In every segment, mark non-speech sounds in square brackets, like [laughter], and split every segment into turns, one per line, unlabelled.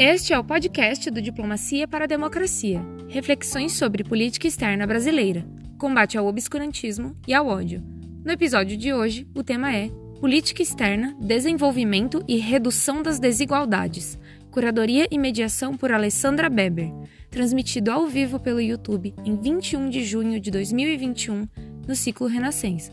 Este é o podcast do Diplomacia para a Democracia. Reflexões sobre política externa brasileira, combate ao obscurantismo e ao ódio. No episódio de hoje, o tema é Política externa, desenvolvimento e redução das desigualdades. Curadoria e mediação por Alessandra Beber, transmitido ao vivo pelo YouTube em 21 de junho de 2021, no ciclo Renascença.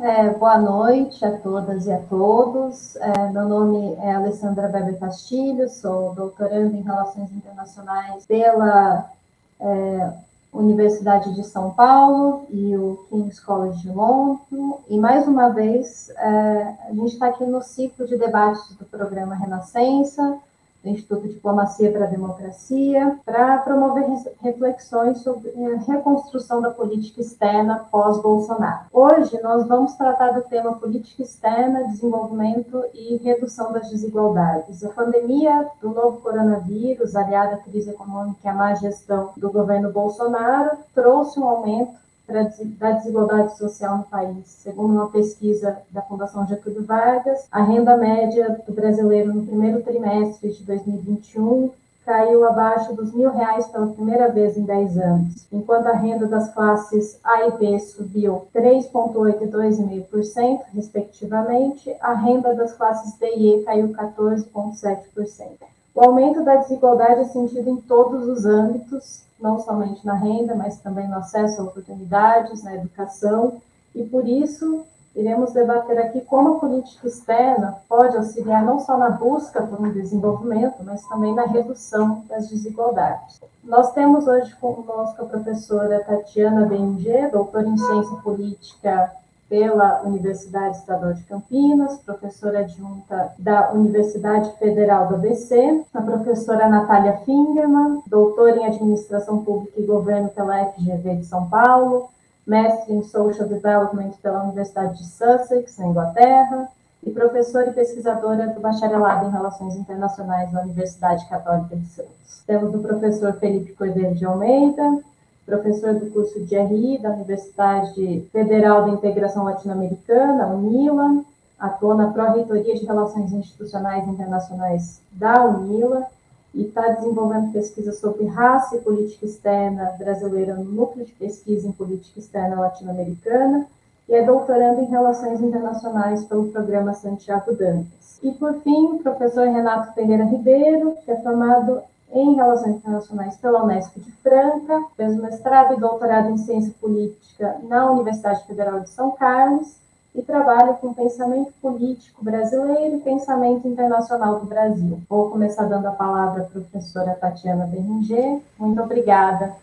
É, boa noite a todas e a todos. É, meu nome é Alessandra Weber Castilho, sou doutoranda em Relações Internacionais pela é, Universidade de São Paulo e o King's College de Londres. E mais uma vez, é, a gente está aqui no ciclo de debates do programa Renascença, Instituto Diplomacia para a Democracia, para promover reflexões sobre a reconstrução da política externa pós-Bolsonaro. Hoje nós vamos tratar do tema política externa, desenvolvimento e redução das desigualdades. A pandemia do novo coronavírus, aliada à crise econômica e à má gestão do governo Bolsonaro, trouxe um aumento da desigualdade social no país. Segundo uma pesquisa da Fundação Getúlio Vargas, a renda média do brasileiro no primeiro trimestre de 2021 caiu abaixo dos mil reais pela primeira vez em 10 anos, enquanto a renda das classes A e B subiu 3,8% e 2,5%, respectivamente, a renda das classes D e E caiu 14,7%. O aumento da desigualdade é sentido em todos os âmbitos, não somente na renda, mas também no acesso a oportunidades, na educação, e por isso iremos debater aqui como a política externa pode auxiliar não só na busca por um desenvolvimento, mas também na redução das desigualdades. Nós temos hoje conosco a professora Tatiana Benger, doutora em Ciência Política pela Universidade Estadual de Campinas, professora adjunta da Universidade Federal do ABC, a professora Natália Fingerman, doutora em Administração Pública e Governo pela FGV de São Paulo, mestre em Social Development pela Universidade de Sussex, na Inglaterra, e professora e pesquisadora do Bacharelado em Relações Internacionais da Universidade Católica de Santos. Temos o professor Felipe Cordeiro de Almeida, professor do curso de RI da Universidade Federal da Integração Latino-Americana, UNILA, atuou na Pró-Reitoria de Relações Institucionais Internacionais da UNILA e está desenvolvendo pesquisa sobre raça e política externa brasileira no Núcleo de Pesquisa em Política Externa Latino-Americana e é doutorando em Relações Internacionais pelo Programa Santiago Dantas. E, por fim, o professor Renato Pereira Ribeiro, que é formado em Relações Internacionais pela Unesp de Franca, fez mestrado e doutorado em Ciência Política na Universidade Federal de São Carlos e trabalha com pensamento político brasileiro e pensamento internacional do Brasil. Vou começar dando a palavra à professora Tatiana Berringer. Muito obrigada.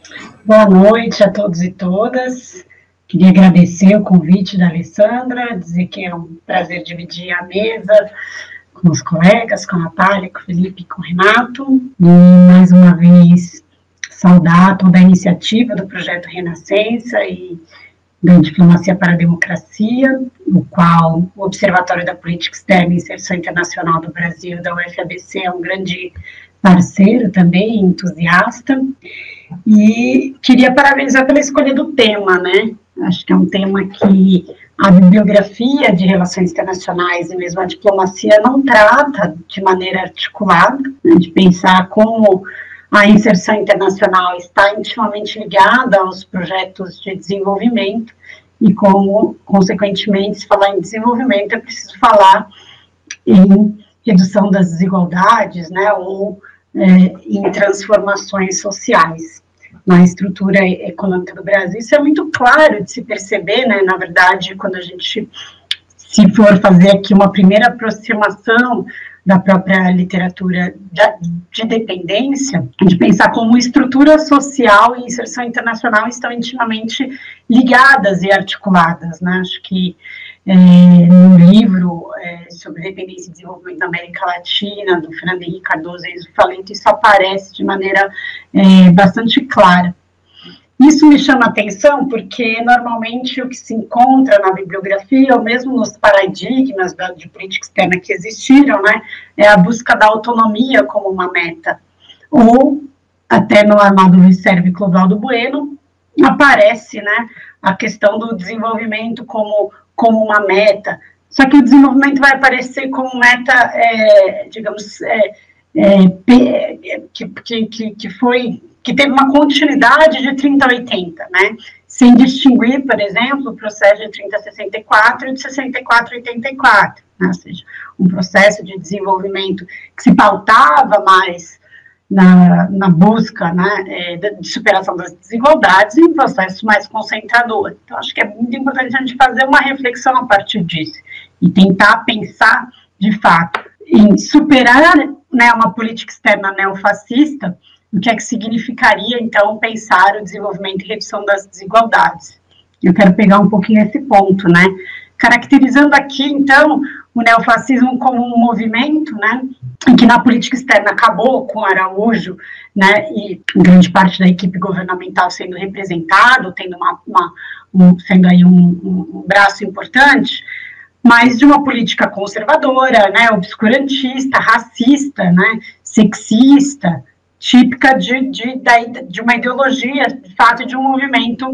Boa noite a todos e todas. Queria agradecer o convite da Alessandra, dizer que é um prazer dividir a mesa com os colegas, com a Natália, com o Felipe, com o Renato, e mais uma vez saudar toda a iniciativa do projeto Renascença e da Diplomacia para a Democracia, o qual o Observatório da Política Externa e Inserção Internacional do Brasil, da UFABC, é um grande parceiro também, entusiasta, e queria parabenizar pela escolha do tema, né? Acho que é um tema que a bibliografia de relações internacionais e mesmo a diplomacia não trata de maneira articulada, né, de pensar como a inserção internacional está intimamente ligada aos projetos de desenvolvimento e como, consequentemente, se falar em desenvolvimento, é preciso falar em redução das desigualdades, né, ou é, em transformações sociais na estrutura econômica do Brasil. Isso é muito claro de se perceber, né? Na verdade, quando a gente se for fazer aqui uma primeira aproximação da própria literatura de dependência, de pensar como estrutura social e inserção internacional estão intimamente ligadas e articuladas, né? Acho que é, no livro é, sobre dependência e desenvolvimento da América Latina, do Fernando Henrique Cardoso Enzo Falento, isso aparece de maneira é, bastante clara. Isso me chama atenção porque normalmente o que se encontra na bibliografia, ou mesmo nos paradigmas da, de política externa que existiram, né, é a busca da autonomia como uma meta. Ou, até no Armado Reserve Clodoaldo Bueno, aparece né, a questão do desenvolvimento como como uma meta, só que o desenvolvimento vai aparecer como meta, é, digamos, é, é, que, que, que foi que teve uma continuidade de 30 a 80, né? Sem distinguir, por exemplo, o processo de 30 a 64 e de 64 a 84, né? ou seja, um processo de desenvolvimento que se pautava mais na, na busca né, é, de superação das desigualdades e um processo mais concentrador. Então, acho que é muito importante a gente fazer uma reflexão a partir disso e tentar pensar, de fato, em superar né, uma política externa neofascista o que é que significaria, então, pensar o desenvolvimento e redução das desigualdades. Eu quero pegar um pouquinho esse ponto, né? Caracterizando aqui, então, o neofascismo como um movimento, né, que na política externa acabou com Araújo, né, e grande parte da equipe governamental sendo representado, tendo uma, uma um, sendo aí um, um, braço importante, mas de uma política conservadora, né, obscurantista, racista, né, sexista, típica de, de, de uma ideologia, de fato, de um movimento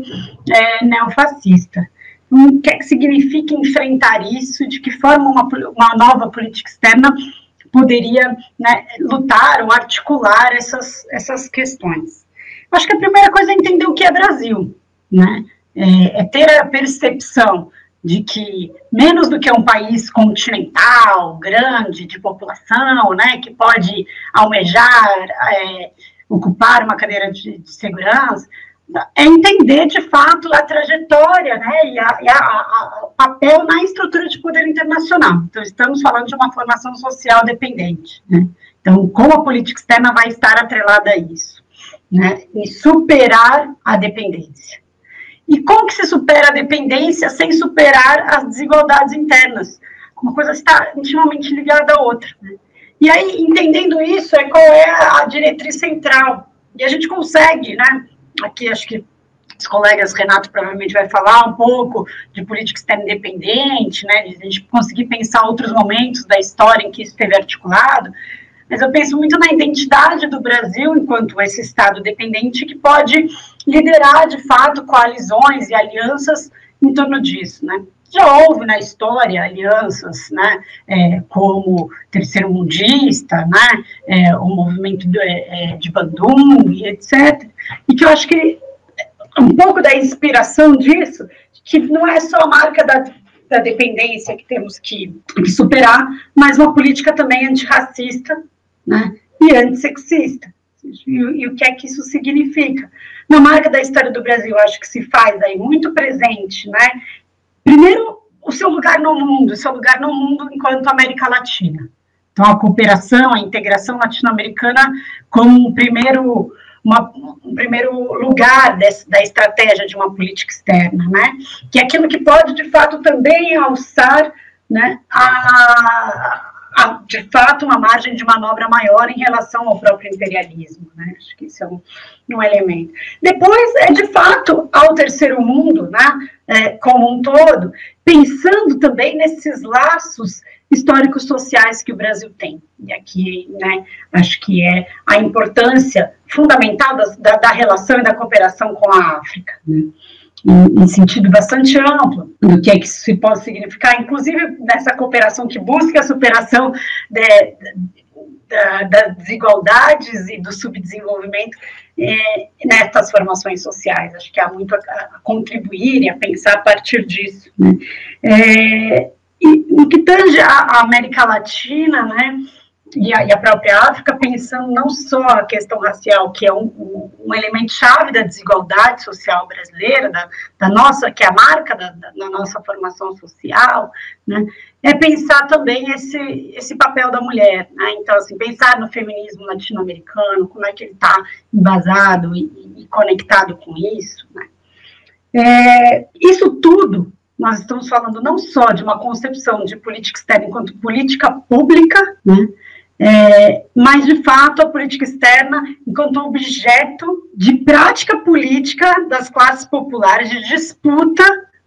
é, neofascista. O que é que significa enfrentar isso? De que forma uma, uma nova política externa poderia né, lutar ou articular essas, essas questões? Acho que a primeira coisa é entender o que é Brasil, né? é, é ter a percepção de que menos do que um país continental, grande, de população, né, que pode almejar é, ocupar uma cadeira de, de, segurança, é entender de fato a trajetória né, e, a, e a, a, o papel na estrutura de poder internacional. Então, estamos falando de uma formação social dependente. Né? Então, como a política externa vai estar atrelada a isso? Né, e superar a dependência. E como que se supera a dependência sem superar as desigualdades internas? Uma coisa está intimamente ligada à outra. Né? E aí, entendendo isso, é qual é a diretriz central. E a gente consegue, né? Aqui acho que os colegas, Renato provavelmente vai falar um pouco de política externa independente, né? De a gente conseguir pensar outros momentos da história em que isso esteve articulado mas eu penso muito na identidade do Brasil enquanto esse Estado dependente que pode liderar, de fato, coalizões e alianças em torno disso, né? Já houve na história alianças, né, é, como Terceiro Mundista, né, é, o movimento de, é, de Bandung e etc. E que eu acho que um pouco da inspiração disso, que não é só a marca da, da dependência que temos que, que superar, mas uma política também antirracista né? e antissexista. E, e, o que é que isso significa? Na marca da história do Brasil, acho que se faz aí muito presente, né? Primeiro, o seu lugar no mundo, o seu lugar no mundo enquanto América Latina. Então, a cooperação, a integração latino-americana como um primeiro, uma, um primeiro lugar desse, da estratégia de uma política externa, né? Que é aquilo que pode, de fato, também alçar né, a, de fato, uma margem de manobra maior em relação ao próprio imperialismo. Né? Acho que isso é um, um elemento. Depois, é de fato, ao terceiro mundo, né, é, como um todo, pensando também nesses laços históricos sociais que o Brasil tem. E aqui, né, acho que é a importância fundamental da, da relação e da cooperação com a África. Né? Em, em, sentido bastante amplo do que é que isso pode significar, inclusive nessa cooperação que busca a superação de, da, das desigualdades e do subdesenvolvimento é, nessas formações sociais. Acho que há muito a, a contribuir e a pensar a partir disso. Né? É, e no que tange a, América Latina, né, e a, e a, própria África pensando não só a questão racial, que é um, um elemento chave da desigualdade social brasileira, da, da nossa, que é a marca da, da, da, nossa formação social, né, é pensar também esse, esse papel da mulher. Né, então, assim, pensar no feminismo latino-americano, como é que ele está embasado e, e, conectado com isso. Né. É, isso tudo nós estamos falando não só de uma concepção de política externa enquanto política pública, né, é, mas, de fato, a política externa, enquanto objeto de prática política das classes populares, de disputa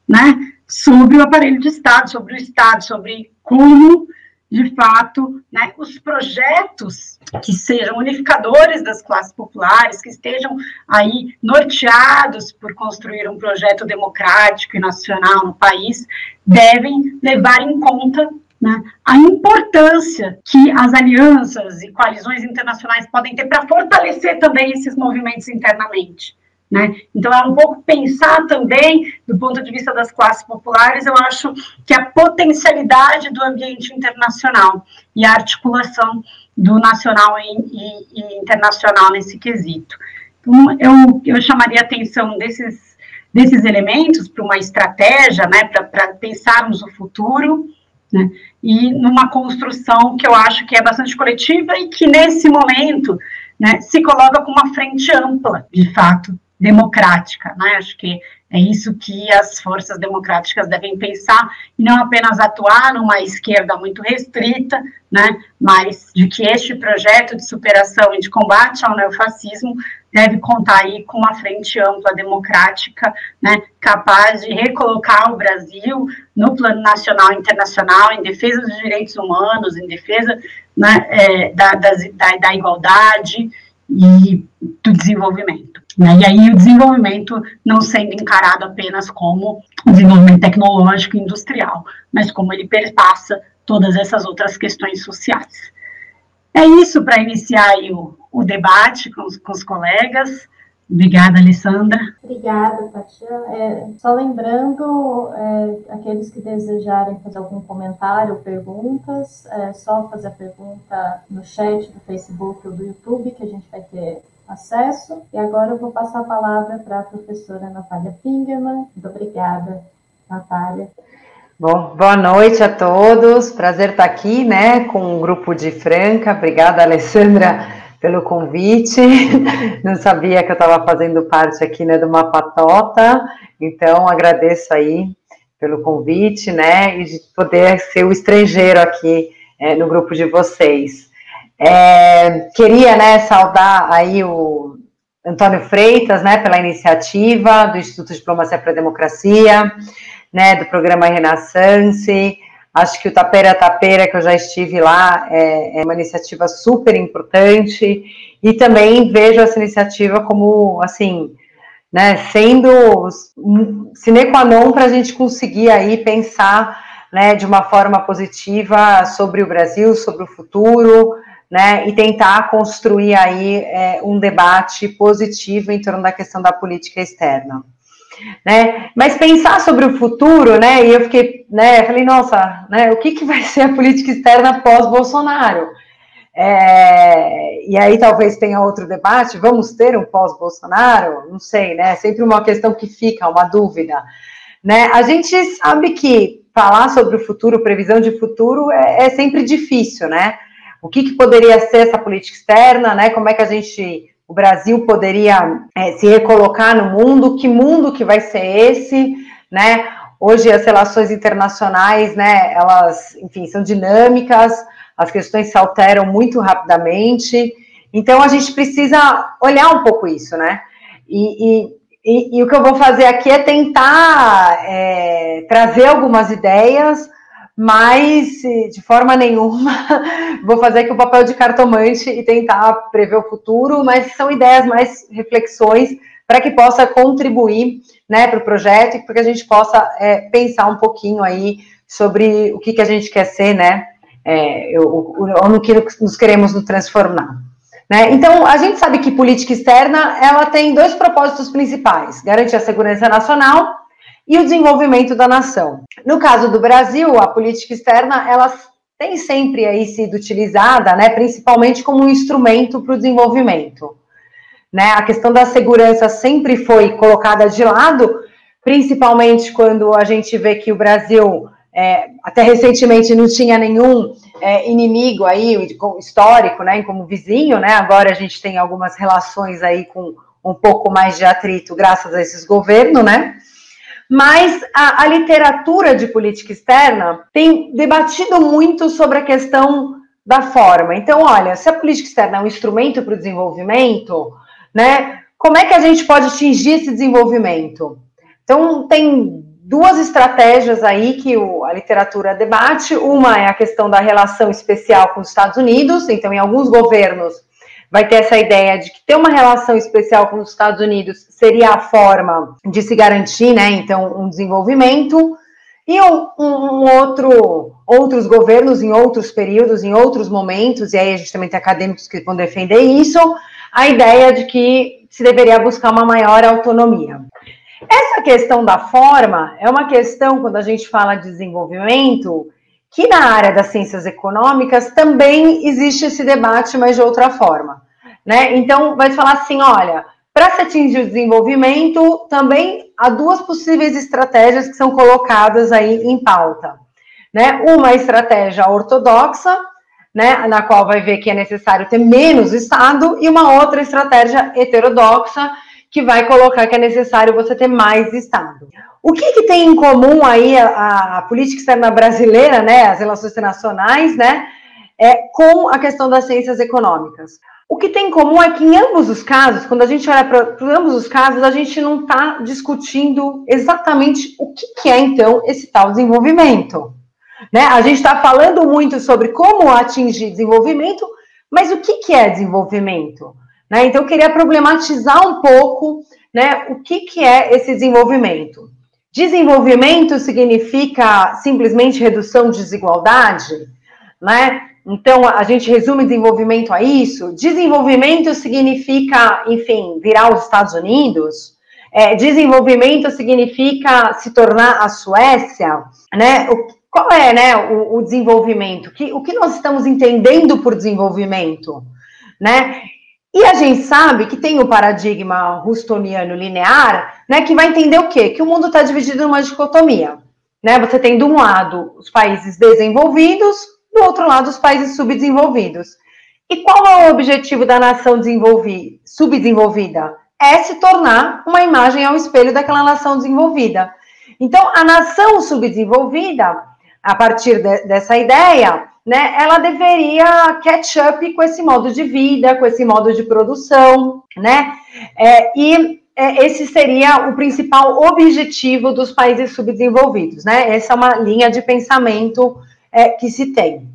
né, sobre o aparelho de Estado, sobre o Estado, sobre como de fato, né, os projetos que sejam unificadores das classes populares, que estejam aí norteados por construir um projeto democrático e nacional no país, devem levar em conta né, a importância que as alianças e coalizões internacionais podem ter para fortalecer também esses movimentos internamente. Né? Então, é um pouco pensar também, do ponto de vista das classes populares, eu acho que a potencialidade do ambiente internacional e a articulação do nacional e, e, e internacional nesse quesito. Então, eu, eu chamaria a atenção desses, desses elementos para uma estratégia, né, para pensarmos o futuro, né, e numa construção que eu acho que é bastante coletiva e que, nesse momento, né, se coloca com uma frente ampla, de fato, democrática. Né? Acho que é isso que as forças democráticas devem pensar, e não apenas atuar numa esquerda muito restrita, né, mas de que este projeto de superação e de combate ao neofascismo deve contar aí com uma frente ampla democrática, né, capaz de recolocar o Brasil no plano nacional e internacional em defesa dos direitos humanos, em defesa né, é, da, da, da igualdade e do desenvolvimento. Né? E aí o desenvolvimento não sendo encarado apenas como desenvolvimento tecnológico e industrial, mas como ele perpassa todas essas outras questões sociais. É isso para iniciar o, o, debate com os, com os, colegas. Obrigada, Alessandra.
Obrigada, Tatiana. É, só lembrando, é, aqueles que desejarem fazer algum comentário ou perguntas, é só fazer a pergunta no chat do Facebook ou do YouTube, que a gente vai ter acesso. E agora eu vou passar a palavra para a professora Natália Pingerman. Muito obrigada, Natália.
Bom, boa noite a todos. Prazer estar aqui, né, com o grupo de Franca. Obrigada, Alessandra, pelo convite. [laughs] Não sabia que eu estava fazendo parte aqui, né, de uma patota. Então, agradeço aí pelo convite, né, e de poder ser o estrangeiro aqui é, no grupo de vocês. É, queria, né, saudar aí o Antônio Freitas, né, pela iniciativa do Instituto de Diplomacia para a Democracia, né, do programa Renaissance. Acho que o Tapeira Tapeira, que eu já estive lá, é, é uma iniciativa super importante. E também vejo essa iniciativa como, assim, né, sendo sine qua non para a gente conseguir aí pensar né, de uma forma positiva sobre o Brasil, sobre o futuro, né, e tentar construir aí é, um debate positivo em torno da questão da política externa. Né? Mas pensar sobre o futuro, né? E eu fiquei, né? Falei, nossa, né? O que, que vai [laughs] ser a política externa pós-Bolsonaro? É, e aí talvez tenha outro debate. Vamos ter um pós-Bolsonaro? Não sei, né? É sempre uma questão que fica, uma dúvida. Né? A gente sabe que falar sobre o futuro, previsão de futuro, é, é sempre difícil, né? o que, que, poderia ser essa política externa, né? Como é que a gente, o Brasil poderia é, se recolocar no mundo? Que mundo que vai ser esse, né? Hoje as relações internacionais, né? Elas, enfim, são dinâmicas, as questões se alteram muito rapidamente. Então a gente precisa olhar um pouco isso, né? E, e, e, e o que eu vou fazer aqui é tentar é, trazer algumas ideias mas de forma nenhuma [laughs] vou fazer aqui o papel de cartomante e tentar prever o futuro, mas são ideias mais reflexões para que possa contribuir né, para o projeto e para que a gente possa é, pensar um pouquinho aí sobre o que, que a gente quer ser, né? É, ou no que nos queremos nos transformar. Né? Então, a gente sabe que política externa ela tem dois propósitos principais: garantir a segurança nacional e o desenvolvimento da nação. No caso do Brasil, a política externa, ela tem sempre aí sido utilizada, né, principalmente como um instrumento para o desenvolvimento. Né, a questão da segurança sempre foi colocada de lado, principalmente quando a gente vê que o Brasil, é, até recentemente, não tinha nenhum é, inimigo aí histórico, né, como vizinho, né, agora a gente tem algumas relações aí com um pouco mais de atrito graças a esses governos, né, mas a, a literatura de política externa tem debatido muito sobre a questão da forma. Então, olha, se a política externa é um instrumento para o desenvolvimento, né, como é que a gente pode atingir esse desenvolvimento? Então, tem duas estratégias aí que a literatura debate. Uma é a questão da relação especial com os Estados Unidos, então, em alguns governos, vai ter essa ideia de que ter uma relação especial com os Estados Unidos seria a forma de se garantir, né, então, um desenvolvimento. E um, um, outro, outros governos em outros períodos, em outros momentos, e aí a gente também tem acadêmicos que vão defender isso, a ideia de que se deveria buscar uma maior autonomia. Essa questão da forma é uma questão, quando a gente fala de desenvolvimento, que na área das ciências econômicas também existe esse debate, mas de outra forma. Né? Então, vai falar assim: olha, para se atingir o desenvolvimento, também há duas possíveis estratégias que são colocadas aí em pauta. Né? Uma estratégia ortodoxa, né, na qual vai ver que é necessário ter menos Estado, e uma outra estratégia heterodoxa, que vai colocar que é necessário você ter mais Estado. O que, que tem em comum aí a, a, política externa brasileira, né, as relações internacionais, né, é, com a questão das ciências econômicas? O que tem em comum é que em ambos os casos, quando a gente olha para ambos os casos, a gente não está discutindo exatamente o que, que é então esse tal desenvolvimento. Né? A gente está falando muito sobre como atingir desenvolvimento, mas o que, que é desenvolvimento? Né? Então, eu queria problematizar um pouco né, o que, que é esse desenvolvimento. Desenvolvimento significa simplesmente redução de desigualdade, né? Então, a gente resume desenvolvimento a isso. Desenvolvimento significa, enfim, virar os Estados Unidos. É, desenvolvimento significa se tornar a Suécia, né? O, qual é, né, o, o desenvolvimento? Que, o que nós estamos entendendo por desenvolvimento, né? E a gente sabe que tem o paradigma rustoniano linear, né, que vai entender o quê? Que o mundo está dividido numa dicotomia. Né? Você tem, de um lado, os países desenvolvidos, do outro lado, os países subdesenvolvidos. E qual é o objetivo da nação subdesenvolvida? É se tornar uma imagem ao espelho daquela nação desenvolvida. Então, a nação subdesenvolvida, a partir de, dessa ideia, né, ela deveria catch up com esse modo de vida, com esse modo de produção, né? É, e é, esse seria o principal objetivo dos países subdesenvolvidos, né? Essa é uma linha de pensamento é, que se tem.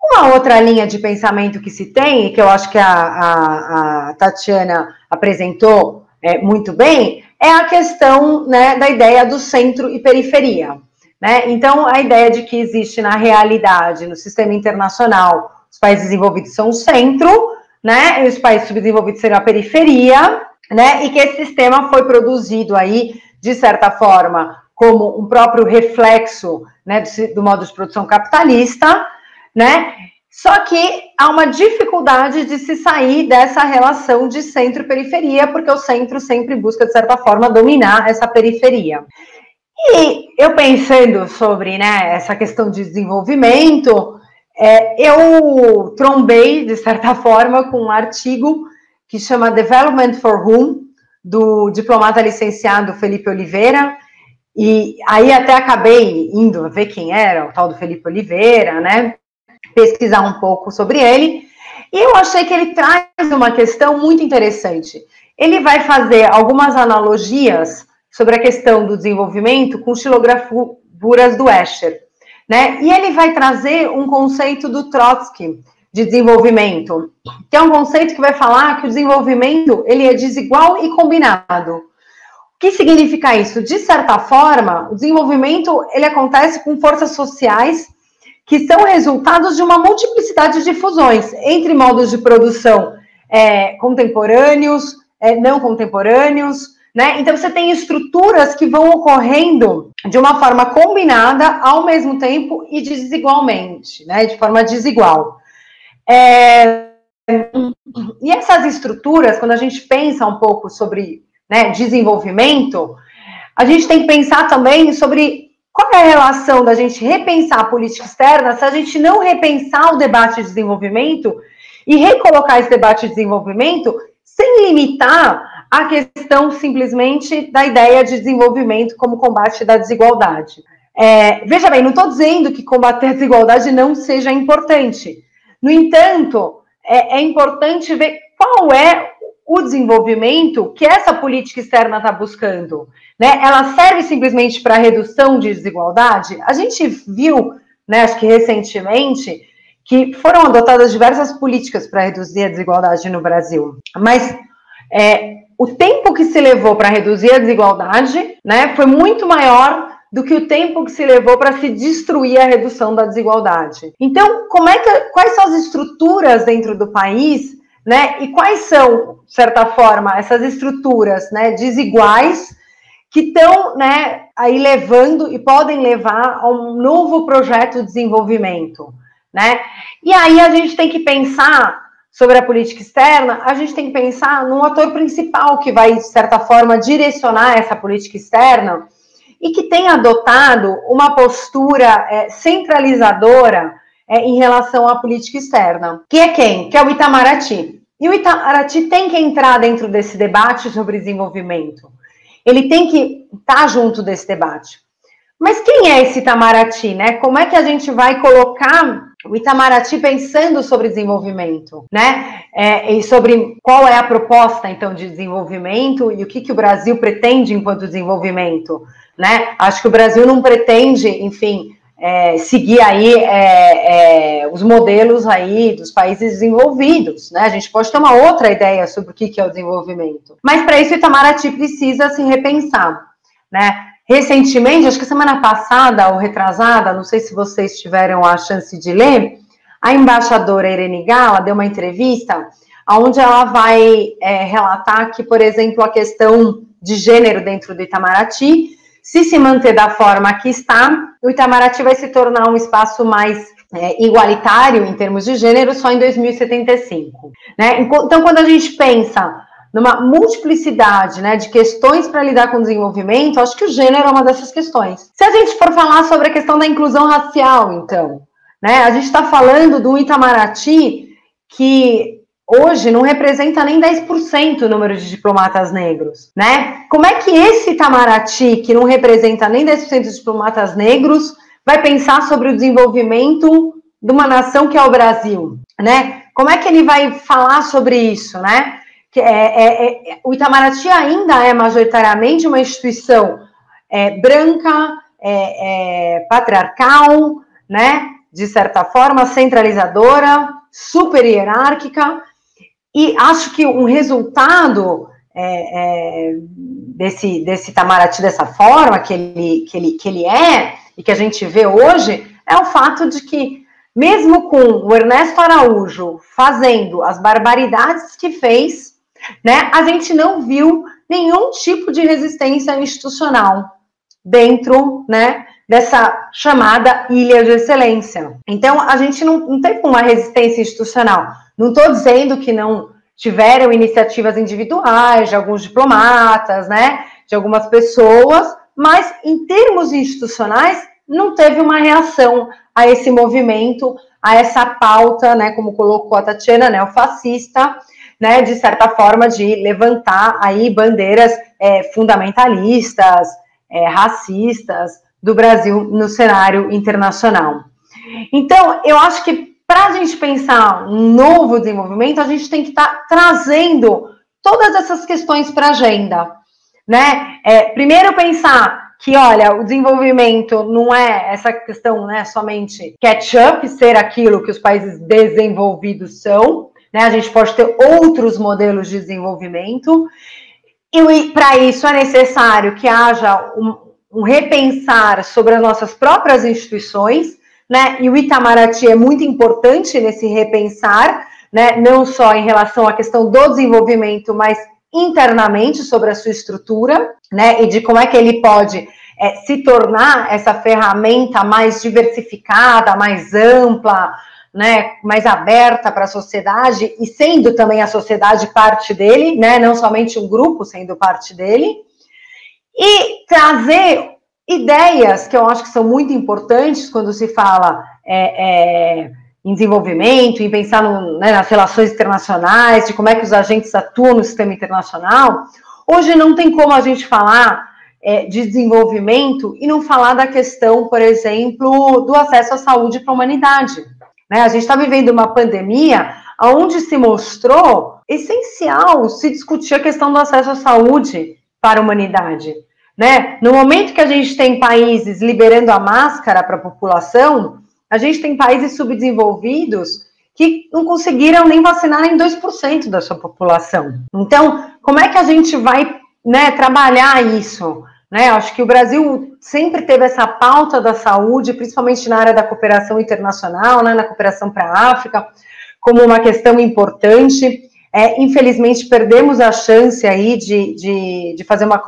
Uma outra linha de pensamento que se tem, que eu acho que a, a, a Tatiana apresentou é, muito bem, é a questão né, da ideia do centro e periferia. Né? Então, a ideia de que existe na realidade, no sistema internacional, os países desenvolvidos são o centro, né? E os países subdesenvolvidos serão a periferia, né? E que esse sistema foi produzido aí, de certa forma, como um próprio reflexo né, do, do modo de produção capitalista, né? Só que há uma dificuldade de se sair dessa relação de centro e periferia, porque o centro sempre busca, de certa forma, dominar essa periferia. E eu pensando sobre né, essa questão de desenvolvimento, é, eu trombei, de certa [laughs] forma, com um artigo que chama Development for Whom, do diplomata licenciado Felipe Oliveira, e aí até acabei indo ver quem era o tal do Felipe Oliveira, né? Pesquisar um pouco sobre ele. E eu achei que ele traz uma questão muito interessante. Ele vai fazer algumas analogias sobre a questão do desenvolvimento com xilografuras do Escher. Né? E ele vai trazer um conceito do Trotsky de desenvolvimento, que é um conceito que vai falar que o desenvolvimento ele é desigual e combinado. O que significa isso? De certa forma, o desenvolvimento ele acontece com forças sociais que são resultados de uma multiplicidade de fusões entre modos de produção é, contemporâneos, é, não contemporâneos, né? Então você tem estruturas que vão ocorrendo de uma forma combinada ao mesmo tempo e desigualmente, né? De forma desigual. É... E essas estruturas, quando a gente pensa um pouco sobre né, desenvolvimento, a gente tem que pensar também sobre qual é a relação da gente repensar a política externa se a gente não repensar o debate de desenvolvimento e recolocar esse debate de desenvolvimento sem limitar a questão simplesmente da ideia de desenvolvimento como combate da desigualdade. É, veja bem, não estou dizendo que combater a desigualdade não seja importante. No entanto, é, é importante ver qual é o desenvolvimento que essa política externa está buscando? Né? Ela serve simplesmente para redução de desigualdade? A gente viu, né, acho que recentemente, que foram adotadas diversas políticas para reduzir a desigualdade no Brasil, mas é, o tempo que se levou para reduzir a desigualdade né, foi muito maior do que o tempo que se levou para se destruir a redução da desigualdade. Então, como é que, quais são as estruturas dentro do país, né? E quais são, de certa forma, essas estruturas, né, desiguais que estão, né, aí levando e podem levar a um novo projeto de desenvolvimento, né? E aí a gente tem que pensar sobre a política externa, a gente tem que pensar num ator principal que vai, de certa forma, direcionar essa política externa e que tem adotado uma postura é, centralizadora é, em relação à política externa. Que é quem? Que é o Itamaraty. E o Itamaraty tem que entrar dentro desse debate sobre desenvolvimento. Ele tem que estar junto desse debate. Mas quem é esse Itamaraty, né? Como é que a gente vai colocar o Itamaraty pensando sobre desenvolvimento, né? É, e sobre qual é a proposta, então, de desenvolvimento e o que, que o Brasil pretende enquanto desenvolvimento, né? Acho que o Brasil não pretende, enfim, é, seguir aí é, é, os modelos aí dos países desenvolvidos, né? A gente pode ter uma outra ideia sobre o que, que é o desenvolvimento. Mas para isso o Itamaraty precisa se repensar, né? Recentemente, acho que semana passada ou retrasada, não sei se vocês tiveram a chance de ler, a embaixadora Irene Gala deu uma entrevista onde ela vai é, relatar que, por exemplo, a questão de gênero dentro do Itamaraty, se se manter da forma que está, o Itamaraty vai se tornar um espaço mais é, igualitário em termos de gênero só em 2075. Né? Então, quando a gente pensa numa multiplicidade né, de questões para lidar com o desenvolvimento, acho que o gênero é uma dessas questões. Se a gente for falar sobre a questão da inclusão racial, então, né, a gente está falando do Itamaraty que hoje não representa nem 10% o número de diplomatas negros, né? Como é que esse Itamaraty, que não representa nem 10% dos diplomatas negros, vai pensar sobre o desenvolvimento de uma nação que é o Brasil, né? Como é que ele vai falar sobre isso, né? Que é, é, é, o Itamaraty ainda é majoritariamente uma instituição é, branca, é, é, patriarcal, né, de certa forma centralizadora, super hierárquica, e acho que um resultado desse, desse Itamaraty dessa forma que ele, que, ele, que ele é, e que a gente vê hoje, é o fato de que mesmo com o Ernesto Araújo fazendo as barbaridades que fez, né, a gente não viu nenhum tipo de resistência institucional dentro, né, dessa chamada ilha de excelência. Então, a gente não, não teve uma resistência institucional. Não estou dizendo que não tiveram iniciativas individuais de alguns diplomatas, né, de algumas pessoas, mas em termos institucionais não teve uma reação a esse movimento, a essa pauta, né, como colocou a Tatiana, né, o fascista, né, de certa forma, de levantar aí bandeiras é, fundamentalistas, é, racistas do Brasil no cenário internacional. Então, eu acho que para a gente pensar um novo desenvolvimento, a gente tem que estar tá trazendo todas essas questões para a agenda, né? É, primeiro pensar que, olha, o desenvolvimento não é essa questão, né, somente catch-up, ser aquilo que os países desenvolvidos são, né? A gente pode ter outros modelos de desenvolvimento, e para isso é necessário que haja um, um repensar sobre as nossas próprias instituições, né? E o Itamaraty é muito importante nesse repensar, né? Não só em relação à questão do desenvolvimento, mas internamente sobre a sua estrutura, né? E de como é que ele pode é, se tornar essa ferramenta mais diversificada, mais ampla, né, mais aberta para a sociedade e sendo também a sociedade parte dele, né, não somente um grupo sendo parte dele, e trazer ideias que eu acho que são muito importantes quando se fala é, é, em desenvolvimento, em pensar no, né, nas relações internacionais, de como é que os agentes atuam no sistema internacional. Hoje não tem como a gente falar é, de desenvolvimento e não falar da questão, por exemplo, do acesso à saúde para a humanidade. Né? A gente está vivendo uma pandemia onde se mostrou essencial se discutir a questão do acesso à saúde para a humanidade. Né? No momento que a gente tem países liberando a máscara para a população, a gente tem países subdesenvolvidos que não conseguiram nem vacinar em 2% da sua população. Então, como é que a gente vai né, trabalhar isso? Né? Acho que o Brasil sempre teve essa pauta da saúde, principalmente na área da cooperação internacional, né, na cooperação para a África, como uma questão importante. É, infelizmente, perdemos a chance aí de, de, de fazer uma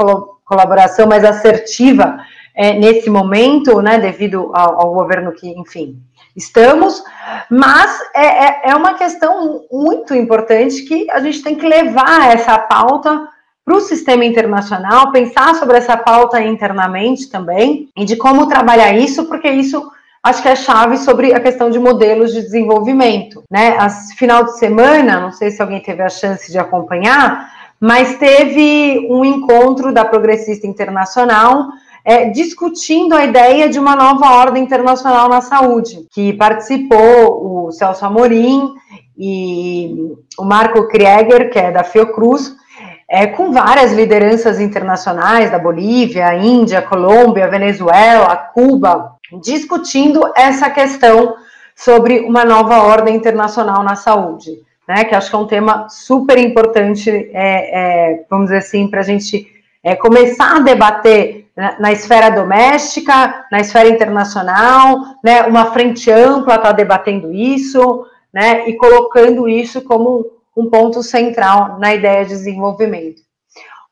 colaboração mais assertiva é, nesse momento, né, devido ao, ao, governo que, enfim, estamos, mas é, é, é uma questão muito importante que a gente tem que levar essa pauta para o sistema internacional, pensar sobre essa pauta internamente também, e de como trabalhar isso, porque isso acho que é chave sobre a questão de modelos de desenvolvimento. Né? As final de semana, não sei se alguém teve a chance de acompanhar, mas teve um encontro da Progressista Internacional é, discutindo a ideia de uma nova ordem internacional na saúde, que participou o Celso Amorim e o Marco Krieger, que é da Fiocruz, é, com várias lideranças internacionais da Bolívia, Índia, Colômbia, Venezuela, Cuba, discutindo essa questão sobre uma nova ordem internacional na saúde, né? Que acho que é um tema super importante, é, é, vamos dizer assim, para a gente é, começar a debater na, na, esfera doméstica, na esfera internacional, né? Uma frente ampla está debatendo isso, né? E colocando isso como um ponto central na ideia de desenvolvimento.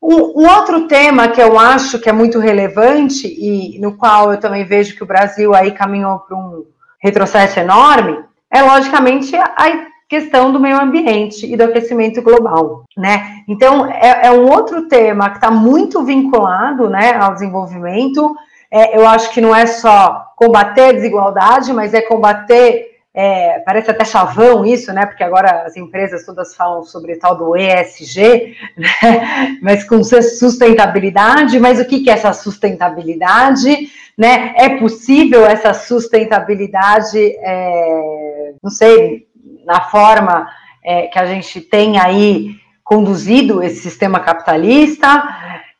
Um, um, outro tema que eu acho que é muito relevante e no qual eu também vejo que o Brasil aí caminhou para um retrocesso enorme é logicamente a questão do meio ambiente e do aquecimento global, né? Então é, é um outro tema que está muito vinculado, né, ao desenvolvimento. É, eu acho que não é só combater desigualdade, mas é combater é, parece até chavão isso, né? Porque agora as empresas todas falam sobre tal do ESG, [laughs] né? mas com sustentabilidade. Mas o que, é essa sustentabilidade? Né? É possível essa sustentabilidade, é, não sei, na forma é, que a gente tem aí conduzido esse sistema capitalista?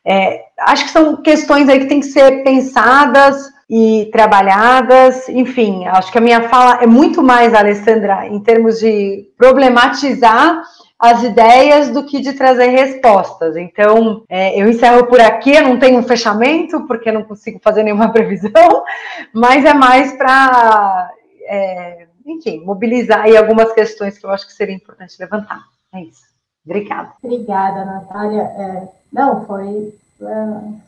É, acho que são questões aí que têm que ser pensadas e trabalhadas. Enfim, acho que a minha fala é muito mais, Alessandra, em termos de problematizar as ideias do que de trazer respostas. Então, é, eu encerro por aqui, eu não tenho um fechamento, porque não consigo fazer nenhuma [laughs] previsão, mas é mais para, é, enfim, mobilizar aí algumas questões que eu acho que seria importante levantar. É isso. Obrigada.
Obrigada, Natália. É, não, foi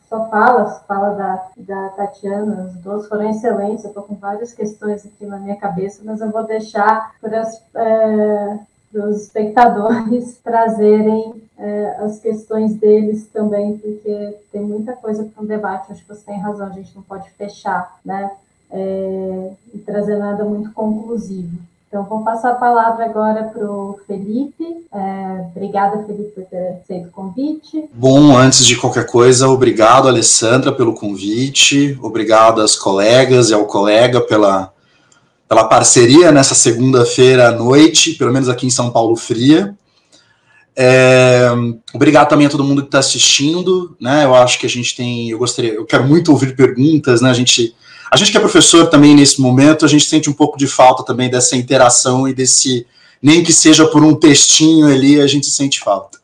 só fala, fala da, da Tatiana, as duas foram excelentes, eu estou com várias questões aqui na minha cabeça, mas eu vou deixar para é, os espectadores [laughs] trazerem é, as questões deles também, porque tem muita coisa para um debate, acho que você tem razão, a gente não pode fechar, né, é, e trazer nada muito conclusivo. Então, vou passar a palavra agora para o Felipe. É, obrigada, Felipe, por ter aceito o convite.
Bom, antes de qualquer coisa, obrigado, Alessandra, pelo convite. Obrigado às colegas e ao colega pela, pela parceria nessa segunda-feira à noite, pelo menos aqui em São Paulo Fria. É, obrigado também a todo mundo que está assistindo, né? Eu acho que a gente tem, eu gostaria, eu quero muito ouvir perguntas, né? A gente a gente que é professor também nesse momento, a gente sente um pouco de falta também dessa interação e desse, nem que seja por um textinho ali, a gente sente falta.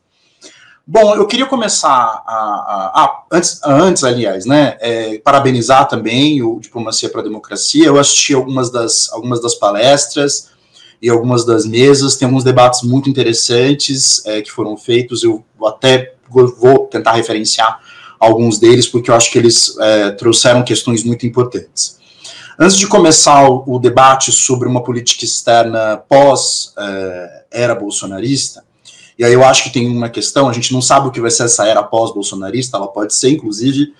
Bom, eu queria começar a, a, a antes, antes, aliás, né, é, parabenizar também o Diplomacia para a Democracia. Eu assisti algumas das, algumas das palestras e algumas das mesas. Tem alguns debates muito interessantes é, que foram feitos. Eu até vou tentar referenciar alguns deles, porque eu acho que eles é, trouxeram questões muito importantes. Antes de começar o, debate sobre uma política externa pós-era é, bolsonarista, e aí eu acho que tem uma questão, a gente não sabe o que vai ser essa era pós-bolsonarista, ela pode ser, inclusive,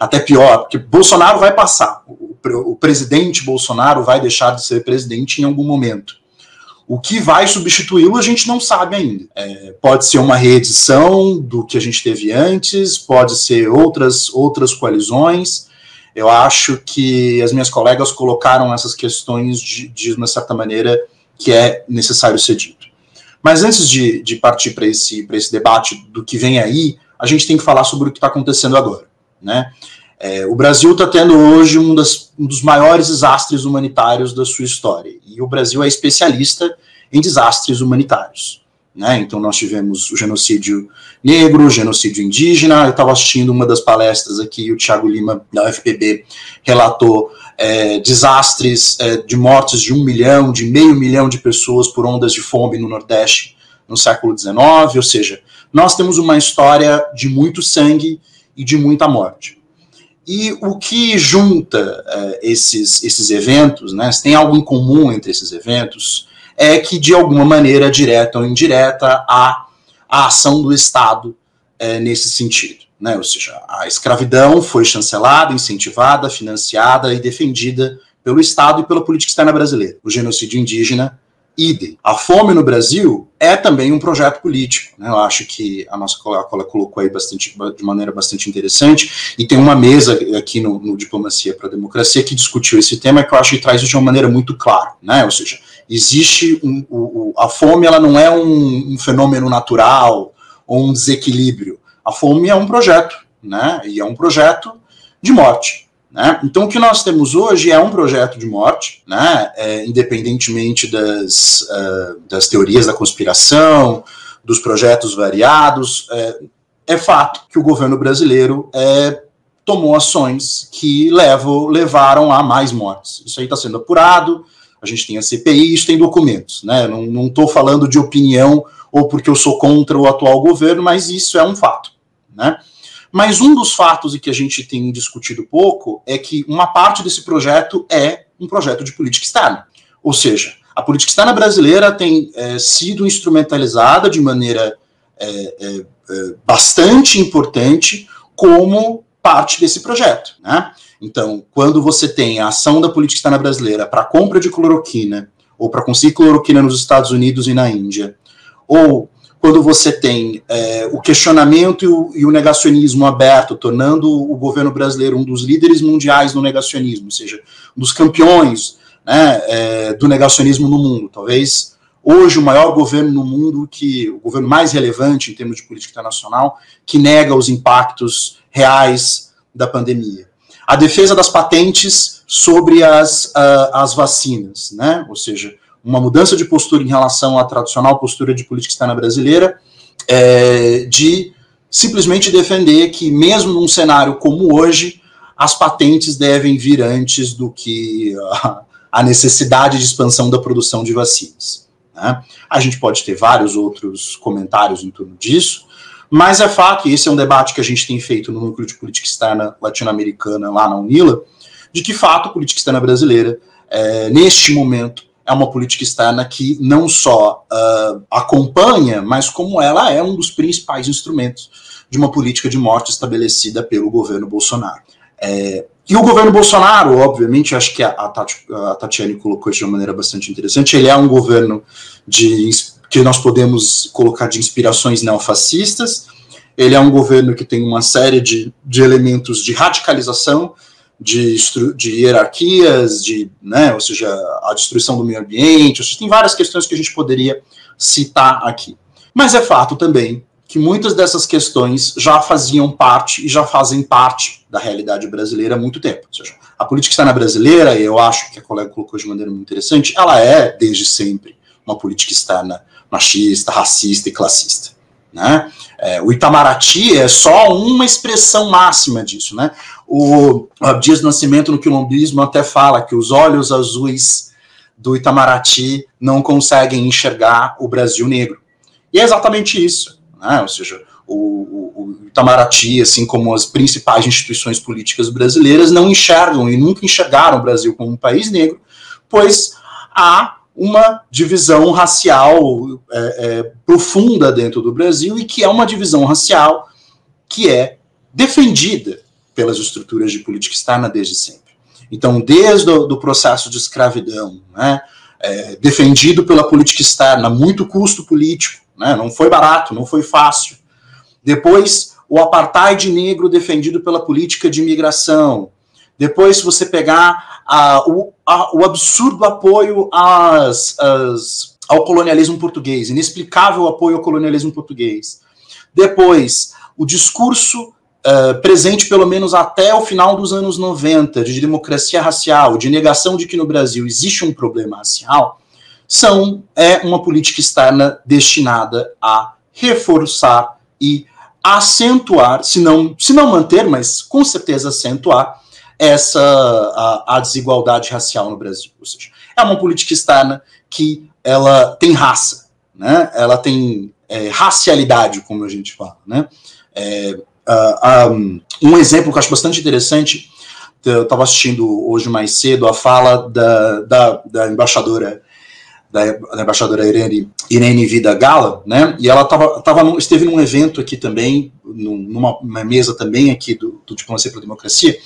até pior, porque Bolsonaro vai passar, o, o presidente Bolsonaro vai deixar de ser presidente em algum momento. O que vai substituí-lo a gente não sabe ainda. É, pode ser uma reedição do que a gente teve antes, pode ser outras, outras coalizões. Eu acho que as minhas colegas colocaram essas questões de, de uma certa maneira que é necessário ser dito. Mas antes de, de partir para esse, esse debate do que vem aí, a gente tem que falar sobre o que está acontecendo agora. Né? É, o Brasil está tendo hoje um, das, um, dos maiores desastres humanitários da sua história. E o Brasil é especialista em desastres humanitários. Né? Então, nós tivemos o genocídio negro, o genocídio indígena. Eu estava assistindo uma das palestras aqui, o Tiago Lima, da UFPB, relatou é, desastres é, de mortes de um milhão, de meio milhão de pessoas por ondas de fome no Nordeste no século XIX. Ou seja, nós temos uma história de muito sangue e de muita morte. E o que junta uh, esses, esses eventos, né, se tem algo em comum entre esses eventos, é que, de alguma maneira, direta ou indireta, há a ação do Estado uh, nesse sentido. Né? Ou seja, a escravidão foi chancelada, incentivada, financiada e defendida pelo Estado e pela política externa brasileira. O genocídio indígena idem. A fome no Brasil é também um projeto político. Né? Eu acho que a nossa colega colocou aí bastante, de maneira bastante interessante, e tem uma mesa aqui no, no Diplomacia para a Democracia que discutiu esse tema que eu acho que traz isso de uma maneira muito clara. Né? Ou seja, existe um, o, a fome ela não é um, um fenômeno natural ou um desequilíbrio. A fome é um projeto, né? e é um projeto de morte. Né? Então, o que nós temos hoje é um projeto de morte, né? É, independentemente das, uh, das teorias da conspiração, dos projetos variados, é, é, fato que o governo brasileiro é, tomou ações que levam, levaram a mais mortes. Isso aí está sendo apurado, a gente tem a CPI, isso tem documentos. Né? Não estou falando de opinião ou porque eu sou contra o atual governo, mas isso é um fato. Né? Mas um dos fatos e que a gente tem discutido pouco é que uma parte desse projeto é um projeto de política externa. Ou seja, a política externa brasileira tem é, sido instrumentalizada de maneira é, é, é bastante importante como parte desse projeto. Né? Então, quando você tem a ação da política externa brasileira para compra de cloroquina, ou para conseguir cloroquina nos Estados Unidos e na Índia, ou quando você tem é, o questionamento e o, e o, negacionismo aberto, tornando o governo brasileiro um dos líderes mundiais no negacionismo, ou seja, um dos campeões né, é, do negacionismo no mundo. Talvez hoje o maior governo no mundo, que o governo mais relevante em termos de política internacional, que nega os impactos reais da pandemia. A defesa das patentes sobre as, uh, as vacinas, né? ou seja, uma mudança de postura em relação à tradicional postura de política externa brasileira, é, de simplesmente defender que, mesmo num cenário como hoje, as patentes devem vir antes do que a, a necessidade de expansão da produção de vacinas. Né? A gente pode ter vários outros comentários em torno disso, mas é fato, e esse é um debate que a gente tem feito no Núcleo de Política Externa Latino-Americana, lá na UNILA, de que fato a política externa brasileira, é, neste momento, é uma política externa que não só uh, acompanha, mas como ela é um dos principais instrumentos de uma política de morte estabelecida pelo governo Bolsonaro. É, e o governo Bolsonaro, obviamente, acho que a, a Tatiane colocou isso de uma maneira bastante interessante, ele é um governo de, que nós podemos colocar de inspirações neofascistas, ele é um governo que tem uma série de, de elementos de radicalização, de, de hierarquias, de, né, ou seja, a destruição do meio ambiente, ou seja, tem várias questões que a gente poderia citar aqui. Mas é fato também que muitas dessas questões já faziam parte e já fazem parte da realidade brasileira há muito tempo. Ou seja, a política externa brasileira, e eu acho que a colega colocou de maneira muito interessante, ela é, desde sempre, uma política externa machista, racista e classista. Né? É, o Itamaraty é só uma expressão máxima disso. Né? O, o Dias do Nascimento no quilombismo até fala que os olhos azuis do Itamaraty não conseguem enxergar o Brasil negro. E é exatamente isso. Né? Ou seja, o, o, Itamaraty, assim como as principais instituições políticas brasileiras, não enxergam e nunca enxergaram o Brasil como um país negro, pois há uma divisão racial é, é, profunda dentro do Brasil e que é uma divisão racial que é defendida pelas estruturas de política externa desde sempre. Então, desde o do processo de escravidão, né, é, defendido pela política externa, muito custo político, né, não foi barato, não foi fácil. Depois, o apartheid negro defendido pela política de imigração. Depois, se você pegar a, o, absurdo apoio às, às, ao colonialismo português, inexplicável apoio ao colonialismo português. Depois, o discurso uh, presente pelo menos até o final dos anos 90 de democracia racial, de negação de que no Brasil existe um problema racial, são é uma política externa destinada a reforçar e acentuar, se não, se não manter, mas com certeza acentuar essa a, a desigualdade racial no Brasil. Ou seja, é uma política externa que ela tem raça, né? Ela tem é, racialidade, como a gente fala, né? É, uh, um, um exemplo que eu acho bastante interessante, eu estava assistindo hoje mais cedo a fala da, da, da embaixadora da, da embaixadora Irene, Irene Vida Gala, né? E ela tava, tava num, esteve num evento aqui também, numa mesa também aqui do, do Diplomacia para a Democracia,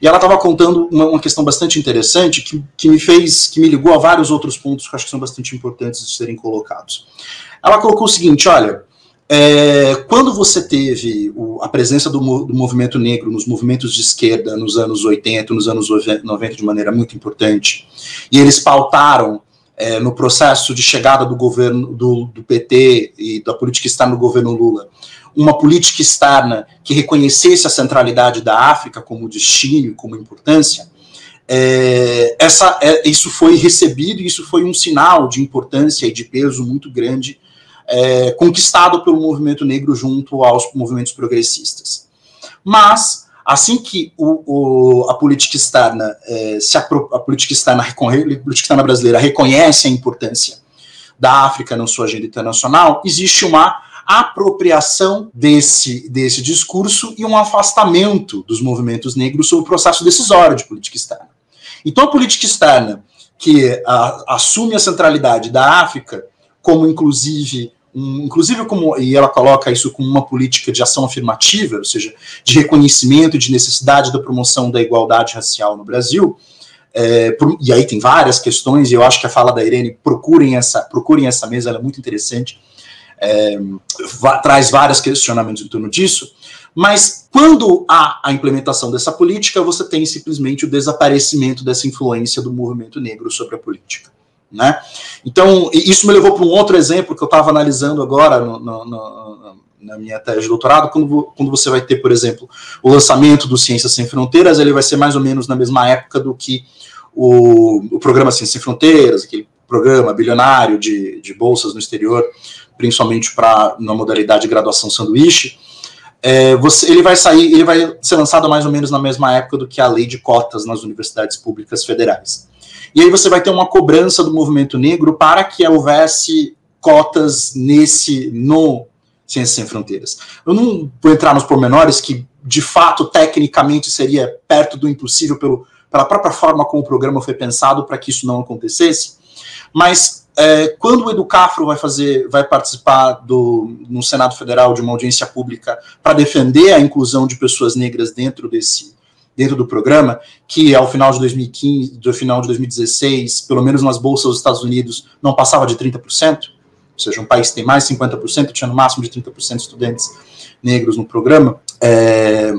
e ela estava contando uma, uma, questão bastante interessante que, que me fez, que me ligou a vários outros pontos que acho que são bastante importantes de serem colocados. Ela colocou o seguinte: olha, é, quando você teve o, a presença do, do, movimento negro nos movimentos de esquerda nos anos 80, nos anos 90 de maneira muito importante, e eles pautaram é, no processo de chegada do governo do, do, PT e da política externa do governo Lula, uma política externa que reconhecesse a centralidade da África como destino, como importância, é, essa, é, isso foi recebido, isso foi um sinal de importância e de peso muito grande é, conquistado pelo movimento negro junto aos movimentos progressistas. Mas Assim que o, o, a política externa é, se a, a política externa, a política externa brasileira reconhece a importância da África na sua agenda internacional, existe uma apropriação desse, desse discurso e um afastamento dos movimentos negros sobre o processo decisório de política externa. Então, a política externa que a, assume a centralidade da África, como inclusive um, inclusive como e ela coloca isso como uma política de ação afirmativa, ou seja, de reconhecimento de necessidade da promoção da igualdade racial no Brasil. É, por, e aí tem várias questões, e eu acho que a fala da Irene, procurem essa, procurem essa mesa, ela é muito interessante, é, traz vários questionamentos em torno disso, mas quando há a implementação dessa política, você tem simplesmente o desaparecimento dessa influência do movimento negro sobre a política. Né? Então, isso me levou para um outro exemplo que eu estava analisando agora no, no, no, na minha tese de doutorado, quando, quando você vai ter, por exemplo, o lançamento do Ciências Sem Fronteiras, ele vai ser mais ou menos na mesma época do que o, o programa Ciências Sem Fronteiras, aquele programa bilionário de, de bolsas no exterior, principalmente para na modalidade de graduação sanduíche, é, você, ele vai sair, ele vai ser lançado mais ou menos na mesma época do que a lei de cotas nas universidades públicas federais. E aí você vai ter uma cobrança do movimento negro para que houvesse cotas nesse no Ciências Sem Fronteiras. Eu não vou entrar nos pormenores que, de fato, tecnicamente seria perto do impossível pelo, pela própria forma como o programa foi pensado para que isso não acontecesse, mas é, quando o Educafro vai fazer, vai participar do, no Senado Federal de uma audiência pública para defender a inclusão de pessoas negras dentro desse dentro do programa, que ao final de 2015, do final de 2016, pelo menos nas bolsas dos Estados Unidos, não passava de 30%, ou seja, um país que tem mais de 50%, tinha no máximo de 30% de estudantes negros no programa, é,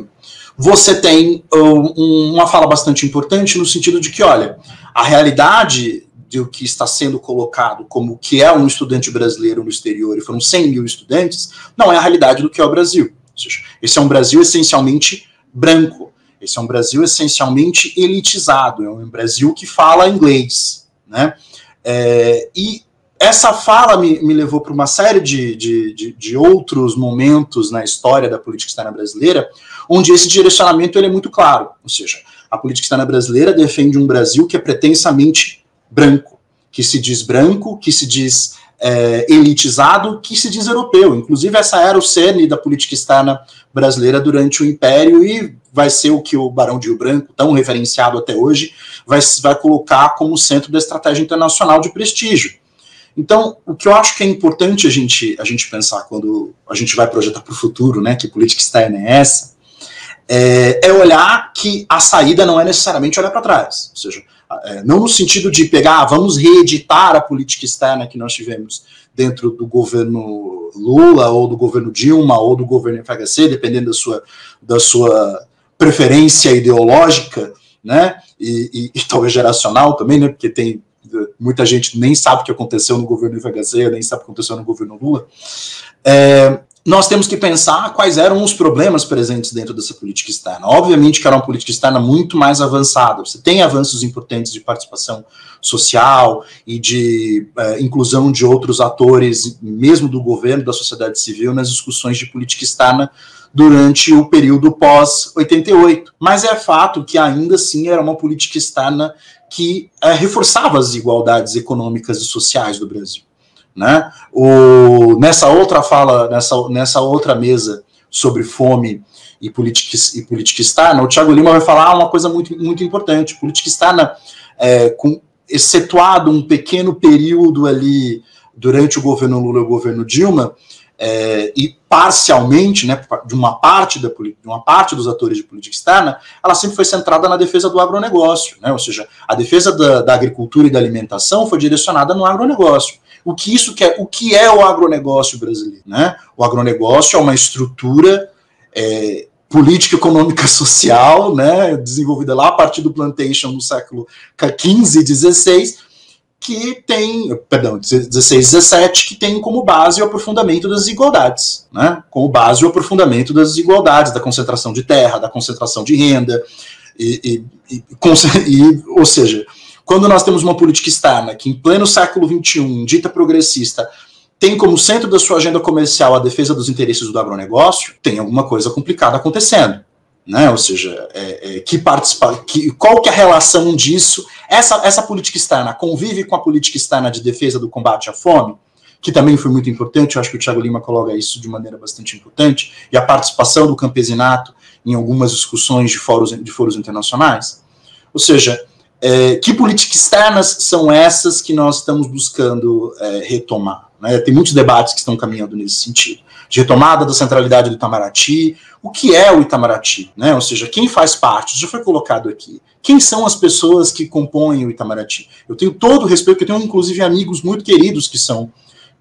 você tem um, uma fala bastante importante no sentido de que, olha, a realidade do que está sendo colocado como que é um estudante brasileiro no exterior, e foram 100 mil estudantes, não é a realidade do que é o Brasil. Ou seja, esse é um Brasil essencialmente branco, esse é um Brasil essencialmente elitizado, é um Brasil que fala inglês, né? É, e essa fala me, me levou para uma série de, de, de, de, outros momentos na história da política externa brasileira, onde esse direcionamento ele é muito claro. Ou seja, a política externa brasileira defende um Brasil que é pretensamente branco, que se diz branco, que se diz é, elitizado, que se diz europeu. Inclusive, essa era o cerne da política externa brasileira durante o Império e vai ser o que o Barão de Rio Branco, tão referenciado até hoje, vai, vai colocar como centro da estratégia internacional de prestígio. Então, o que eu acho que é importante a gente, a gente pensar quando a gente vai projetar para o futuro, né, que política externa é essa, é, é, olhar que a saída não é necessariamente olhar para trás. Ou seja, é, não no sentido de pegar, ah, vamos reeditar a política externa que nós tivemos dentro do governo Lula, ou do governo Dilma, ou do governo FHC, dependendo da sua, da sua preferência ideológica, né, e, e, e talvez geracional também, né, porque tem muita gente nem sabe o que aconteceu no governo FHC, nem sabe o que aconteceu no governo Lula. É, nós temos que pensar quais eram os problemas presentes dentro dessa política externa. Obviamente que era uma política externa muito mais avançada. Você tem avanços importantes de participação social e de uh, inclusão de outros atores, mesmo do governo, da sociedade civil, nas discussões de política externa durante o período pós-88. Mas é fato que ainda assim era uma política externa que uh, reforçava as desigualdades econômicas e sociais do Brasil. Né? O, nessa outra fala, nessa, nessa outra mesa sobre fome e política, e política externa, o Tiago Lima vai falar uma coisa muito, muito importante. Política externa, é, com, excetuado um pequeno período ali durante o governo Lula e o governo Dilma, é, e parcialmente, né, de uma parte da de uma parte dos atores de política externa, ela sempre foi centrada na defesa do agronegócio, né, ou seja, a defesa da, da agricultura e da alimentação foi direcionada no agronegócio. O que isso quer, o que é o agronegócio brasileiro, né? O agronegócio é uma estrutura é, política, econômica, social, né, desenvolvida lá a partir do plantation no século XV e XVI, que tem, perdão, 16 17, que tem como base o aprofundamento das desigualdades, né? Como base o aprofundamento das desigualdades, da concentração de terra, da concentração de renda, e, e, e, e ou seja, quando nós temos uma política externa que, em pleno século XXI, dita progressista, tem como centro da sua agenda comercial a defesa dos interesses do agronegócio, tem alguma coisa complicada acontecendo. Né? Ou seja, é, é, que participa, que, qual que é a relação disso? Essa, essa política externa convive com a política externa de defesa do combate à fome, que também foi muito importante, eu acho que o Tiago Lima coloca isso de maneira bastante importante, e a participação do campesinato em algumas discussões de fóruns, de fóruns internacionais. Ou seja, é, que políticas externas são essas que nós estamos buscando é, retomar? Né? Tem muitos debates que estão caminhando nesse sentido. De retomada da centralidade do Itamaraty, o que é o Itamaraty? Né? Ou seja, quem faz parte? Já foi colocado aqui. Quem são as pessoas que compõem o Itamaraty? Eu tenho todo o respeito, eu tenho inclusive amigos muito queridos que são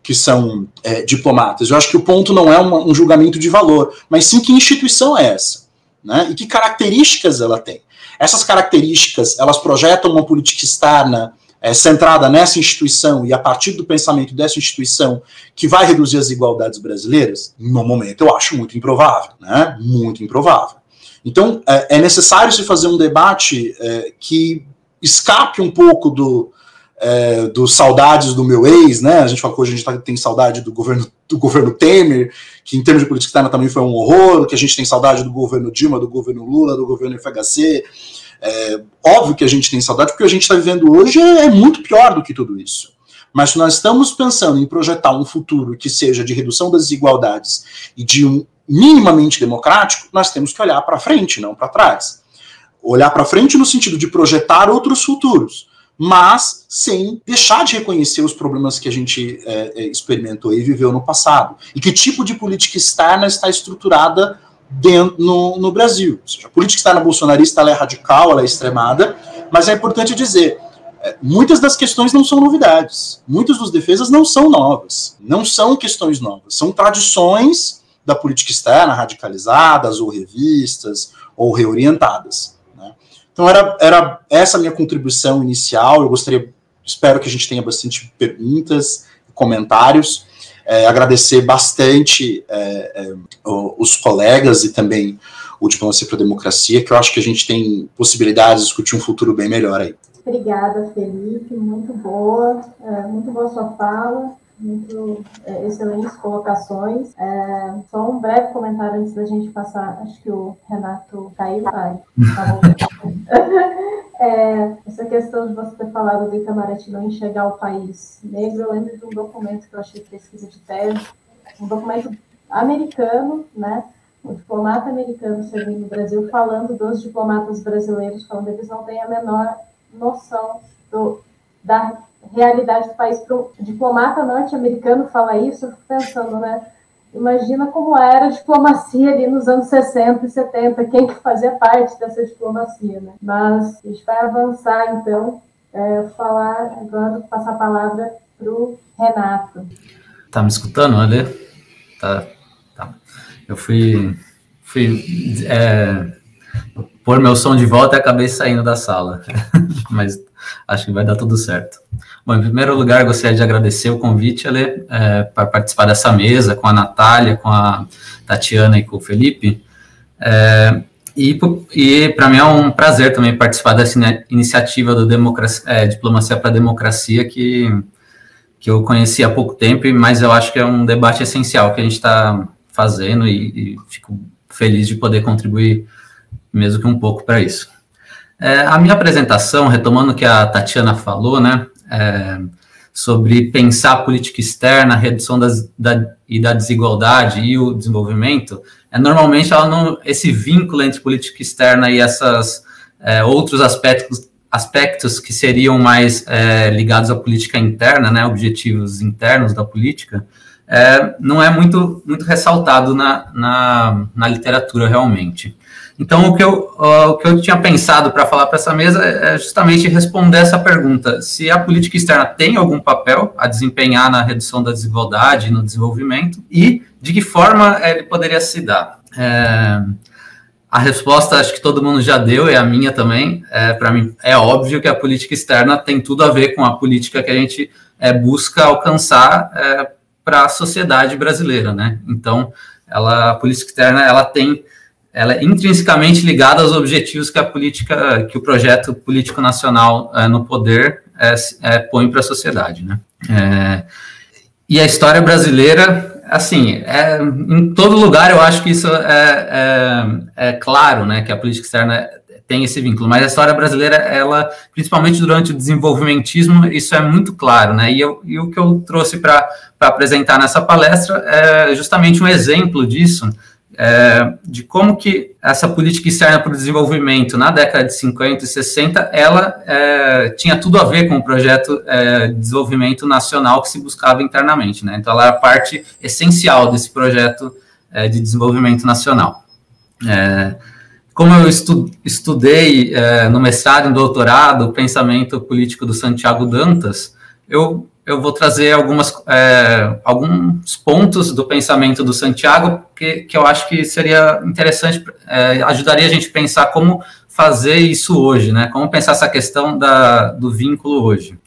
que são é, diplomatas. Eu acho que o ponto não é uma, um julgamento de valor, mas sim que instituição é essa, né? E que características ela tem. Essas características, elas projetam uma política externa é, centrada nessa instituição e a partir do pensamento dessa instituição que vai reduzir as desigualdades brasileiras? No momento, eu acho muito improvável, né? Muito improvável. Então, é, é necessário se fazer um debate é, que escape um pouco do, é, dos saudades do meu ex, né? A gente falou que hoje a gente tá, tem saudade do governo, do governo Temer, que em termos de política externa também foi um horror, que a gente tem saudade do governo Dilma, do governo Lula, do governo FHC. É, óbvio que a gente tem saudade, porque o que a gente está vivendo hoje é, é muito pior do que tudo isso. Mas se nós estamos pensando em projetar um futuro que seja de redução das desigualdades e de um minimamente democrático, nós temos que olhar para frente, não para trás. Olhar para frente no sentido de projetar outros futuros mas sem deixar de reconhecer os problemas que a gente é, é, experimentou e viveu no passado. E que tipo de política externa está estruturada dentro, no, no Brasil. Ou seja, a política externa bolsonarista é radical, ela é extremada, mas é importante dizer, é, muitas das questões não são novidades, muitas das defesas não são novas, não são questões novas, são tradições da política externa radicalizadas ou revistas ou reorientadas. Então era, era essa minha contribuição inicial. Eu gostaria, espero que a gente tenha bastante perguntas, comentários. É, agradecer bastante é, é, os colegas e também o Diplomacia para a Democracia, que eu acho que a gente tem possibilidades de discutir um futuro bem melhor aí.
Obrigada, Felipe, muito boa, é, muito boa sua fala muito é, excelentes colocações. É, só um breve comentário antes da gente passar, acho que o Renato caiu, vai. Tá [laughs] é, essa questão de você ter falado do Itamaraty não enxergar o país negro, eu lembro de um documento que eu achei pesquisa de tese, um documento americano, né? Um diplomata americano servindo no Brasil, falando dos diplomatas brasileiros, falando que eles não têm a menor noção do, da realidade do país. Para um diplomata norte-americano falar isso, eu fico pensando, né? Imagina como era a diplomacia ali nos anos 60 e 70, quem que fazia parte dessa diplomacia, né? Mas a gente vai avançar, então, é, falar agora, passar a palavra para o Renato.
Tá me escutando, Ale? Tá, tá. Eu fui, fui é, pôr meu som de volta e acabei saindo da sala. [laughs] Mas acho que vai dar tudo certo. Bom, em primeiro lugar, gostaria de agradecer o convite, Ale, é, para participar dessa mesa com a Natália, com a Tatiana e com o Felipe. É, e, e para mim é um prazer também participar dessa iniciativa do Democracia, é, Diplomacia para a Democracia, que, que eu conheci há pouco tempo, mas eu acho que é um debate essencial que a gente está fazendo e, e fico feliz de poder contribuir mesmo que um pouco para isso. É, a minha apresentação, retomando o que a Tatiana falou, né, é, sobre pensar a política externa, a redução das, da, e da desigualdade e o desenvolvimento, é, normalmente ela não, esse vínculo entre política externa e esses é, outros aspectos, aspectos que seriam mais é, ligados à política interna, né, objetivos internos da política, é, não é muito, muito ressaltado na, na, na literatura realmente. Então, o que eu, o que eu tinha pensado para falar para essa mesa é justamente responder essa pergunta: se a política externa tem algum papel a desempenhar na redução da desigualdade, no desenvolvimento, e de que forma ele poderia se dar. É, a resposta, acho que todo mundo já deu, e a minha também. É, para mim, é óbvio que a política externa tem tudo a ver com a política que a gente é, busca alcançar é, para a sociedade brasileira, né? Então, ela, a política externa, ela tem ela é intrinsecamente ligada aos objetivos que a política, que o projeto político nacional é, no poder é, é, põe para a sociedade, né? É, e a história brasileira, assim, é, em todo lugar eu acho que isso é, é, claro, né, que a política externa tem esse vínculo, mas a história brasileira, ela, principalmente durante o desenvolvimentismo, isso é muito claro, né, e, eu, e o que eu trouxe para apresentar nessa palestra é justamente um exemplo disso, é, de como que essa política externa para o desenvolvimento na década de 50 e 60, ela é, tinha tudo a ver com o projeto é, de desenvolvimento nacional que se buscava internamente, né? Então, ela era parte essencial desse projeto é, de desenvolvimento nacional. É, como eu estu estudei é, no mestrado e doutorado o pensamento político do Santiago Dantas, eu eu vou trazer algumas, é, alguns pontos do pensamento do Santiago que, que eu acho que seria interessante, é, ajudaria a gente a pensar como fazer isso hoje, né? Como pensar essa questão da, do vínculo hoje.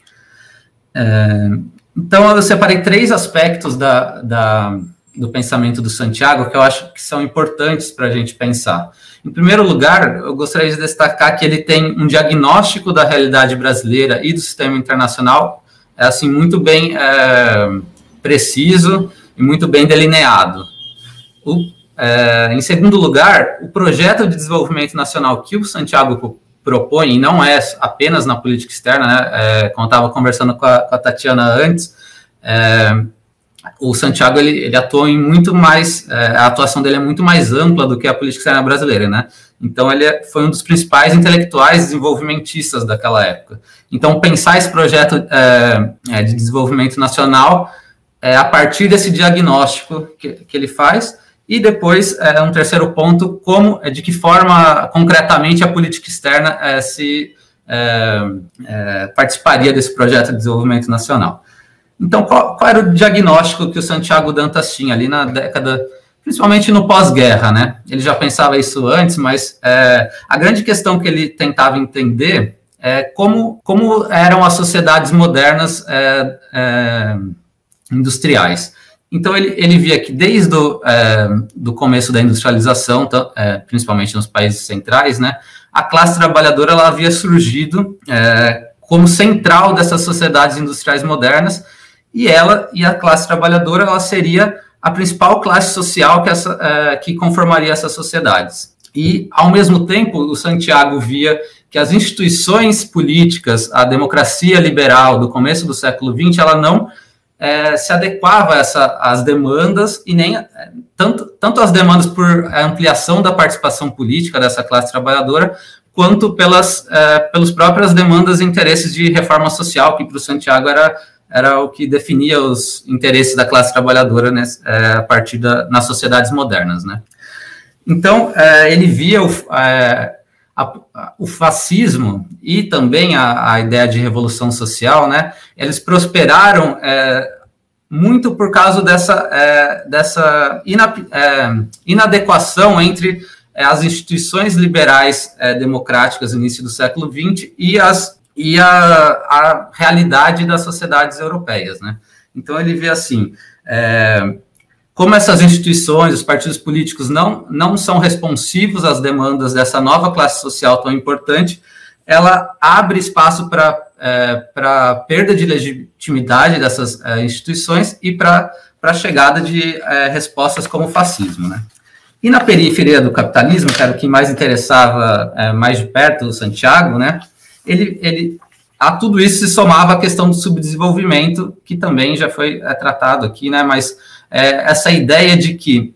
É, então, eu separei três aspectos da, da, do pensamento do Santiago que eu acho que são importantes para a gente pensar. Em primeiro lugar, eu gostaria de destacar que ele tem um diagnóstico da realidade brasileira e do sistema internacional é assim muito bem é, preciso e muito bem delineado. O, é, em segundo lugar, o projeto de desenvolvimento nacional que o Santiago propõe, e não é apenas na política externa, né, é, como estava conversando com a, com a, Tatiana antes, é, o Santiago ele, ele atua em muito mais, é, a atuação dele é muito mais ampla do que a política externa brasileira, né? Então, ele é, foi um dos principais intelectuais desenvolvimentistas daquela época. Então, pensar esse projeto é, é, de desenvolvimento nacional é a partir desse diagnóstico que, que ele faz, e depois, é, um terceiro ponto, como, é, de que forma, concretamente, a política externa se participaria desse projeto de desenvolvimento nacional. Então, qual, qual, era o diagnóstico que o Santiago Dantas tinha ali na década principalmente no pós-guerra, né? Ele já pensava isso antes, mas é, a grande questão que ele tentava entender é como, como eram as sociedades modernas é, é, industriais. Então, ele, ele via que desde o é, do começo da industrialização, é, principalmente nos países centrais, né, a classe trabalhadora ela havia surgido é, como central dessas sociedades industriais modernas, e ela e a classe trabalhadora ela seria a principal classe social que, essa, é, que conformaria essas sociedades. E, ao mesmo tempo, o Santiago via que as instituições políticas, a democracia liberal do começo do século XX, ela não é, se adequava essa, às demandas e nem tanto, tanto as demandas por ampliação da participação política dessa classe trabalhadora, quanto pelas, é, pelas próprias demandas e interesses de reforma social, que para o Santiago era era o que definia os interesses da classe trabalhadora né, é, a partir da, nas sociedades modernas, né? Então, é, ele via o, é, a, o fascismo e também a, a, ideia de revolução social, né? Eles prosperaram é, muito por causa dessa, é, dessa ina, é, inadequação entre as instituições liberais democráticas início do século XX e, as, e a, a realidade das sociedades europeias. Né? Então, ele vê assim, é, como essas instituições, os partidos políticos não, não são responsivos às demandas dessa nova classe social tão importante, ela abre espaço para é, perda de legitimidade dessas é, instituições e para a chegada de é, respostas como o fascismo. Né? E na periferia do capitalismo, que era o que mais interessava é, mais de perto o Santiago, né, ele, ele, a tudo isso se somava a questão do subdesenvolvimento, que também já foi é, tratado aqui, né, mas é, essa ideia de que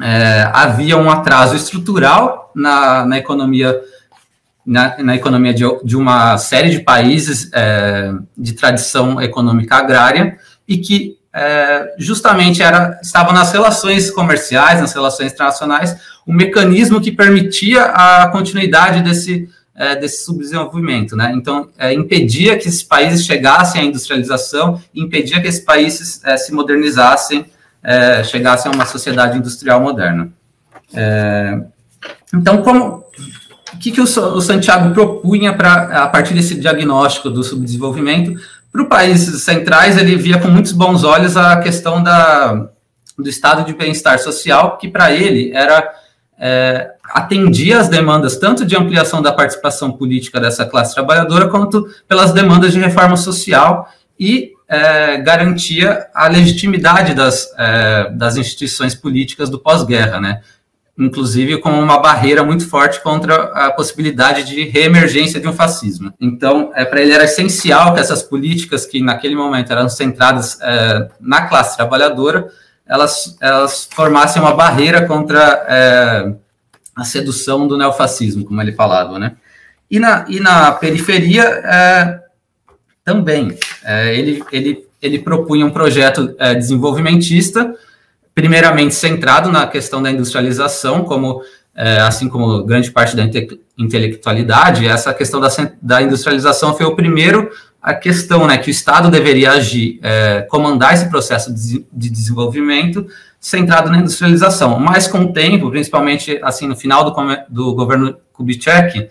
é, havia um atraso estrutural na, na economia na, na, economia de, de, uma série de países é, de tradição econômica agrária e que é, justamente era, estava nas relações comerciais, nas relações internacionais, o mecanismo que permitia a continuidade desse, é, desse subdesenvolvimento. Né? Então, é, impedia que esses países chegassem à industrialização, impedia que esses países é, se modernizassem, é, chegassem a uma sociedade industrial moderna. É, então, como, o que, que o, o Santiago propunha para a partir desse diagnóstico do subdesenvolvimento? Para os países centrais, ele via com muitos bons olhos a questão da, do estado de bem-estar social, que para ele era é, atendia às demandas tanto de ampliação da participação política dessa classe trabalhadora, quanto pelas demandas de reforma social e é, garantia a legitimidade das, é, das instituições políticas do pós-guerra, né? inclusive como uma barreira muito forte contra a possibilidade de reemergência de um fascismo. Então, é, para ele era essencial que essas políticas que naquele momento eram centradas é, na classe trabalhadora, elas, elas formassem uma barreira contra é, a sedução do neofascismo, como ele falava, né? E na, e na periferia é, também, é, ele, ele, ele propunha um projeto é, desenvolvimentista primeiramente centrado na questão da industrialização, como é, assim como grande parte da inte intelectualidade, essa questão da, da, industrialização foi o primeiro a questão, né, que o Estado deveria agir, é, comandar esse processo de, de, desenvolvimento centrado na industrialização. Mas com o tempo, principalmente assim no final do, do governo Kubitschek,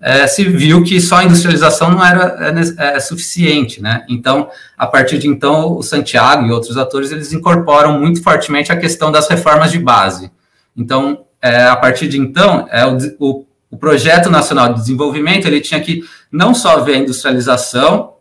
é, se viu que só a industrialização não era é, é, suficiente, né? Então, a partir de então, o Santiago e outros atores eles incorporam muito fortemente a questão das reformas de base. Então, é, a partir de então, é, o, o, o, projeto nacional de desenvolvimento ele tinha que não só ver a industrialização,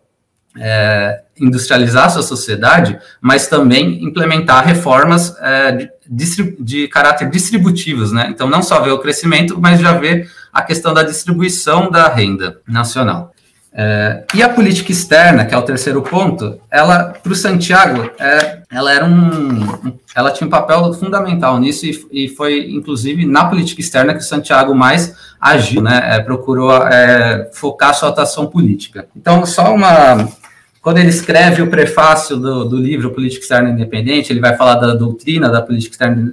é, industrializar sua sociedade, mas também implementar reformas é, de, de caráter distributivos, né? Então, não só ver o crescimento, mas já ver a questão da distribuição da renda nacional. É, e a política externa, que é o terceiro ponto, ela, para o Santiago, é, ela era um, ela tinha um papel fundamental nisso e, e, foi, inclusive, na política externa que o Santiago mais agiu, né? É, procurou é, focar sua atuação política. Então, só uma quando ele escreve o prefácio do, do, livro Política Externa Independente, ele vai falar da doutrina da política externa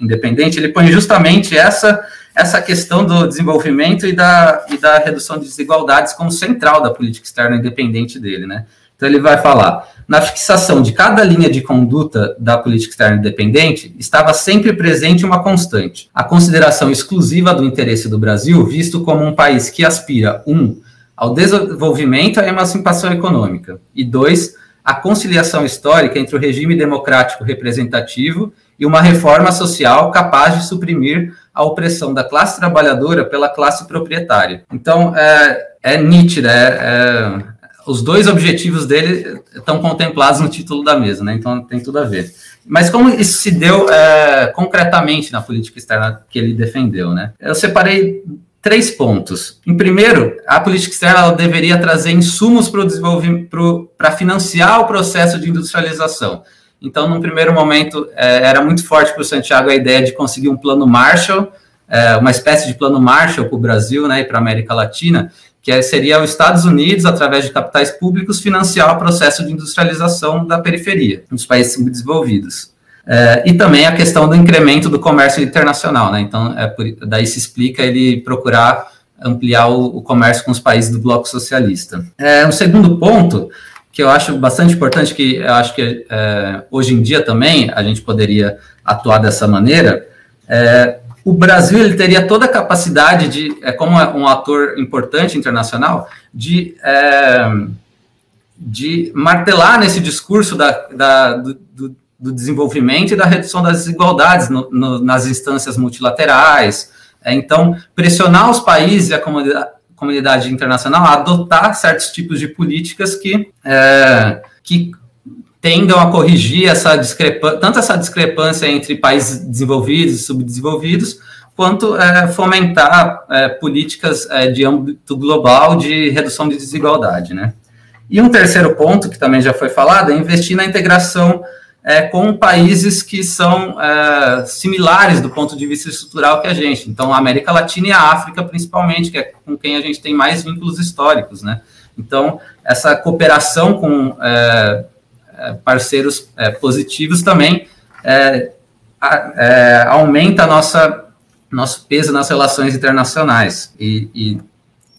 independente, ele põe justamente essa essa questão do desenvolvimento e da, e da redução de desigualdades como central da política externa independente dele, né? Então ele vai falar, na fixação de cada linha de conduta da política externa independente, estava sempre presente uma constante, a consideração exclusiva do interesse do Brasil, visto como um país que aspira, um, ao desenvolvimento e à emancipação econômica, e dois, a conciliação histórica entre o regime democrático representativo e uma reforma social capaz de suprimir a opressão da classe trabalhadora pela classe proprietária. Então, é, é nítida, é, é, os dois objetivos dele estão contemplados no título da mesa, né? então tem tudo a ver. Mas como isso se deu é, concretamente na política externa que ele defendeu? Né? Eu separei três pontos. Em primeiro, a política externa deveria trazer insumos para desenvolvimento, para financiar o processo de industrialização. Então, num primeiro momento, é, era muito forte para o Santiago a ideia de conseguir um plano Marshall, é, uma espécie de plano Marshall para o Brasil né, e para a América Latina, que é, seria os Estados Unidos, através de capitais públicos, financiar o processo de industrialização da periferia, dos países subdesenvolvidos. É, e também a questão do incremento do comércio internacional, né? Então, é por, daí se explica ele procurar ampliar o, o, comércio com os países do bloco socialista. É, um segundo ponto que eu acho bastante importante, que eu acho que é, hoje em dia também a gente poderia atuar dessa maneira, é, o Brasil ele teria toda a capacidade de, é, como é um ator importante internacional, de, é, de martelar nesse discurso da, da do, do, do, desenvolvimento e da redução das desigualdades no, no, nas instâncias multilaterais. É, então, pressionar os países e a comunidade, comunidade internacional a adotar certos tipos de políticas que, é, que tendam a corrigir essa discrepância, tanto essa discrepância entre países desenvolvidos e subdesenvolvidos, quanto é, fomentar é, políticas é, de âmbito global de redução de desigualdade, né? E um terceiro ponto, que também já foi falado, é investir na integração é, com países que são é, similares do ponto de vista estrutural que a gente. Então, a América Latina e a África, principalmente, que é com quem a gente tem mais vínculos históricos, né? Então, essa cooperação com é, é, parceiros é, positivos também é, aumenta nossa nosso peso nas relações internacionais e, e,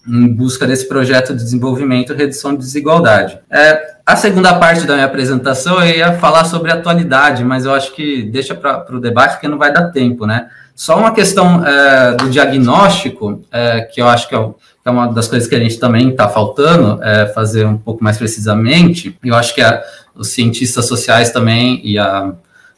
em busca desse projeto de desenvolvimento e redução de desigualdade. É, a segunda parte da minha apresentação eu ia falar sobre atualidade, mas eu acho que deixa para o debate porque não vai dar tempo, né? Só uma questão é, do diagnóstico, é, que eu acho que é, é, uma das coisas que a gente também está faltando, é, fazer um pouco mais precisamente. Eu acho que a, os cientistas sociais também e a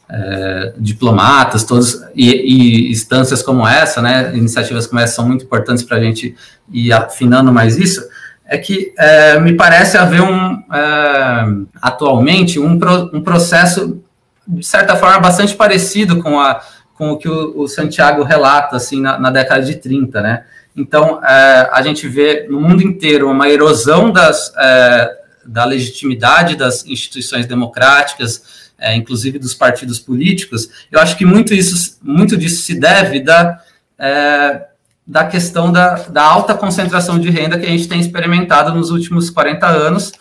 é, diplomatas, todos e, e, instâncias como essa, né, iniciativas como essa são muito importantes para a gente ir afinando mais isso. É que é, me parece haver um é, atualmente um, pro, um processo de certa forma bastante parecido com, a, com o que o, o Santiago relata assim na, na, década de 30, né? Então é, a gente vê no mundo inteiro uma erosão das é, da legitimidade das instituições democráticas, é, inclusive dos partidos políticos, eu acho que muito, isso, muito disso se deve da, é, da questão da, da alta concentração de renda que a gente tem experimentado nos últimos 40 anos,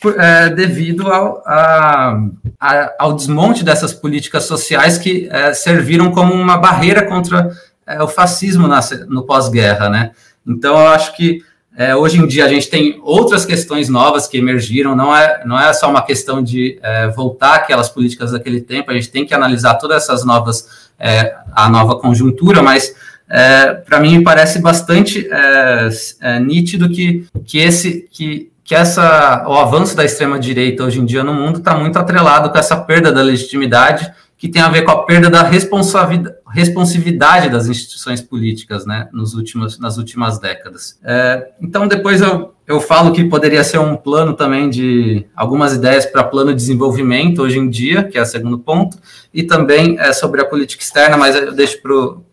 por, é, devido ao, a, a, ao desmonte dessas políticas sociais que é, serviram como uma barreira contra é, o fascismo na, no pós-guerra, né? Então, eu acho que é, hoje em dia a gente tem outras questões novas que emergiram, não é, não é só uma questão de é, voltar aquelas políticas daquele tempo, a gente tem que analisar todas essas novas, é, a nova conjuntura, mas é, para mim me parece bastante é, é, nítido que, que esse que, que essa, o avanço da extrema-direita hoje em dia no mundo está muito atrelado com essa perda da legitimidade que tem a ver com a perda da responsividade das instituições políticas, né, nos últimos, nas últimas décadas. É, então, depois eu, eu falo que poderia ser um plano também de algumas ideias para plano de desenvolvimento hoje em dia, que é o segundo ponto, e também é sobre a política externa, mas eu deixo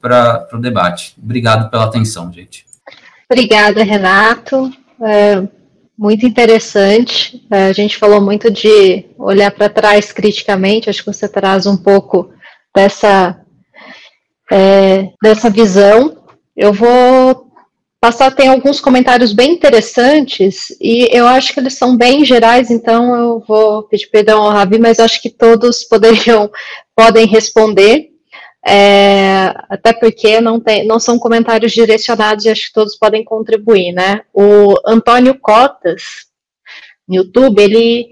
para o debate. Obrigado pela atenção, gente.
Obrigada, Renato. É, muito interessante. É, a gente falou muito de olhar para trás criticamente, acho que você traz um pouco dessa, é, dessa visão. Eu vou passar, tem alguns comentários bem interessantes, e eu acho que eles são bem gerais, então eu vou pedir perdão ao Ravi, mas acho que todos [laughs] poderiam, podem responder é, até porque não, tem, não são comentários direcionados e acho que todos podem contribuir, né? O Antônio Cotas, no YouTube, ele,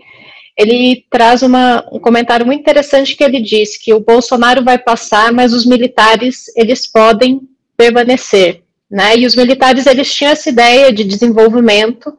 ele traz uma, um comentário muito interessante que ele diz que o Bolsonaro vai passar, mas os militares, eles podem permanecer, né? E os militares, eles tinham essa ideia de desenvolvimento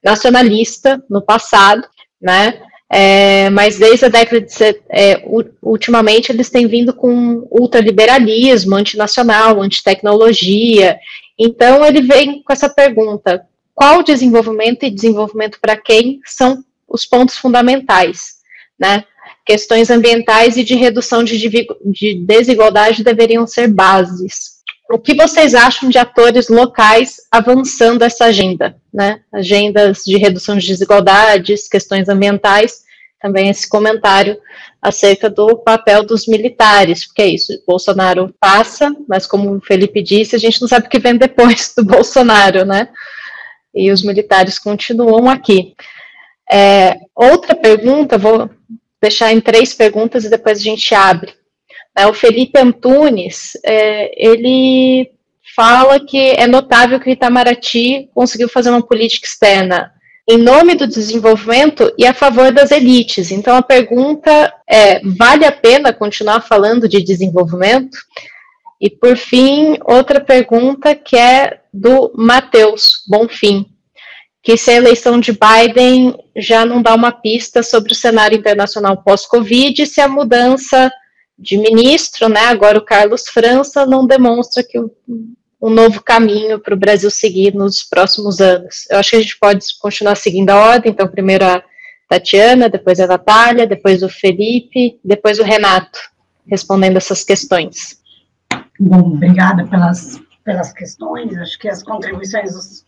nacionalista no passado, né? É, mas desde a década de é, ultimamente eles têm vindo com ultraliberalismo, antinacional, antitecnologia. Então ele vem com essa pergunta: qual desenvolvimento e desenvolvimento para quem são os pontos fundamentais, né? Questões ambientais e de redução de, de desigualdade deveriam ser bases. O que vocês acham de atores locais avançando essa agenda, né? Agendas de redução de desigualdades, questões ambientais, também esse comentário acerca do papel dos militares, porque é isso, Bolsonaro passa, mas como o Felipe disse, a gente não sabe o que vem depois do Bolsonaro, né? E os militares continuam aqui. É, outra pergunta, vou deixar em três perguntas e depois a gente abre. É, o Felipe Antunes, é, ele fala que é notável que o Itamaraty conseguiu fazer uma política externa em nome do desenvolvimento e a favor das elites. Então a pergunta é: vale a pena continuar falando de desenvolvimento? E por fim, outra pergunta que é do Matheus Bonfim, que se a eleição de Biden já não dá uma pista sobre o cenário internacional pós-Covid, se a mudança de ministro, né, agora o Carlos França, não demonstra que um novo caminho para o Brasil seguir nos próximos anos. Eu acho que a gente pode continuar seguindo a ordem, então primeiro a Tatiana, depois a Natália, depois o Felipe, depois o Renato, respondendo essas questões.
Bom, obrigada pelas, pelas questões, acho que as contribuições dos,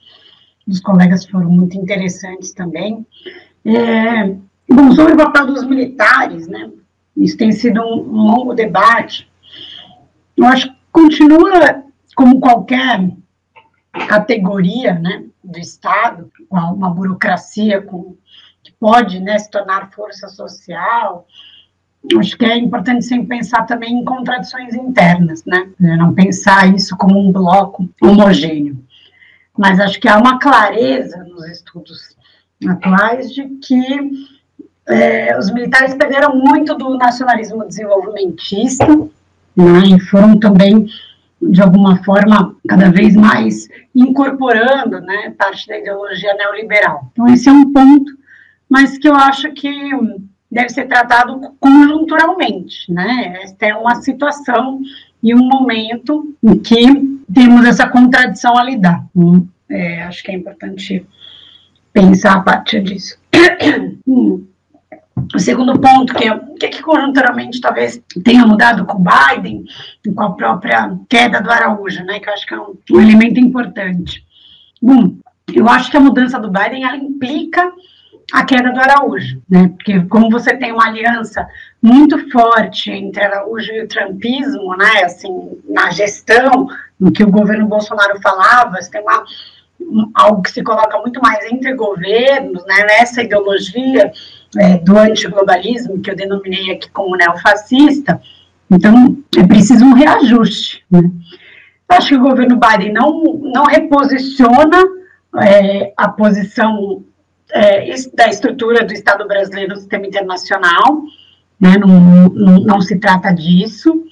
dos colegas foram muito interessantes também. É, bom, sobre o papel dos militares, né, isso tem sido um, longo debate, eu acho que continua como qualquer categoria, né, do Estado, uma burocracia com que pode né, se tornar força social. Acho que é importante sempre pensar também em contradições internas, né? Não pensar isso como um bloco homogêneo. Mas acho que há uma clareza nos estudos atuais de que é, os militares perderam muito do nacionalismo desenvolvimentista né, e foram também de alguma forma, cada vez mais incorporando né, parte da ideologia neoliberal. Então, esse é um ponto mas que eu acho que deve ser tratado conjunturalmente, né? Esta é uma situação e um momento em que temos essa contradição a lidar. Hum, é, acho que é importante pensar a partir disso. [clears throat] O segundo ponto, que é o que, que conjunturamente talvez tenha mudado com o Biden com a própria queda do Araújo, né? Que eu acho que é um, um elemento importante. Bom, eu acho que a mudança do Biden ela implica a queda do Araújo, né? Porque como você tem uma aliança muito forte entre Araújo e o trumpismo, né? Assim, na gestão, no que o governo Bolsonaro falava, você tem uma algo que se coloca muito mais entre governos, né? Nessa ideologia é, do antiglobalismo que eu denominei aqui como neofascista. Então, é preciso um reajuste. Né? Acho que o governo Biden não, não reposiciona é, a posição é, da estrutura do Estado brasileiro no sistema internacional, né, não, não, não, se trata disso,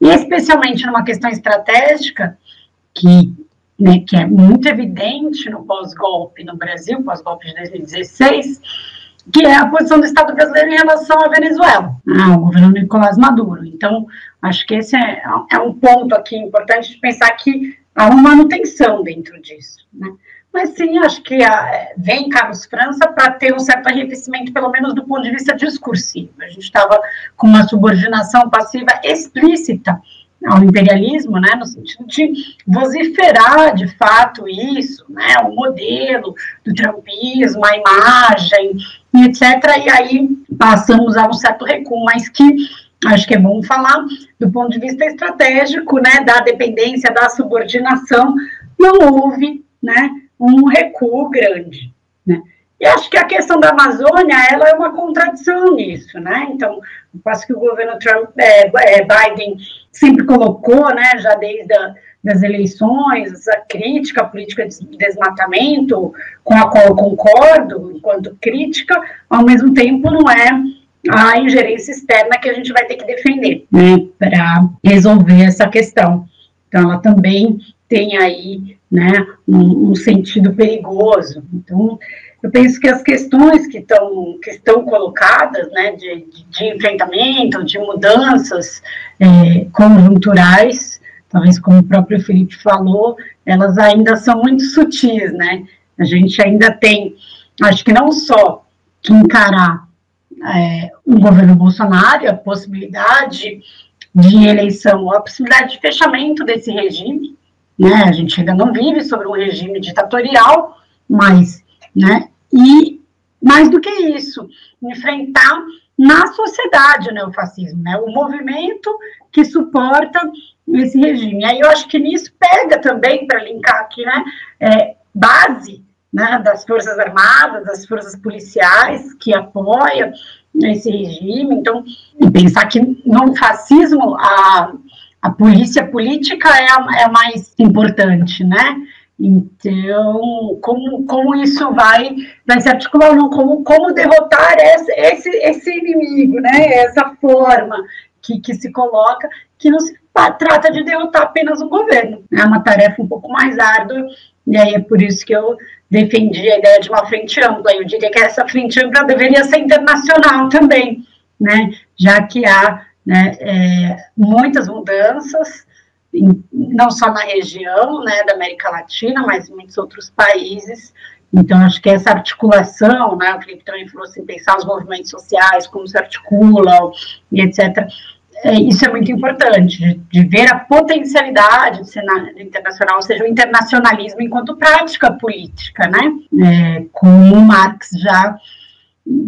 e especialmente numa questão estratégica, que, né, que é muito evidente no pós-golpe no Brasil, pós-golpe de 2016, que é a posição do Estado brasileiro em relação à Venezuela, ao governo Nicolás Maduro. Então, acho que esse é, é um ponto aqui importante de pensar que há uma manutenção dentro disso. Né? Mas sim, acho que a, ah, vem Carlos França para ter um certo arrefecimento, pelo menos do ponto de vista discursivo. A gente estava com uma subordinação passiva explícita ao imperialismo, né, no sentido de vociferar de fato isso, né, o modelo do trumpismo, a imagem, etc. E aí passamos a um certo recuo, mas que acho que é bom falar do ponto de vista estratégico, né, da dependência, da subordinação, não houve, né, um recuo grande, né? E acho que a questão da Amazônia, ela é uma contradição nisso, né? Então, passo que o governo Trump, é, é, Biden sempre colocou, né, já desde a, das eleições, essa crítica à política de desmatamento, com a qual eu concordo, enquanto crítica, ao mesmo tempo não é a ingerência externa que a gente vai ter que defender, né, para resolver essa questão. Então, ela também tem aí né, um, um, sentido perigoso. Então, eu penso que as questões que estão que estão colocadas, né, de, de, de enfrentamento, de mudanças é, conjunturais, talvez como o próprio Felipe falou, elas ainda são muito sutis, né? A gente ainda tem, acho que não só que encarar é, um governo Bolsonaro, a possibilidade de eleição, a possibilidade de fechamento desse regime, né? A gente ainda não vive sobre um regime ditatorial, mas, né? E mais do que isso, enfrentar na sociedade o neofascismo, né? O movimento que suporta esse regime. Aí eu acho que nisso pega também para linkar aqui, né? É, base né, das Forças Armadas, das Forças Policiais que apoiam esse regime. Então, pensar que no fascismo a a polícia política é a, é a mais importante, né? Então, como, como isso vai, vai se articular, não, como, como derrotar esse, esse, esse inimigo, né? Essa forma que, que se coloca, que não se trata de derrotar apenas um governo. É uma tarefa um pouco mais árdua, e aí é por isso que eu defendi a ideia de uma frente ampla. Eu diria que essa frente ampla deveria ser internacional também, né? já que há né, é, muitas mudanças, não só na região né, da América Latina, mas em muitos outros países, então, acho que essa articulação, né, o Felipe também falou assim, pensar os movimentos sociais, como se articulam, e etc., é, isso é muito importante, de, ver a potencialidade do cenário internacional, ou seja, o internacionalismo enquanto prática política, né, é, como Marx já,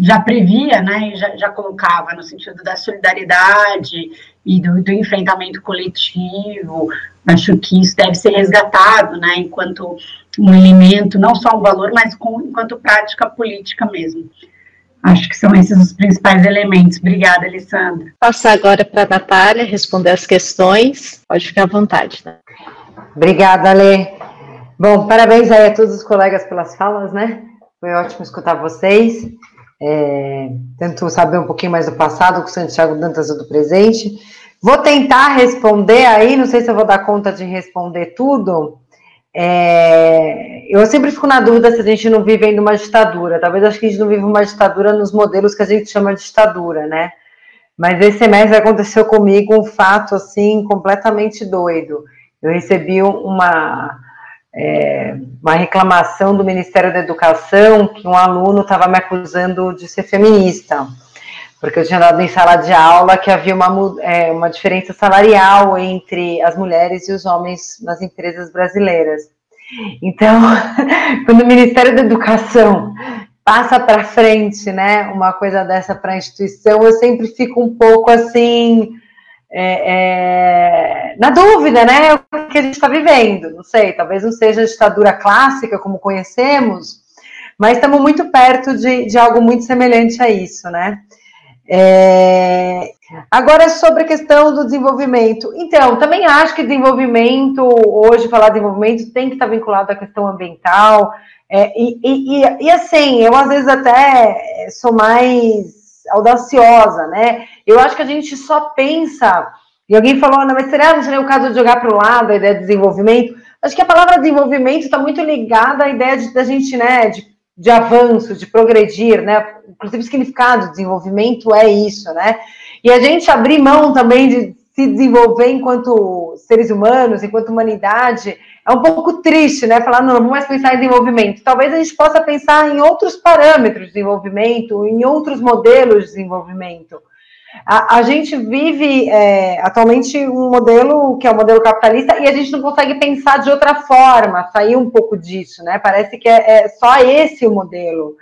já previa, né, já, já colocava no sentido da solidariedade e do, do enfrentamento coletivo, acho que isso deve ser resgatado, né, enquanto um elemento, não só um valor, mas com, enquanto prática política mesmo. Acho que são esses os principais elementos. Obrigada, Alessandra.
Passar agora para a Natália responder as questões. Pode ficar à vontade. Né?
Obrigada, Lê. Bom, parabéns aí a todos os colegas pelas falas, né? Foi ótimo escutar vocês. É, tento saber um pouquinho mais do passado com o Santiago Dantas do presente. Vou tentar responder aí, não sei se eu vou dar conta de responder tudo, é, eu sempre fico na dúvida se a gente não vive ainda uma ditadura. Talvez acho que a gente não vive uma ditadura nos modelos que a gente chama de ditadura, né? Mas esse semestre aconteceu comigo um fato assim completamente doido. Eu recebi uma é, uma reclamação do Ministério da Educação que um aluno estava me acusando de ser feminista, porque eu tinha dado em sala de aula que havia uma, é, uma diferença salarial entre as mulheres e os homens nas empresas brasileiras. Então, [laughs] quando o Ministério da Educação passa para frente, né, uma coisa dessa para a instituição, eu sempre fico um pouco assim é, é, na dúvida, né, o que a gente está vivendo. Não sei, talvez não seja a ditadura clássica como conhecemos, mas estamos muito perto de, de algo muito semelhante a isso, né? É... Agora, sobre a questão do desenvolvimento. Então, também acho que desenvolvimento, hoje falar de desenvolvimento tem que estar vinculado à questão ambiental. É, e, e, e, assim, eu às vezes até sou mais audaciosa, né? Eu acho que a gente só pensa. E alguém falou, não, mas será, não seria o caso de jogar para o lado a ideia de desenvolvimento? Acho que a palavra desenvolvimento está muito ligada à ideia de, da gente, né, de de avanço, de progredir, né? Inclusive, o significado de desenvolvimento é isso, né? E a gente abrir mão também de se desenvolver enquanto seres humanos, enquanto humanidade, é um pouco triste, né? Falar, não, não vamos mais pensar em desenvolvimento. Talvez a gente possa pensar em outros parâmetros de desenvolvimento, em outros modelos de desenvolvimento. A, a gente vive é, atualmente um modelo que é o um modelo capitalista e a gente não consegue pensar de outra forma, sair um pouco disso, né? Parece que é, é só esse o modelo.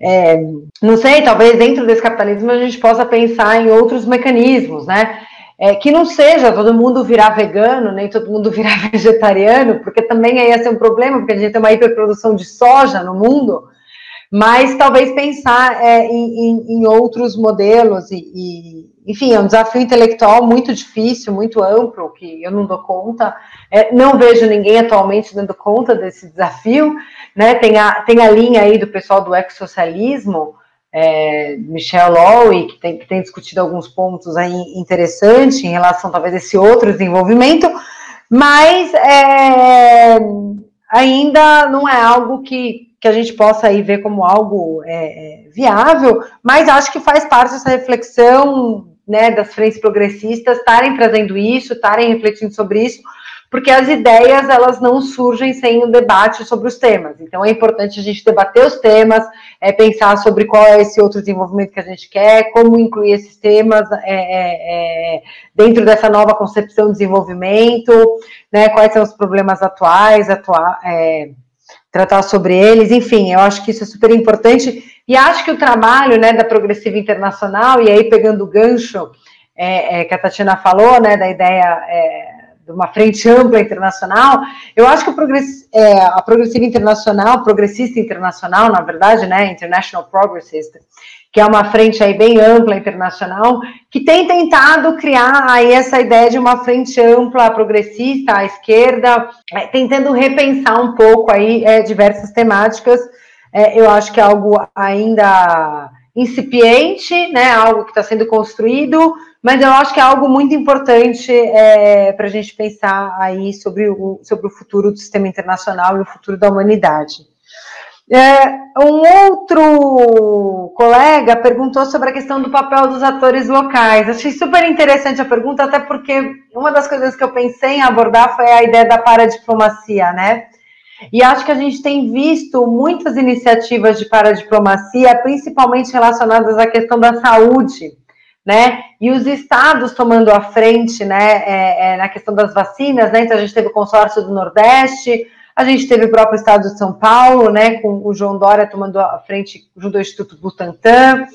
É, não sei, talvez dentro desse capitalismo a gente possa pensar em outros mecanismos, né? É, que não seja todo mundo virar vegano, nem todo mundo [laughs] virar vegetariano, porque também aí ia ser um problema, porque a gente tem uma hiperprodução de soja no mundo, mas talvez pensar é, em, em, outros modelos e, e, enfim, é um desafio intelectual muito difícil, muito amplo, que eu não dou conta, é, não vejo ninguém atualmente dando conta desse desafio, né, tem a, tem a linha aí do pessoal do ex-socialismo, é, Michel Lowy, que tem, que tem discutido alguns pontos aí interessantes em relação talvez a esse outro desenvolvimento, mas é, ainda não é algo que que a gente possa aí ver como algo é, é, viável, mas acho que faz parte dessa reflexão né, das frentes progressistas estarem trazendo isso, estarem refletindo sobre isso, porque as ideias elas não surgem sem um debate sobre os temas. Então é importante a gente debater os temas, é, pensar sobre qual é esse outro desenvolvimento que a gente quer, como incluir esses temas é, é, é dentro dessa nova concepção de desenvolvimento, né, quais são os problemas atuais, atua é, tratar sobre eles, enfim, eu acho que isso é super importante, e acho que o trabalho, né, da Progressiva Internacional, e aí pegando o gancho é, é, que a Tatiana falou, né, da ideia é, de uma frente ampla internacional, eu acho que progress, é, a Progressiva Internacional, Progressista Internacional, na verdade, né, International Progressist, que é uma frente aí bem ampla internacional, que tem tentado criar aí essa ideia de uma frente ampla progressista à esquerda, é, tentando repensar um pouco aí é, diversas temáticas. É, eu acho que é algo ainda incipiente, né, algo que está sendo construído, mas eu acho que é algo muito importante é, para a gente pensar aí sobre o, sobre o futuro do sistema internacional e o futuro da humanidade. É, um outro colega perguntou sobre a questão do papel dos atores locais. Achei super interessante a pergunta, até porque uma das coisas que eu pensei em abordar foi a ideia da paradiplomacia, né? E acho que a gente tem visto muitas iniciativas de paradiplomacia, principalmente relacionadas à questão da saúde, né? E os estados tomando a frente, né, é, é, na questão das vacinas, né? Então a gente teve o consórcio do Nordeste, a gente teve o próprio estado de São Paulo, né, com o João Dória tomando a frente junto ao Instituto Butantan.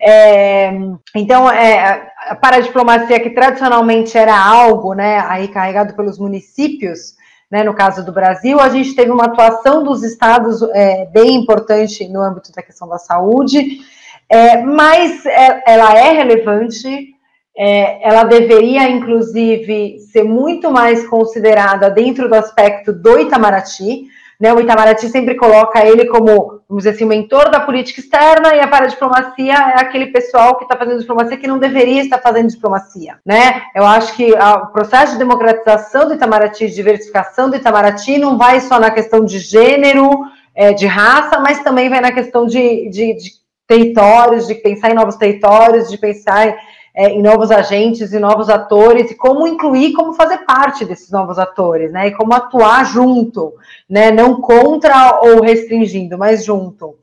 É, então, é, para a diplomacia, que tradicionalmente era algo né, aí carregado pelos municípios, né, no caso do Brasil, a gente teve uma atuação dos estados é, bem importante no âmbito da questão da saúde, é, mas é, ela é relevante, é, ela deveria, inclusive, ser muito mais considerada dentro do aspecto do Itamaraty. Né? O Itamaraty sempre coloca ele como, vamos dizer assim, o mentor da política externa e a paradiplomacia é aquele pessoal que está fazendo diplomacia que não deveria estar fazendo diplomacia. Né? Eu acho que o processo de democratização do Itamaraty, de diversificação do Itamaraty, não vai só na questão de gênero, é, de raça, mas também vai na questão de, de, de territórios, de pensar em novos territórios, de pensar é, em novos agentes e novos atores, e como incluir, como fazer parte desses novos atores, né? E como atuar junto, né? Não contra ou restringindo, mas junto.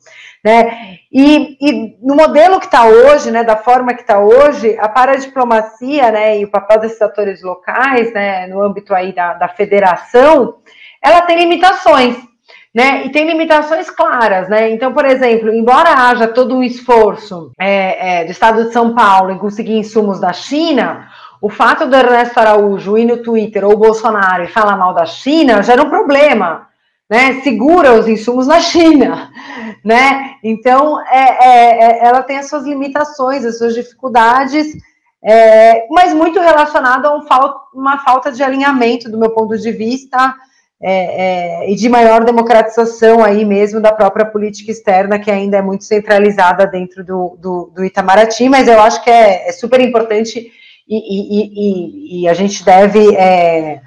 Né? E, e no modelo que está hoje, né, da forma que está hoje, a paradiplomacia né, e o papel desses atores locais, né, no âmbito aí da, da federação, ela tem limitações né? E tem limitações claras, né? Então, por exemplo, embora haja todo um esforço é, é, do Estado de São Paulo em conseguir insumos da China, o fato do Ernesto Araújo ir no Twitter ou Bolsonaro e falar mal da China gera um problema. Né, segura os insumos na China, [laughs] né? Então, é, é, é ela tem as suas limitações, as suas dificuldades, é, mas muito relacionado a um uma falta de alinhamento, do meu ponto de vista, é, é, e de maior democratização aí mesmo da própria política externa, que ainda é muito centralizada dentro do, do, do Itamaraty, mas eu acho que é, é super importante e, e, e, e, a gente deve, é,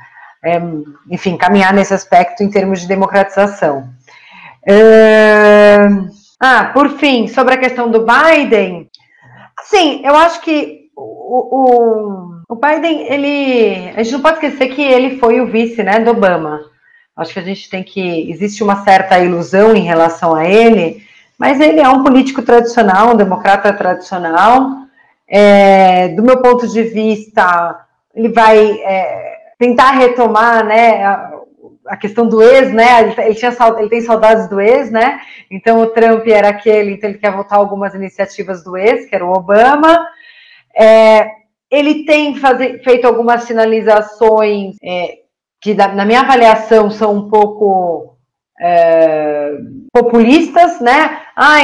é, enfim, caminhar nesse aspecto em termos de democratização. ah, por fim, sobre a questão do Biden, sim, eu acho que o, o, o Biden, ele, a gente não pode esquecer que ele foi o vice, né, do Obama. Acho que a gente tem que. Existe uma certa ilusão em relação a ele, mas ele é um político tradicional, um democrata tradicional. É, do meu ponto de vista, ele vai é, tentar retomar né, a, a, questão do ex, né? Ele, tinha, ele tem saudades do ex, né? Então o Trump era aquele, então ele quer voltar algumas iniciativas do ex, que era o Obama. É, ele tem fazer, feito algumas sinalizações é, que na minha avaliação são um pouco é, populistas, né? Ah,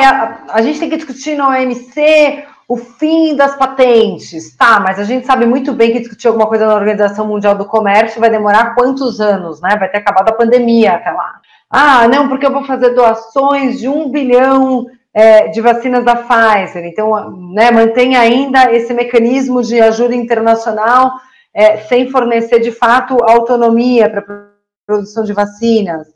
a, a, gente tem que discutir na OMC o fim das patentes, tá? Mas a gente sabe muito bem que discutir alguma coisa na Organização Mundial do Comércio vai demorar quantos anos, né? Vai ter acabado a pandemia até lá. Ah, não, porque eu vou fazer doações de um bilhão é, de vacinas da Pfizer. Então, né, mantém ainda esse mecanismo de ajuda internacional é, sem fornecer de fato autonomia para a produção de vacinas.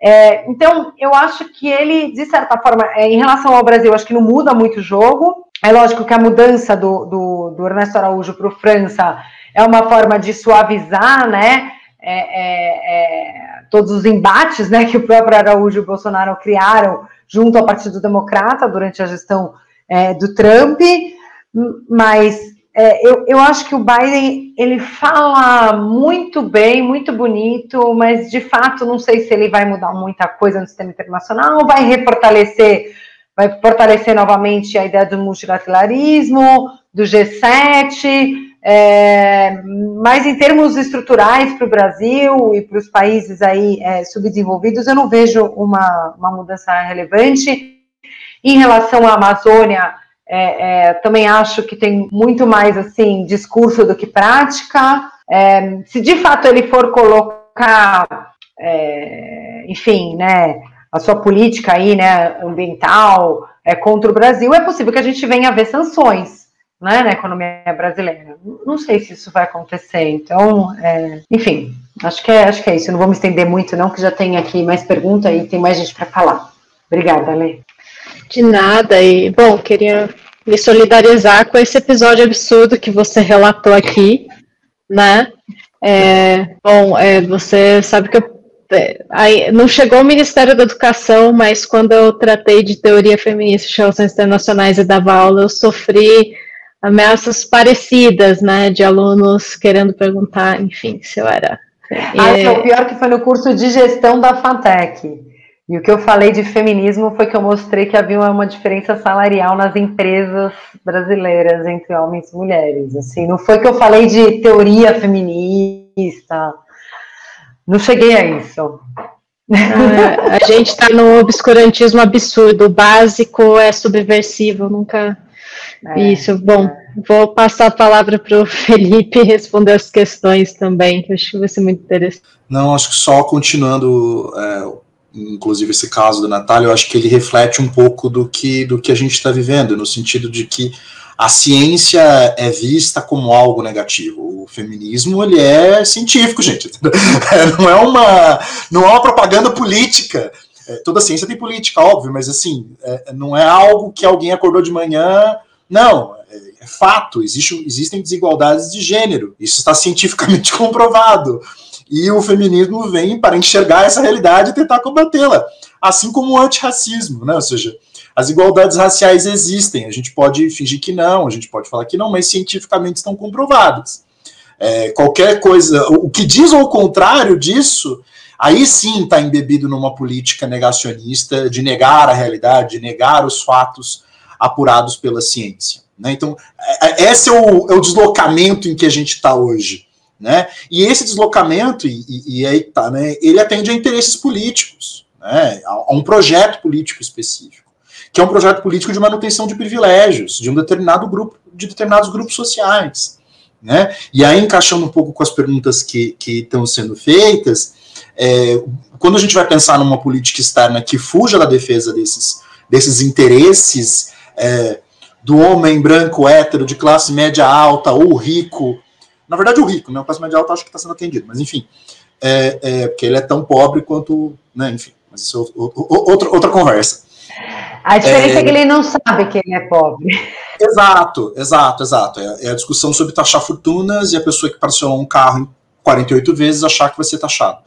É, então, eu acho que ele, de certa forma, é, em relação ao Brasil, acho que não muda muito o jogo. É lógico que a mudança do, do, do Ernesto Araújo para o França é uma forma de suavizar, né, é, é, é, todos os embates, né, que o próprio Araújo e o Bolsonaro criaram junto ao Partido Democrata durante a gestão do Trump, mas é, eu, eu acho que o Biden ele fala muito bem, muito bonito, mas de fato não sei se ele vai mudar muita coisa no sistema internacional, vai refortalecer, vai fortalecer novamente a ideia do multilateralismo, do G7, é, mas em termos estruturais para o Brasil e para os países aí é, subdesenvolvidos, eu não vejo uma, uma mudança relevante. Em relação à Amazônia, é, é, também acho que tem muito mais assim discurso do que prática. É, se de fato ele for colocar, é, enfim, né, a sua política aí, né, ambiental é, contra o Brasil, é possível que a gente venha a ver sanções, né, na economia brasileira. Não sei se isso vai acontecer. Então, é, enfim, acho que, é, acho que é isso. Não vou me estender muito, não, que já tem aqui mais pergunta e tem mais gente para falar. Obrigada, Lê.
De nada. E, bom, queria me solidarizar com esse episódio absurdo que você relatou aqui, né? É, bom, é, você sabe que eu, é, aí, não chegou ao Ministério da Educação, mas quando eu tratei de teoria feminista de relações internacionais e dava aula, eu sofri ameaças parecidas, né, de alunos querendo perguntar, enfim, se eu era.
Ah, é... o pior que foi no curso de gestão da FATEC. E o que eu falei de feminismo foi que eu mostrei que havia uma diferença salarial nas empresas brasileiras entre homens e mulheres. Assim, não foi que eu falei de teoria feminista. Não cheguei a isso.
Ah, a gente está num obscurantismo absurdo. O básico é subversivo, nunca. É, isso. Bom, é. vou passar a palavra para o [laughs] Felipe responder as questões também, que eu acho que vai ser muito interessante.
Não, acho que só continuando. É inclusive esse caso da Natália, eu acho que ele reflete um pouco do que, do que a gente está vivendo, no sentido de que a ciência é vista como algo negativo. O feminismo ele é científico, gente. [laughs] Não é uma, não é uma propaganda política. É, toda ciência tem política, óbvio, mas assim, é, não é algo que alguém acordou de manhã. Não, é, é fato. Existe, existem desigualdades de gênero. Isso está cientificamente [laughs] comprovado. E o feminismo vem para enxergar essa realidade e tentar combatê-la, assim como o antirracismo, né? Ou seja, as igualdades raciais existem, a gente pode fingir que não, a gente pode falar que não, mas cientificamente estão comprovadas. É, qualquer coisa, o que diz ao contrário disso, aí sim está embebido numa política negacionista de negar a realidade, de negar os fatos apurados pela ciência. Né? Então, é, é, esse é o, é o deslocamento em que a gente está hoje. Né? E esse deslocamento, e, e, e aí tá, né, ele atende a interesses políticos, né, a, a, um projeto político específico, que é um projeto político de manutenção de privilégios de um determinado grupo, de determinados grupos sociais. Né? E aí, encaixando um pouco com as perguntas que, estão sendo feitas, é, quando a gente vai pensar numa política externa que fuja da defesa desses, desses interesses é, do homem branco, hétero, de classe média alta ou rico, na verdade, o rico, né? O classe média alta acho que está sendo atendido, mas enfim. É, é, porque ele é tão pobre quanto. Né, enfim, mas isso é outra, outra conversa.
A diferença é, é, que ele não sabe que ele é pobre.
Exato, exato, exato. É, é, a discussão sobre taxar fortunas e a pessoa que parcelou um carro em 48 vezes achar que vai ser taxado.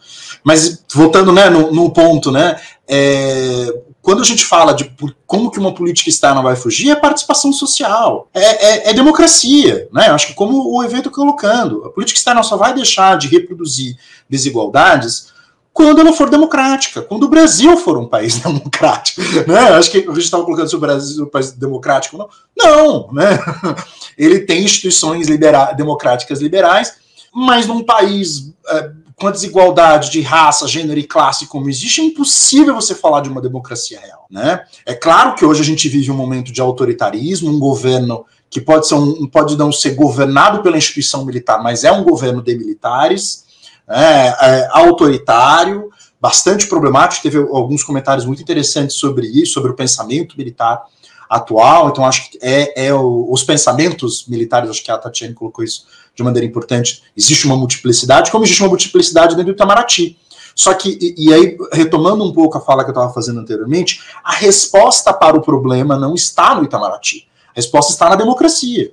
Mas voltando né, no, no ponto, né, é, quando a gente fala de como que uma política externa vai fugir, é participação social, é, é, é democracia, né? Acho que como o evento colocando, a política externa só vai deixar de reproduzir desigualdades quando ela for democrática, quando o Brasil for um país [laughs] democrático, né? Acho que a gente estava colocando se o Brasil é um país democrático, não? Não, né? [laughs] Ele tem instituições libera democráticas liberais, mas num país é, com a desigualdade de raça, gênero e classe como existe, é impossível você falar de uma democracia real. Né? É claro que hoje a gente vive um momento de autoritarismo, um governo que pode, ser um, pode não ser governado pela instituição militar, mas é um governo de militares, é, é, autoritário, bastante problemático. Teve alguns comentários muito interessantes sobre isso, sobre o pensamento militar atual. Então, acho que é, é o, os pensamentos militares, acho que a Tatiane colocou isso de maneira importante, existe uma multiplicidade, como existe uma multiplicidade dentro do Itamaraty. Só que, e, e aí, retomando um pouco a fala que eu estava fazendo anteriormente, a resposta para o problema não está no Itamaraty. A resposta está na democracia.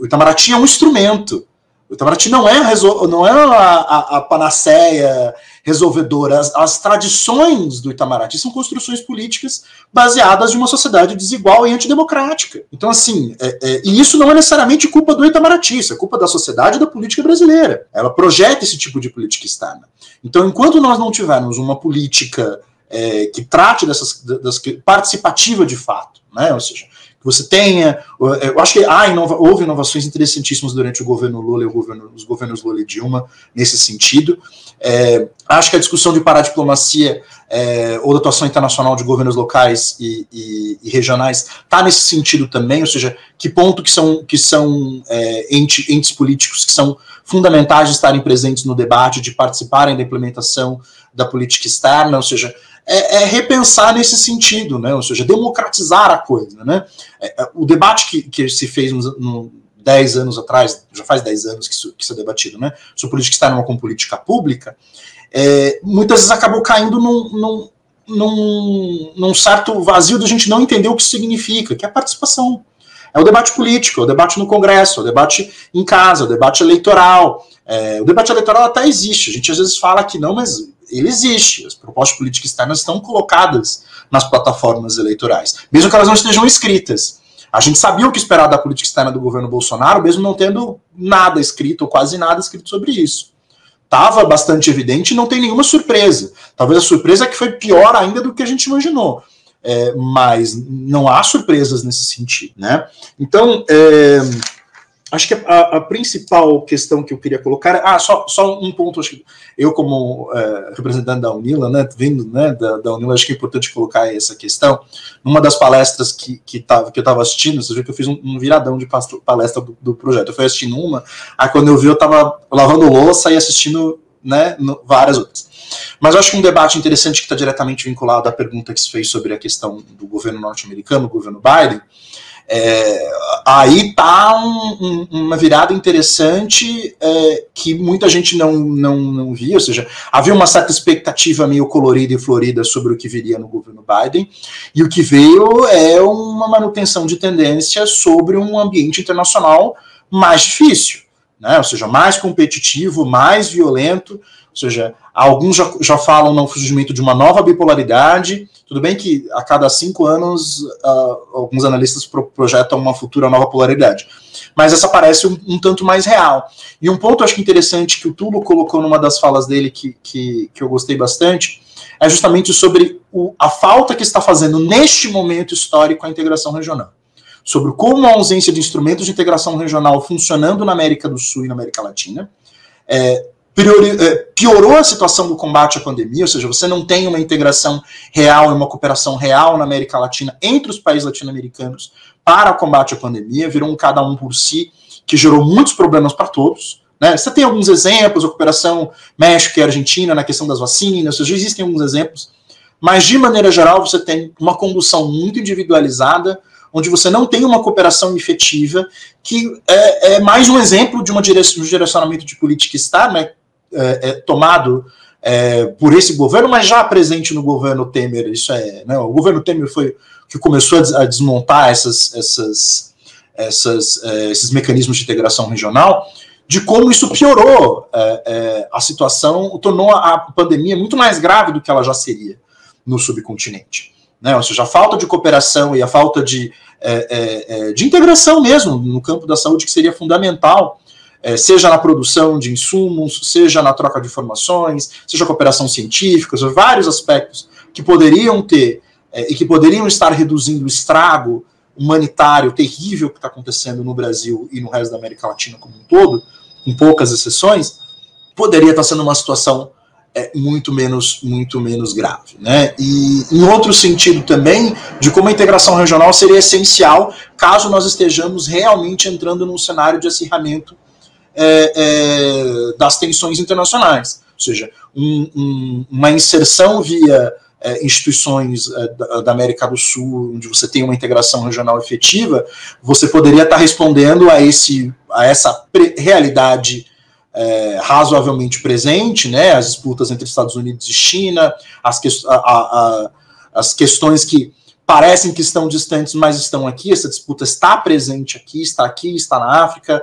O Itamaraty é um instrumento. O Itamaraty não é, não é a, a, a panaceia resolvedora. As, as, tradições do Itamaraty são construções políticas baseadas em uma sociedade desigual e antidemocrática. Então, assim, é, é, e isso não é necessariamente culpa do Itamaraty, isso é culpa da sociedade e da política brasileira. Ela projeta esse tipo de política externa. Então, enquanto nós não tivermos uma política é, que trate dessas, das, participativa de fato, né, ou seja, você tenha. Eu acho que há inova, houve inovações interessantíssimas durante o governo Lula e governo, os governos Lula e Dilma nesse sentido. É, acho que a discussão de paradiplomacia é, ou da atuação internacional de governos locais e, e, e regionais está nesse sentido também, ou seja, que ponto que são, que são é, entes, entes políticos que são fundamentais de estarem presentes no debate, de participarem da implementação da política externa, ou seja, é, é, repensar nesse sentido, né? ou seja, democratizar a coisa. Né? É, é o debate que, que se fez no, no 10 anos atrás, já faz 10 anos que isso, que isso é debatido, né? sobre política externa como política pública, é, muitas vezes acabou caindo num, num, num, num certo vazio da gente não entender o que isso significa, que é a participação. É o debate político, é o debate no Congresso, é o debate em casa, é o debate eleitoral. É, o debate eleitoral até existe, a gente às vezes fala que não, mas ele existe. As propostas políticas externas estão colocadas nas plataformas eleitorais, mesmo que elas não estejam escritas. A gente sabia o que esperar da política externa do governo Bolsonaro, mesmo não tendo nada escrito, ou quase nada escrito sobre isso. Estava bastante evidente e não tem nenhuma surpresa. Talvez a surpresa é que foi pior ainda do que a gente imaginou. É, mas não há surpresas nesse sentido, né? Então, é, Acho que a, a, principal questão que eu queria colocar. Ah, só, só um ponto. Acho que eu, como é, representante da Unila, né, vindo né, da, da Unila, acho que é importante colocar essa questão. Numa das palestras que, que, tava, que eu estava assistindo, você viu que eu fiz um, um viradão de palestra do, do, projeto. Eu fui assistindo uma, aí quando eu vi, eu estava lavando louça e assistindo né, no, várias outras. Mas eu acho que um debate interessante que está diretamente vinculado à pergunta que se fez sobre a questão do governo norte-americano, o governo Biden é, aí tá um, um, uma virada interessante é, que muita gente não, não, não via, ou seja, havia uma certa expectativa meio colorida e florida sobre o que viria no governo Biden, e o que veio é uma manutenção de tendência sobre um ambiente internacional mais difícil, né? ou seja, mais competitivo, mais violento, ou seja, alguns já, já falam no surgimento de uma nova bipolaridade. Tudo bem que a cada cinco anos uh, alguns analistas pro, projetam uma futura nova polaridade, mas essa parece um, um, tanto mais real. E um ponto acho que interessante que o Tulo colocou numa das falas dele que, que, que eu gostei bastante é justamente sobre o, a falta que está fazendo neste momento histórico a integração regional sobre como a ausência de instrumentos de integração regional funcionando na América do Sul e na América Latina, é, priori, é, piorou a situação do combate à pandemia, ou seja, você não tem uma integração real e uma cooperação real na América Latina entre os países latino-americanos para o combate à pandemia, virou um cada um por si, que gerou muitos problemas para todos. Né? Você tem alguns exemplos, a cooperação México e Argentina na questão das vacinas, seja, existem alguns exemplos, mas de maneira geral você tem uma condução muito individualizada, onde você não tem uma cooperação efetiva, que é, é mais um exemplo de uma um direcionamento de política externa, né, é, é, tomado é, por esse governo, mas já presente no governo Temer. Isso é, né, o governo Temer foi que começou a desmontar essas, essas, essas, é, esses mecanismos de integração regional, de como isso piorou é, é, a situação, tornou a pandemia muito mais grave do que ela já seria no subcontinente. Né? Ou seja, a falta de cooperação e a falta de, de integração mesmo no campo da saúde, que seria fundamental é, seja na produção de insumos, seja na troca de informações, seja cooperação científica, vários aspectos que poderiam ter é, e que poderiam estar reduzindo o estrago humanitário terrível que está acontecendo no Brasil e no resto da América Latina como um todo, com poucas exceções, poderia estar sendo uma situação é, muito menos muito menos grave, né? E em outro sentido também de como a integração regional seria essencial caso nós estejamos realmente entrando num cenário de acirramento é, é, das tensões internacionais. Ou seja, um, um, uma inserção via é, instituições é, da, da, América do Sul, onde você tem uma integração regional efetiva, você poderia estar respondendo a, esse, a essa realidade é, razoavelmente presente, né, as disputas entre Estados Unidos e China, as, que, a, a, as questões que parecem que estão distantes, mas estão aqui, essa disputa está presente aqui, está aqui, está na África,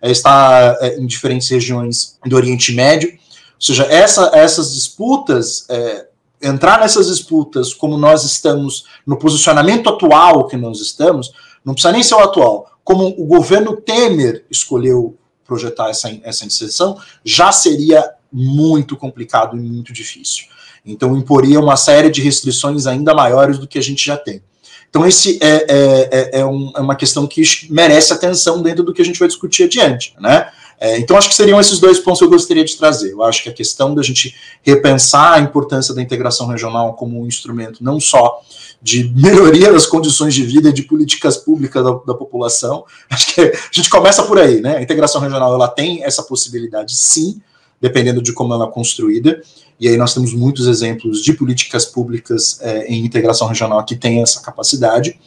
é, está é, em diferentes regiões do Oriente Médio. Ou seja, essa, essas disputas, é, entrar nessas disputas como nós estamos, no posicionamento atual que nós estamos, não precisa nem ser o atual, como o governo Temer escolheu projetar essa, essa inserção, já seria muito complicado e muito difícil. Então, imporia uma série de restrições ainda maiores do que a gente já tem. Então, esse é, é, é, é, um, é, uma questão que merece atenção dentro do que a gente vai discutir adiante, né? É, então, acho que seriam esses dois pontos que eu gostaria de trazer. Eu acho que a questão da gente repensar a importância da integração regional como um instrumento não só de melhoria das condições de vida e de políticas públicas da, da, população, acho que a gente começa por aí, né? A integração regional ela tem essa possibilidade, sim, dependendo de como ela é construída. E aí nós temos muitos exemplos de políticas públicas é, em integração regional que têm essa capacidade,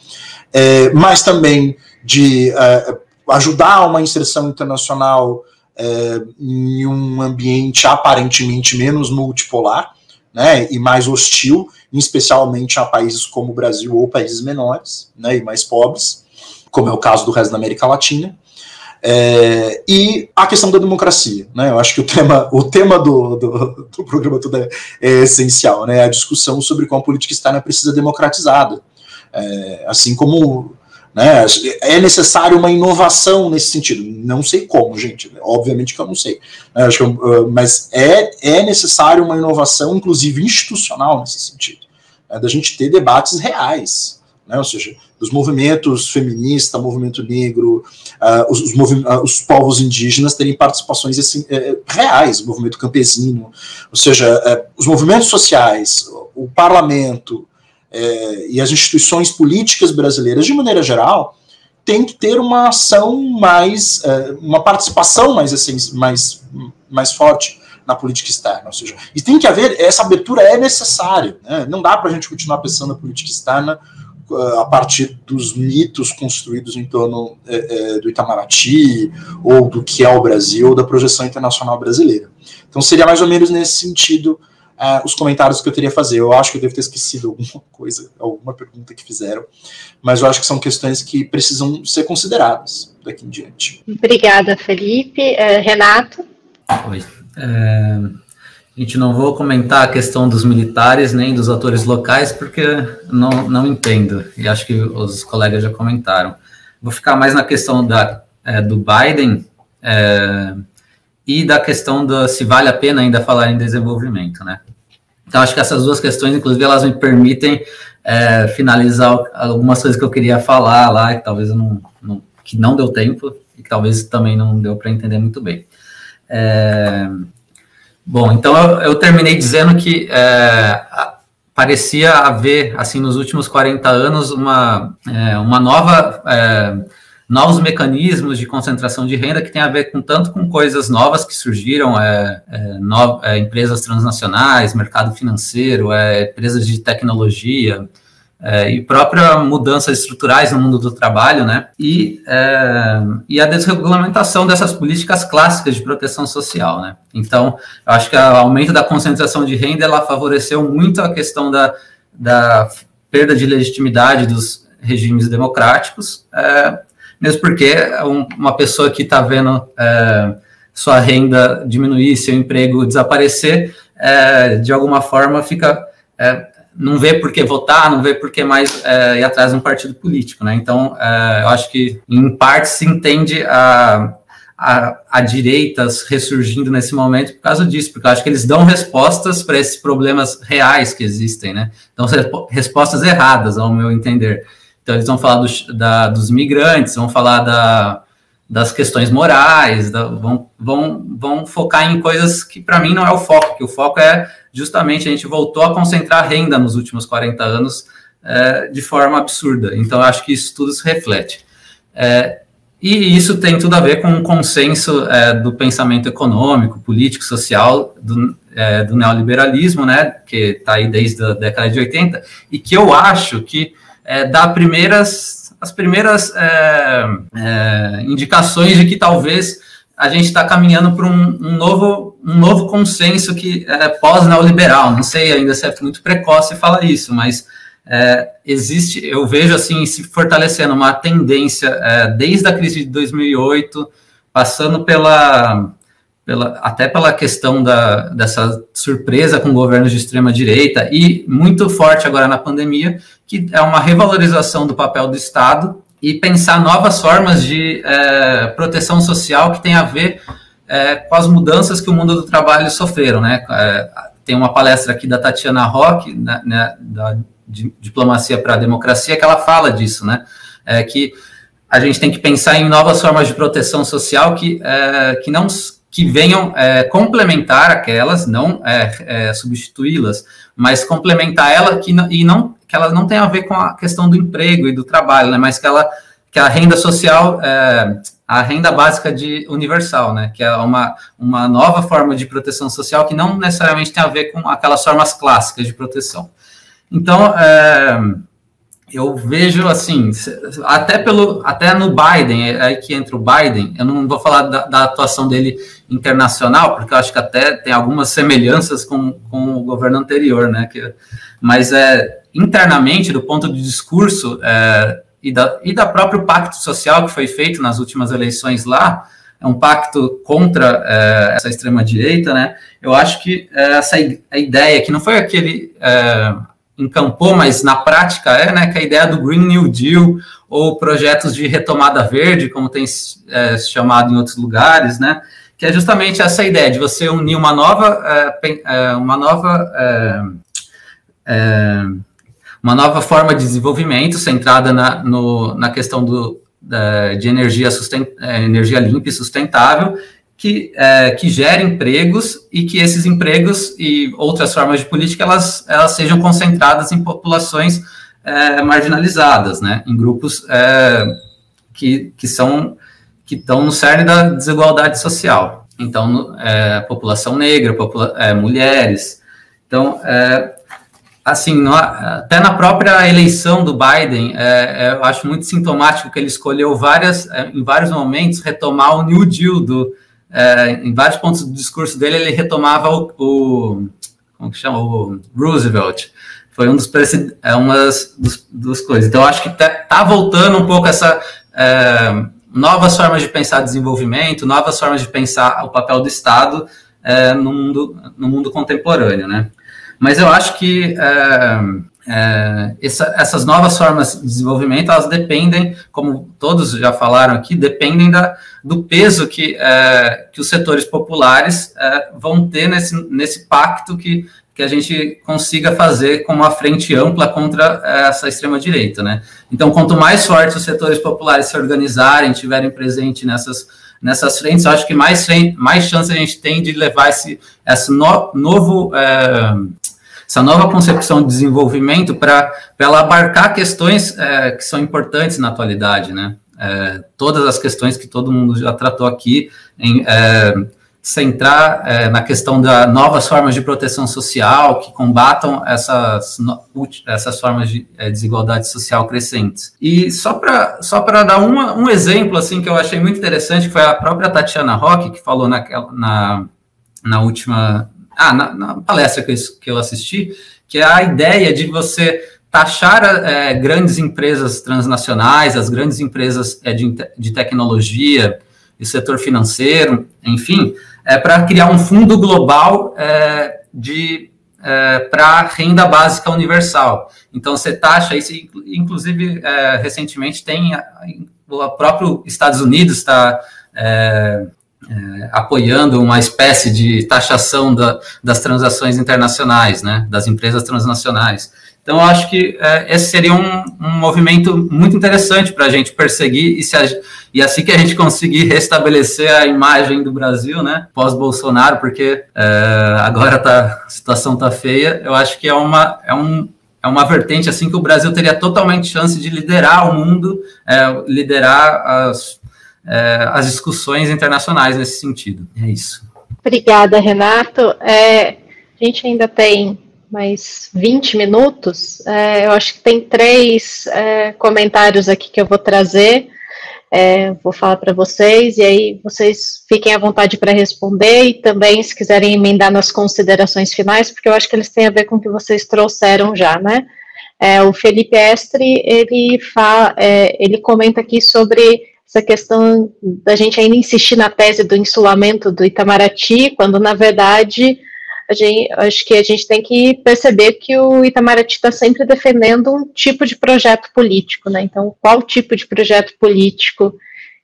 é, mas também de é, ajudar uma inserção internacional é, em um ambiente aparentemente menos multipolar, né, e mais hostil, especialmente a países como o Brasil ou países menores, né, e mais pobres, como é o caso do resto da América Latina. É, e a questão da democracia, né? Eu acho que o tema, o tema do, do, do programa todo é, é, essencial, né? A discussão sobre como a política externa precisa democratizada, é, assim como né, é necessário uma inovação nesse sentido. Não sei como, gente. Obviamente que eu não sei. Né, eu, mas é, é necessário uma inovação, inclusive institucional, nesse sentido. Né, da gente ter debates reais né? ou seja, os movimentos feministas, movimento negro, uh, os, os, uh, os, povos indígenas terem participações assim, é, reais, o movimento campesino, ou seja, é, os movimentos sociais, o parlamento é, e as instituições políticas brasileiras, de maneira geral, tem que ter uma ação mais, uma participação mais, assim, mais, mais forte na política externa, ou seja, e tem que haver, essa abertura é necessária, né? não dá para a gente continuar pensando na política externa eh, a partir dos mitos construídos em torno é, é, do Itamaraty, ou do que é o Brasil, ou da projeção internacional brasileira. Então seria mais ou menos nesse sentido é, os comentários que eu teria a fazer. Eu acho que eu devo ter esquecido alguma [laughs] coisa, alguma pergunta que fizeram, mas eu acho que são questões que precisam ser consideradas daqui em diante.
Obrigada, Felipe. Renato?
Oi. É... A gente não vou comentar a questão dos militares nem dos atores locais, porque não, não entendo, e acho que os colegas já comentaram. Vou ficar mais na questão da, é, do Biden é, e da questão da se vale a pena ainda falar em desenvolvimento, né? Então, acho que essas duas questões, inclusive, elas me permitem é, finalizar algumas coisas que eu queria falar lá, que talvez não, não, que não deu tempo, e que talvez também não deu para entender muito bem. É, Bom, então eu, eu terminei dizendo que é, parecia haver, assim, nos últimos 40 anos, uma, é, uma nova, é, novos mecanismos de concentração de renda que tem a ver com tanto com coisas novas que surgiram, é, é, no, é, empresas transnacionais, mercado financeiro, empresas de tecnologia, é, e própria mudanças estruturais no mundo do trabalho, né? E, é, e a desregulamentação dessas políticas clássicas de proteção social, né? Então, eu acho que o aumento da concentração de renda ela favoreceu muito a questão da, da perda de legitimidade dos regimes democráticos, é, mesmo porque uma pessoa que está vendo é, sua renda diminuir, seu emprego desaparecer, é, de alguma forma fica é, não vê por que votar, não vê por que mais é, ir atrás de um partido político, né? Então, é, eu acho que, em parte, se entende a, a, a direita ressurgindo nesse momento por causa disso, porque eu acho que eles dão respostas para esses problemas reais que existem, né? Então, respostas erradas, ao meu entender. Então, eles vão falar do, da, dos migrantes, vão falar da, das questões morais, da, vão, vão, vão focar em coisas que, para mim, não é o foco, que o foco é justamente a gente voltou a concentrar renda nos últimos 40 anos é, de forma absurda. Então, acho que isso tudo se reflete. É, e isso tem tudo a ver com o um consenso é, do pensamento econômico, político, social do, é, do neoliberalismo, né, que está aí desde a década de 80, e que eu acho que é, dá primeiras, as primeiras é, indicações de que talvez a gente está caminhando para um, um, novo, um novo consenso que é pós-neoliberal. Não sei ainda se é muito precoce falar isso, mas é, existe, eu vejo assim, se fortalecendo uma tendência é, desde a crise de 2008, passando pela, pela até pela questão da, dessa surpresa com governos de extrema direita e muito forte agora na pandemia, que é uma revalorização do papel do Estado e pensar novas formas de é, proteção social que tem a ver é, com as mudanças que o mundo do trabalho sofreram, né? É, tem uma palestra aqui da Tatiana Roque, né, né, da Diplomacia para a Democracia, que ela fala disso, né? É, que a gente tem que pensar em novas formas de proteção social que, é, que não que venham é, complementar aquelas, não substituí-las, mas complementar ela que e não que ela não tem a ver com a questão do emprego e do trabalho, né, mas que ela que a renda social é, a renda básica de universal, né, que é uma, uma nova forma de proteção social que não necessariamente tem a ver com aquelas formas clássicas de proteção. Então, é, eu vejo assim, até pelo, até no Biden, é aí que entra o Biden. Eu não vou falar da, da, atuação dele internacional, porque eu acho que até tem algumas semelhanças com, com o governo anterior, né? Que, mas é internamente, do ponto de discurso é, e da e da próprio pacto social que foi feito nas últimas eleições lá, é um pacto contra é, essa extrema direita, né? Eu acho que é, essa a ideia que não foi aquele é, encampou, mas na prática é, né, que a ideia do Green New Deal ou projetos de retomada verde, como tem é, chamado em outros lugares, né, que é justamente essa ideia de você unir uma nova, é, é uma nova, é, é, uma nova forma de desenvolvimento centrada na, no, na questão do, de energia, sustent, é, energia limpa e sustentável que, é, que gera empregos e que esses empregos e outras formas de política elas, elas sejam concentradas em populações é, marginalizadas, né, em grupos é, que, que são que estão no cerne da desigualdade social. Então, é, população negra, popula é, mulheres. Então, é, assim, no, até na própria eleição do Biden, eu acho muito sintomático que ele escolheu várias, em vários momentos, retomar o New Deal do, é, em vários pontos do discurso dele, ele retomava o, o como que chama? O Roosevelt. Foi um dos, é, uma das dos, dos coisas. Então, acho que tá, tá, voltando um pouco essa é, novas formas de pensar desenvolvimento, novas formas de pensar o papel do Estado é, no, mundo, no mundo contemporâneo, né? Mas eu acho que é, é, essa, essas novas formas de desenvolvimento, elas dependem, como todos já falaram aqui, dependem da, do peso que, é, que os setores populares é, vão ter nesse, nesse pacto que, que a gente consiga fazer com uma frente ampla contra essa extrema-direita, né? Então, quanto mais forte os setores populares se organizarem, tiverem presente nessas, nessas frentes, acho que mais, mais chance a gente tem de levar esse, esse no, novo é, essa nova concepção de desenvolvimento para ela abarcar questões é, que são importantes na atualidade, né? É, todas as questões que todo mundo já tratou aqui, em é, centrar é, na questão das novas formas de proteção social que combatam essas, essas formas de é, desigualdade social crescentes. E só para só dar uma, um exemplo assim que eu achei muito interessante, que foi a própria Tatiana Roque, que falou naquela, na, na última ah, na, na palestra que eu, que eu, assisti, que é a ideia de você taxar é, grandes empresas transnacionais, as grandes empresas é, de, de tecnologia, e setor financeiro, enfim, é, para criar um fundo global é, de é, para renda básica universal. Então, você taxa isso, inclusive, é, recentemente tem o próprio Estados Unidos está é, apoiando uma espécie de taxação da, das transações internacionais, né, das empresas transnacionais. Então, eu acho que é, esse seria um, um, movimento muito interessante para a gente perseguir e, e assim que a gente conseguir restabelecer a imagem do Brasil, né, pós-Bolsonaro, porque é, agora tá, a situação está feia, eu acho que é uma, é um, é uma vertente assim que o Brasil teria totalmente chance de liderar o mundo, é, liderar as é, as discussões internacionais nesse sentido. É isso.
Obrigada, Renato. É, a gente ainda tem mais 20 minutos. É, eu acho que tem três é, comentários aqui que eu vou trazer. É, vou falar para vocês, e aí vocês fiquem à vontade para responder, e também, se quiserem emendar nas considerações finais, porque eu acho que eles têm a ver com o que vocês trouxeram já, né? É, o Felipe Estre, ele, fala, é, ele comenta aqui sobre essa questão da gente ainda insistir na tese do insulamento do Itamaraty, quando na verdade a gente, acho que a gente tem que perceber que o Itamaraty está sempre defendendo um tipo de projeto político, né? Então, qual tipo de projeto político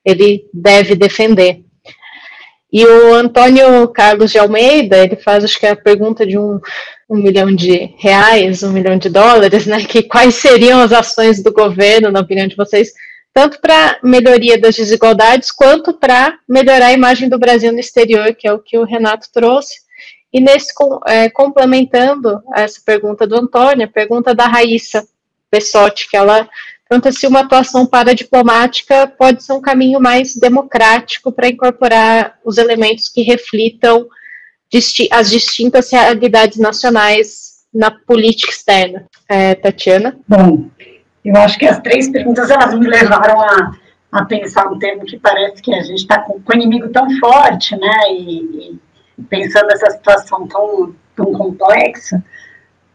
ele deve defender? E o Antônio Carlos de Almeida, ele faz, acho que é a pergunta de um, um milhão de reais, um milhão de dólares, né? Que quais seriam as ações do governo, na opinião de vocês, tanto para melhoria das desigualdades, quanto para melhorar a imagem do Brasil no exterior, que é o que o Renato trouxe. E nesse, é, complementando essa pergunta do Antônio, a pergunta da Raíssa Pessotti, que ela pergunta se uma atuação paradiplomática pode ser um caminho mais democrático para incorporar os elementos que reflitam as distintas realidades nacionais na política externa. É, Tatiana?
Bom, eu acho que as três perguntas elas me levaram a, a pensar um termo que parece que a gente está com, com inimigo tão forte, né? E, e pensando essa situação tão, tão complexa,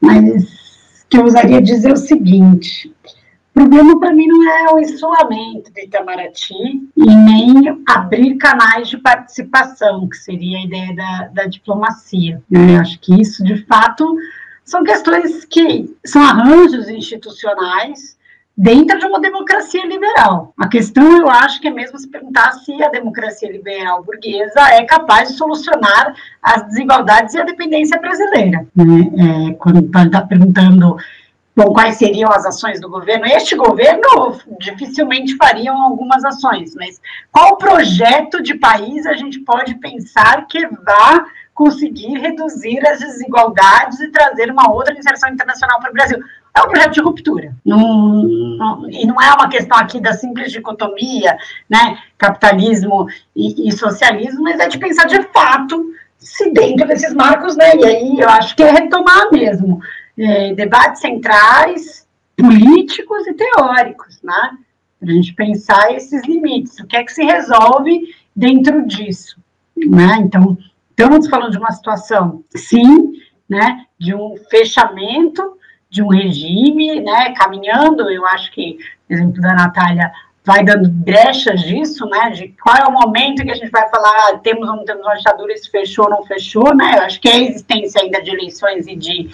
mas que eu usaria dizer o seguinte: o problema para mim não é o isolamento de Itamaraty e nem abrir canais de participação, que seria a ideia da, da diplomacia. Eu acho que isso, de fato, são questões que são arranjos institucionais dentro de uma democracia liberal. A questão, eu acho, que é mesmo se perguntar se a democracia liberal burguesa é capaz de solucionar as desigualdades e a dependência brasileira. Né? É, quando está perguntando Bom, quais seriam as ações do governo? Este governo dificilmente fariam algumas ações, mas qual projeto de país a gente pode pensar que vá conseguir reduzir as desigualdades e trazer uma outra inserção internacional para o Brasil? É um projeto de ruptura. Não, não, e não é uma questão aqui da simples dicotomia, né, capitalismo e, e socialismo, mas é de pensar de fato se dentro desses marcos, né, e aí eu acho que é retomar mesmo é, debates centrais, políticos e teóricos, né? Para a gente pensar esses limites, o que é que se resolve dentro disso, né? Então, estamos falando de uma situação, sim, né, de um fechamento de um regime, né, caminhando, eu acho que, exemplo da Natália, vai dando brechas disso, né, de qual é o momento que a gente vai falar, ah, temos ou não temos uma ditadura, isso fechou ou não fechou, né, eu acho que é a existência ainda de eleições e de,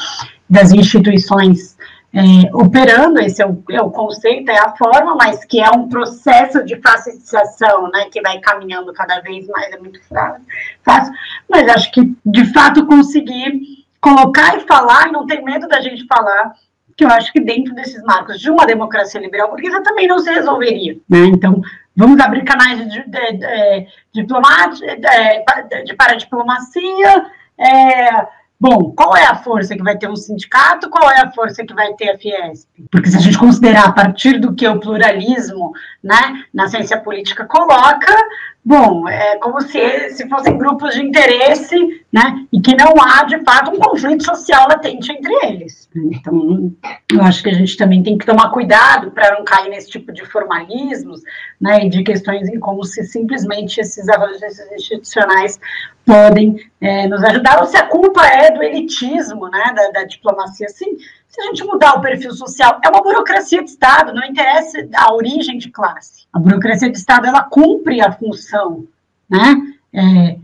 das instituições é, operando, esse é o, é o, conceito, é a forma, mas que é um processo de facilitação, né, que vai caminhando cada vez mais, é muito fácil, mas acho que, de fato, conseguir colocar e falar, e não ter medo da gente falar, que eu acho que dentro desses marcos de uma democracia liberal burguesa também não se resolveria. Né? Então, vamos abrir canais de, de, de, de, de, de paradiplomacia. É, bom, qual é a força que vai ter um sindicato? Qual é a força que vai ter a Fiesp? Porque se a gente considerar a partir do que o pluralismo né, na ciência política coloca, Bom, é como se, se fossem grupos de interesse, né, e que não há, de fato, um conflito social latente entre eles. Então, eu acho que a gente também tem que tomar cuidado para não cair nesse tipo de formalismos, né, e de questões em como se simplesmente esses avanços institucionais podem é, nos ajudar, ou se a culpa é do elitismo, né, da, da diplomacia, sim, se a gente mudar o perfil social, é uma burocracia de Estado, não interessa a origem de classe. A burocracia de Estado, ela cumpre a função, né, é,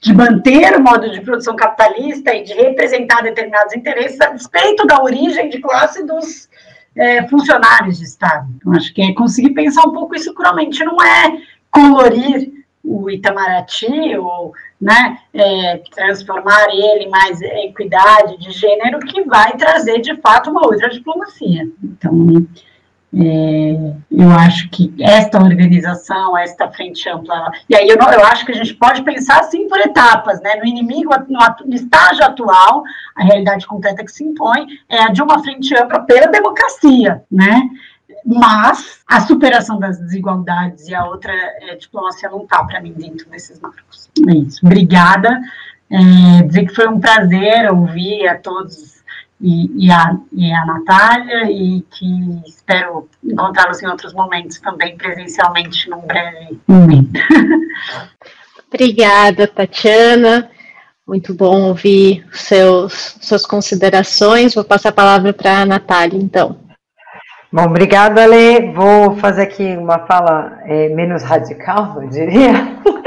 de manter o modo de produção capitalista e de representar determinados interesses a despeito da origem de classe dos é, funcionários de Estado. Então, acho que é conseguir pensar um pouco isso cruamente, não é colorir o Itamaraty ou né, é, transformar ele mais equidade de gênero que vai trazer de fato uma outra diplomacia. Então, é, eu acho que esta organização, esta frente ampla, e aí eu, não, eu acho que a gente pode pensar assim por etapas, né? No inimigo, no, no estágio atual, a realidade concreta que se impõe é a de uma frente ampla pela democracia, né? Mas a superação das desigualdades e a outra é, diplomacia não está para mim dentro desses marcos. É isso. Obrigada. É, dizer que foi um prazer ouvir a todos e, e, a, e a Natália e que espero encontrá-los em outros momentos também presencialmente num breve momento. [laughs]
Obrigada, Tatiana. Muito bom ouvir seus, suas considerações. Vou passar a palavra para a Natália, então.
Bom, obrigada, Ale. Vou fazer aqui uma fala é, menos radical, eu diria.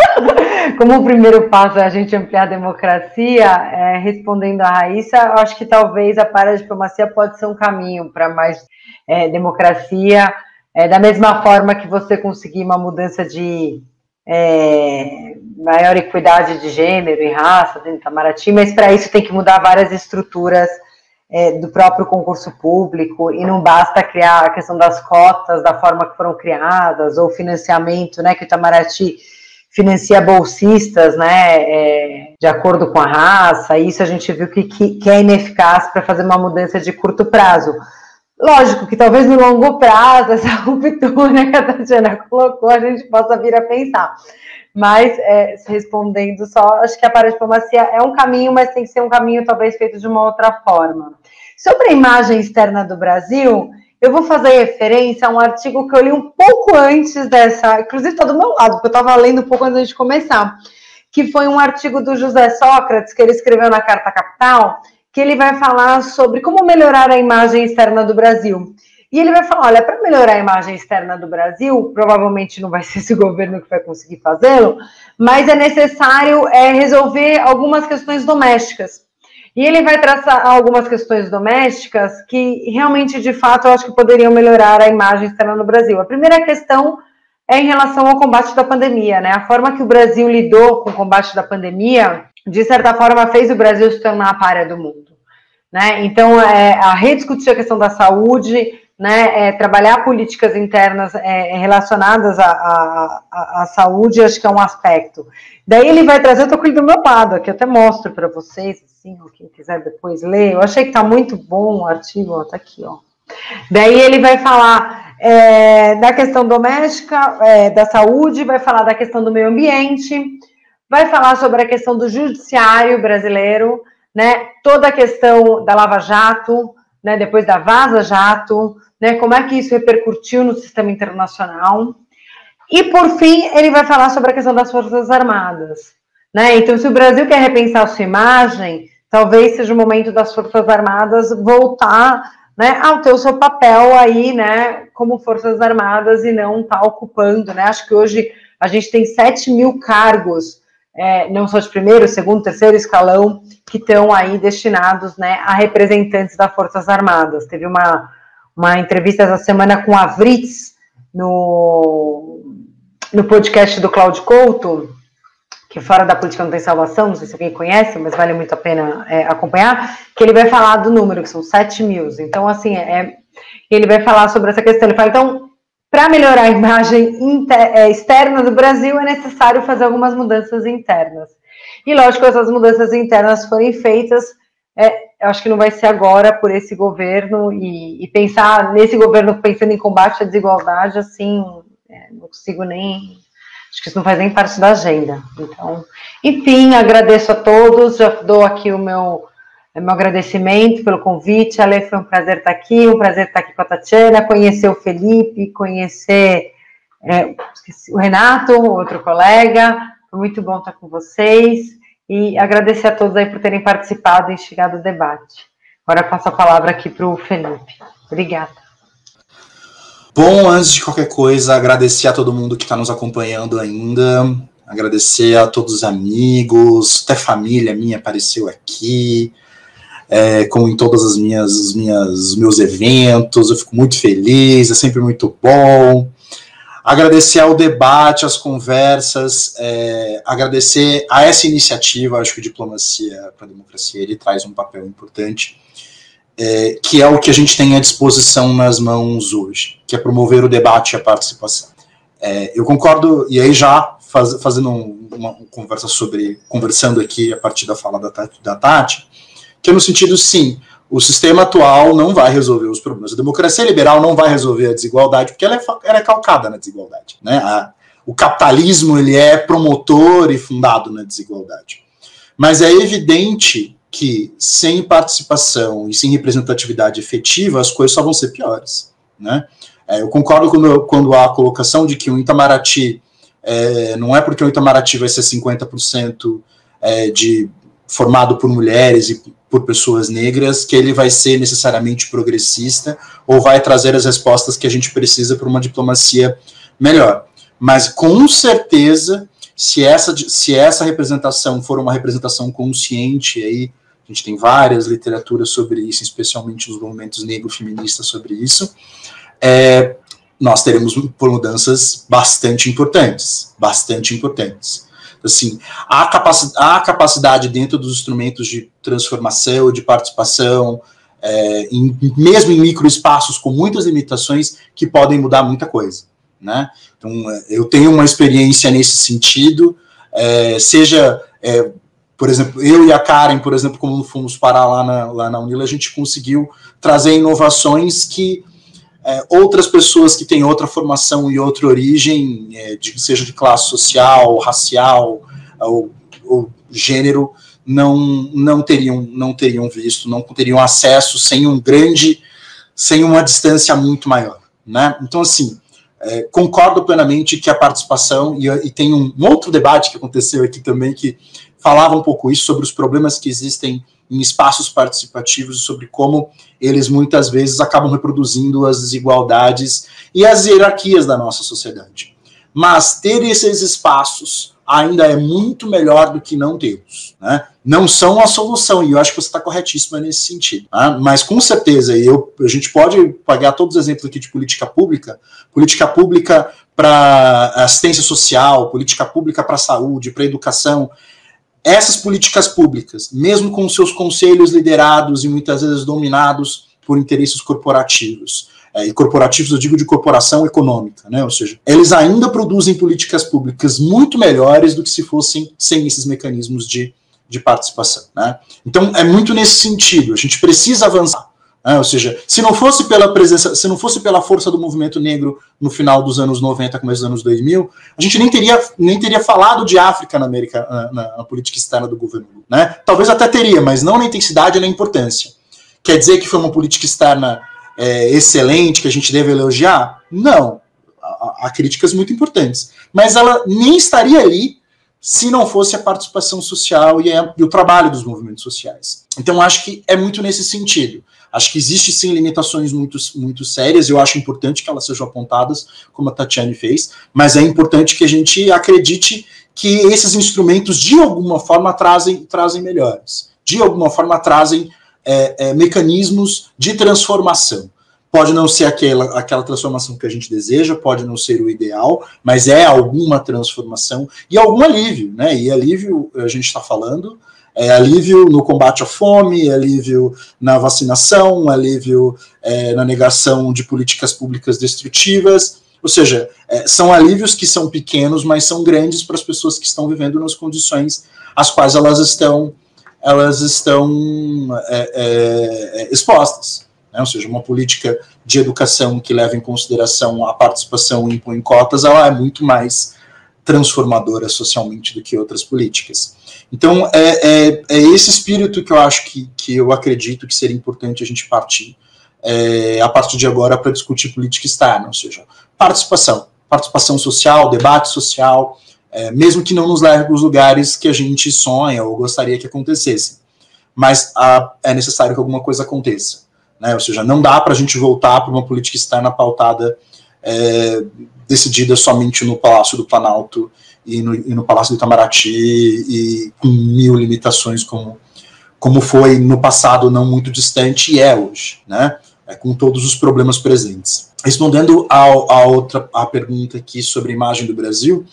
[laughs] Como o primeiro passo é a gente ampliar a democracia, é, respondendo a Raíssa, eu acho que talvez a paradiplomacia pode ser um caminho para mais é, democracia, é, da mesma forma que você conseguir uma mudança de é, maior equidade de gênero e raça dentro do Itamaraty, mas para isso tem que mudar várias estruturas é, do próprio concurso público e não basta criar a questão das cotas da forma que foram criadas ou financiamento, né, que o Itamaraty financia bolsistas, né, é, de acordo com a raça, isso a gente viu que, que, que é ineficaz para fazer uma mudança de curto prazo. Lógico que talvez no longo prazo, essa [laughs] ruptura que a Tatiana colocou, a gente possa vir a pensar. Mas, é, respondendo só, acho que a paradiplomacia é um caminho, mas tem que ser um caminho talvez feito de uma outra forma. Sobre a imagem externa do Brasil, eu vou fazer referência a um artigo que eu li um pouco antes dessa, inclusive está do meu lado, porque eu estava lendo um pouco antes de começar, que foi um artigo do José Sócrates, que ele escreveu na Carta Capital, que ele vai falar sobre como melhorar a imagem externa do Brasil. E ele vai falar: olha, para melhorar a imagem externa do Brasil, provavelmente não vai [laughs] ser esse governo que vai conseguir fazê-lo, mas é necessário é, resolver algumas questões domésticas. E ele vai traçar algumas questões domésticas que realmente, de fato, eu acho que poderiam melhorar a imagem externa no Brasil. A primeira questão é em relação ao combate da pandemia, né? A forma que o Brasil lidou com o combate da pandemia, de certa forma, fez o Brasil se tornar a párea do mundo. Né? Então, é, a rediscutir a questão da saúde, né, é, trabalhar políticas internas é, relacionadas à, à, à, saúde, acho que é um aspecto. Daí ele vai trazer, eu estou com ele do meu lado, aqui eu até mostro para vocês, assim, quem quiser depois ler, eu achei que está muito bom o artigo, está aqui, ó. Daí ele vai falar é, da questão doméstica, é, da saúde, vai falar da questão do meio ambiente, vai falar sobre a questão do judiciário brasileiro, né, toda a questão da Lava Jato, né, depois da Vaza Jato, né, como é que isso repercutiu no sistema internacional. E, por fim, ele vai falar sobre a questão das Forças Armadas. Né? Então, se o Brasil quer repensar sua imagem, talvez seja o momento das Forças Armadas voltar né, ao ter o seu papel aí, né, como Forças Armadas e não estar tá ocupando, né? Acho que hoje a gente tem 7 mil cargos, é, não só de primeiro, segundo, terceiro escalão, que estão aí destinados, né, a representantes das Forças Armadas. Teve uma uma entrevista essa semana com a Vritz no, no podcast do Cláudio Couto, que fora da política não tem salvação, não sei se alguém conhece, mas vale muito a pena é, acompanhar, que ele vai falar do número, que são 7 mil. Então, assim, é, ele vai falar sobre essa questão. Ele fala, então, para melhorar a imagem é, externa do Brasil, é necessário fazer algumas mudanças internas. E, lógico, essas mudanças internas forem feitas é, eu acho que não vai ser agora por esse governo e, e pensar nesse governo pensando em combate à desigualdade, assim, é, não consigo nem. Acho que isso não faz nem parte da agenda. Então, enfim, agradeço a todos, já dou aqui o meu, meu agradecimento pelo convite. Ale, foi um prazer estar aqui, um prazer estar aqui com a Tatiana, conhecer o Felipe, conhecer é, o Renato, outro colega. Foi muito bom estar com vocês e agradecer a todos aí por terem participado e instigado o debate. Agora eu passo a palavra aqui para o Felipe. Obrigada.
Bom, antes de qualquer coisa, agradecer a todo mundo que está nos acompanhando ainda, agradecer a todos os amigos, até família minha apareceu aqui, é, como em todas as minhas, as minhas, os meus eventos, eu fico muito feliz, é sempre muito bom. Agradecer ao debate, às conversas, é, agradecer a essa iniciativa, acho que Diplomacia para a Democracia ele traz um papel importante, é, que é o que a gente tem à disposição nas mãos hoje, que é promover o debate e a participação. É, eu concordo, e aí já faz, fazendo uma conversa sobre, conversando aqui a partir da fala da Tati, da Tati que é no sentido, sim, o sistema atual não vai resolver os problemas. A democracia liberal não vai resolver a desigualdade, porque ela é, ela é calcada na desigualdade. Né? A, o capitalismo ele é promotor e fundado na desigualdade. Mas é evidente que sem participação e sem representatividade efetiva, as coisas só vão ser piores. Né? É, eu concordo quando, quando há a colocação de que o Itamaraty é, não é porque o Itamaraty vai ser 50% é, de formado por mulheres e por pessoas negras, que ele vai ser necessariamente progressista ou vai trazer as respostas que a gente precisa para uma diplomacia melhor. Mas com certeza, se essa, se essa representação for uma representação consciente, aí a gente tem várias literaturas sobre isso, especialmente os movimentos negros feministas sobre isso, é, nós teremos mudanças bastante importantes, bastante importantes. Assim, há, capaci há capacidade dentro dos instrumentos de transformação, de participação, é, em, mesmo em microespaços com muitas limitações, que podem mudar muita coisa. Né? Então, é, eu tenho uma experiência nesse sentido, é, seja é, por exemplo, eu e a Karen, por exemplo, como fomos parar lá na, lá na Unila, a gente conseguiu trazer inovações que é, outras pessoas que têm outra formação e outra origem, é, de, seja de classe social, racial ou, ou, gênero, não, não, teriam, não teriam visto, não teriam acesso sem um grande, sem uma distância muito maior. Né? Então, assim, é, concordo plenamente que a participação, e, e tem um, um, outro debate que aconteceu aqui também, que falava um pouco isso, sobre os problemas que existem em espaços participativos, sobre como eles muitas vezes acabam reproduzindo as desigualdades e as hierarquias da nossa sociedade. Mas ter esses espaços ainda é muito melhor do que não tê-los. Né? Não são a solução, e eu acho que você está corretíssima nesse sentido. Né? Mas com certeza, eu, a gente pode pegar todos os exemplos aqui de política pública, política pública para assistência social, política pública para saúde, para educação, essas políticas públicas, mesmo com seus conselhos liderados e muitas vezes dominados por interesses corporativos, é, e corporativos eu digo de corporação econômica, né? ou seja, eles ainda produzem políticas públicas muito melhores do que se fossem sem esses mecanismos de, de participação. Né? Então é muito nesse sentido, a gente precisa avançar. É, ou seja, se não fosse pela presença, se não fosse pela força do movimento negro no final dos anos 90, começo dos anos 2000, a gente nem teria, nem teria falado de África na América, na, na política externa do governo. Né? Talvez até teria, mas não na intensidade e na importância. Quer dizer que foi uma política externa é, excelente, que a gente deve elogiar? Não. Há, há críticas muito importantes. Mas ela nem estaria ali se não fosse a participação social e, a, e o trabalho dos movimentos sociais. Então, acho que é muito nesse sentido. Acho que existe sim limitações muito, muito sérias, eu acho importante que elas sejam apontadas, como a Tatiane fez, mas é importante que a gente acredite que esses instrumentos, de alguma forma, trazem, trazem melhores, de alguma forma, trazem é, é, mecanismos de transformação. Pode não ser aquela, aquela transformação que a gente deseja, pode não ser o ideal, mas é alguma transformação e algum alívio, né? E alívio, a gente está falando, é alívio no combate à fome, é alívio na vacinação, é alívio é, na negação de políticas públicas destrutivas. Ou seja, é, são alívios que são pequenos, mas são grandes para as pessoas que estão vivendo nas condições às quais elas estão, elas estão é, expostas. Né? Ou seja, uma política de educação que leva em consideração a participação e impõe cotas, ela é muito mais transformadora socialmente do que outras políticas. Então, é, é, é, esse espírito que eu acho que, que eu acredito que seria importante a gente partir é, a partir de agora para discutir política externa, ou seja, participação, participação social, debate social, é, mesmo que não nos leve para os lugares que a gente sonha ou gostaria que acontecesse, mas a, é necessário que alguma coisa aconteça, né? Ou seja, não dá para a gente voltar para uma política externa pautada, é, decidida somente no Palácio do Planalto e no, e no Palácio do Itamaraty e com mil limitações como, como foi no passado não muito distante e é hoje, né? É, com todos os problemas presentes. Respondendo a outra a pergunta aqui sobre a imagem do Brasil,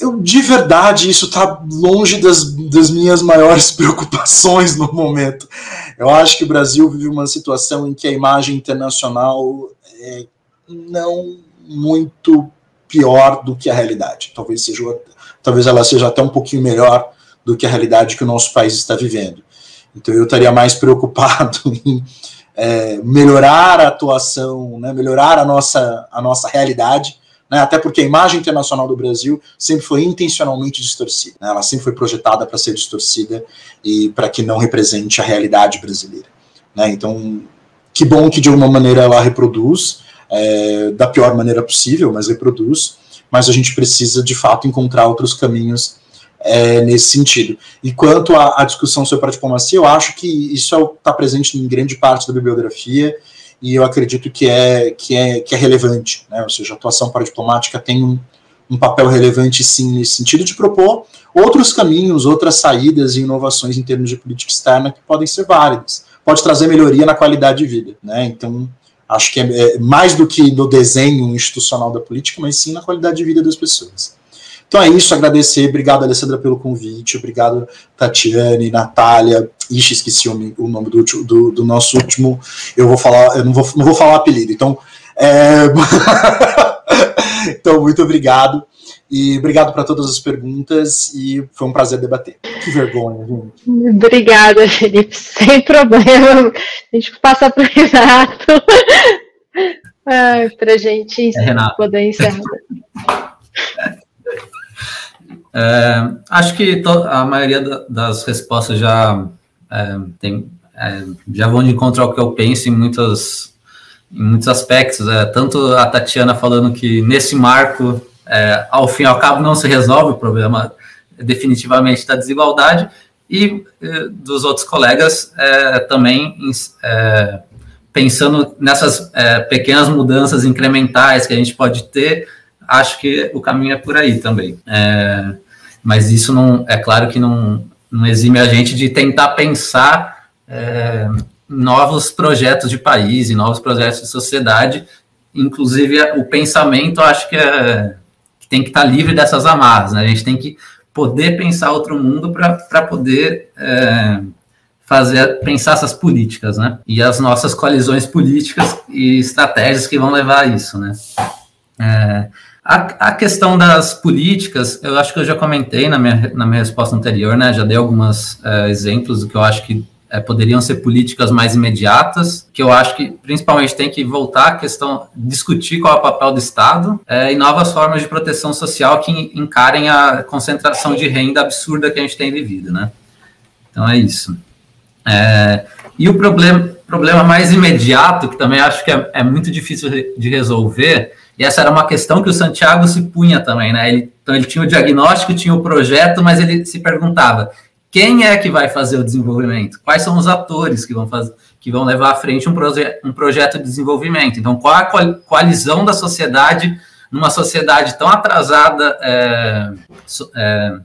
eu de verdade isso está longe das, das minhas maiores [laughs] preocupações no momento. Eu acho que o Brasil vive uma situação em que a imagem internacional é não muito pior do que a realidade. Talvez seja, talvez ela seja até um pouquinho melhor do que a realidade que o nosso país está vivendo. Então eu estaria mais [laughs] preocupado em é, melhorar a atuação, né, melhorar a nossa, a nossa realidade, né, até porque a imagem internacional do Brasil sempre foi intencionalmente distorcida. Né, ela sempre foi projetada para ser distorcida e para que não represente a realidade brasileira. Né, então, que bom que de alguma maneira ela reproduz, é, da pior maneira possível, mas reproduz, mas a gente precisa de fato encontrar outros caminhos é, nesse sentido. E quanto à, à, discussão sobre a diplomacia, eu acho que isso está é presente em grande parte da bibliografia e eu acredito que é, que é, que é relevante, né? ou seja, a atuação paradiplomática tem um, um papel relevante sim nesse sentido de propor outros caminhos, outras saídas e inovações em termos de política externa que podem ser válidas. Pode trazer melhoria na qualidade de vida, né? Então, Acho que é, é mais do que no desenho institucional da política, mas sim na qualidade de vida das pessoas. Então é isso, agradecer. Obrigado, Alessandra, pelo convite. Obrigado, Tatiane, Natália. Ixi, esqueci o, o nome do, do, do, nosso último. Eu vou falar, eu não vou, não vou falar apelido. Então, é... [laughs] então, muito obrigado. E obrigado para todas as perguntas e foi um prazer debater. Que vergonha, gente.
Obrigada, Felipe. [laughs] Sem problema. A gente passa para o Renato. [laughs] Para a gente
é,
poder encerrar.
É, acho que a maioria das respostas já é, tem, é, já vão de encontro ao que eu penso em muitas em muitos aspectos. É, tanto a Tatiana falando que nesse marco, é, ao fim e ao cabo, não se resolve o problema definitivamente da desigualdade, e é, dos outros colegas é, também é, pensando nessas é, pequenas mudanças incrementais que a gente pode ter, acho que o caminho é por aí também. Mas isso não é claro que não, não exime a gente de tentar pensar novos projetos de país e novos projetos de sociedade. Inclusive, o pensamento, acho que, é, que tem que estar livre dessas amarras. Né? A gente tem que poder pensar outro mundo para poder é, fazer pensar essas políticas, né? E as nossas coalizões políticas e estratégias que vão levar a isso, né? É, a, a, questão das políticas, eu acho que eu já comentei na minha, na minha resposta anterior, né? Já dei alguns é, exemplos do que eu acho que é, poderiam ser políticas mais imediatas, que eu acho que principalmente tem que voltar à questão, discutir qual é o papel do Estado é, e novas formas de proteção social que encarem a concentração de renda absurda que a gente tem vivido, né? Então é isso. É, e o problema, problema mais imediato, que também acho que é, é, muito difícil de resolver, e essa era uma questão que o Santiago se punha também, né? Ele, então ele tinha o diagnóstico, tinha o projeto, mas ele se perguntava quem é que vai fazer o desenvolvimento? Quais são os atores que vão, fazer, que vão levar à frente um, proje um projeto de desenvolvimento? Então, qual a coalizão da sociedade numa sociedade tão atrasada, é, é,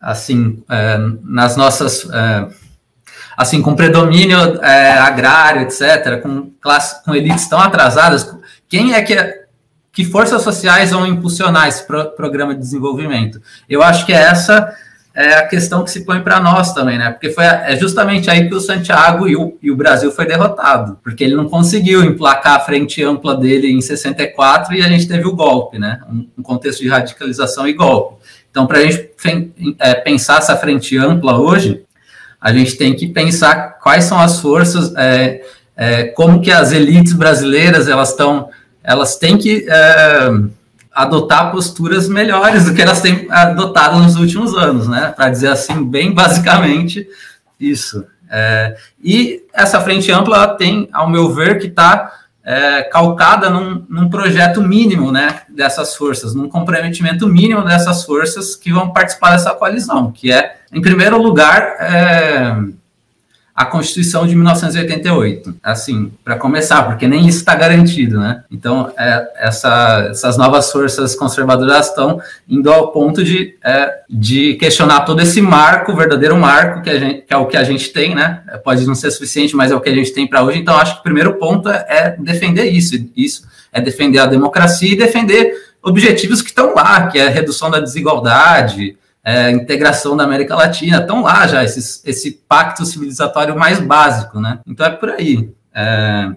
assim, é, nas nossas, é, assim, com predomínio é, agrário, etc., com, classe, com elites tão atrasadas, quem é que que forças sociais vão impulsionar esse pro, programa de desenvolvimento? Eu acho que essa é a questão que se põe para nós também, né? Porque foi é justamente aí que o Santiago e o, e o Brasil foi derrotado, porque ele não conseguiu emplacar a frente ampla dele em 64 e a gente teve o golpe, né? Um, um contexto de radicalização e golpe. Então, para a gente é, pensar essa frente ampla hoje, a gente tem que pensar quais são as forças, é, é, como que as elites brasileiras elas estão, elas têm que é, adotar posturas melhores do que elas têm adotado nos últimos anos, né? Para dizer assim, bem [laughs] basicamente isso. É, e essa frente ampla tem, ao meu ver, que está é, calcada num, num, projeto mínimo, né? Dessas forças, num comprometimento mínimo dessas forças que vão participar dessa coalizão, que é, em primeiro lugar, é, a Constituição de 1988. Assim, para começar, porque nem isso está garantido, né? Então, é, essa, essas novas forças conservadoras estão indo ao ponto de, é, de questionar todo esse marco, o verdadeiro marco, que, gente, que, é o que a gente tem, né? Pode não ser suficiente, mas é o que a gente tem para hoje. Então, acho que o primeiro ponto é, é defender isso. Isso é defender a democracia e defender objetivos que estão lá, que é redução da desigualdade, é, integração da América Latina, estão lá já, esses, esse pacto civilizatório mais básico, né? Então é por aí. É,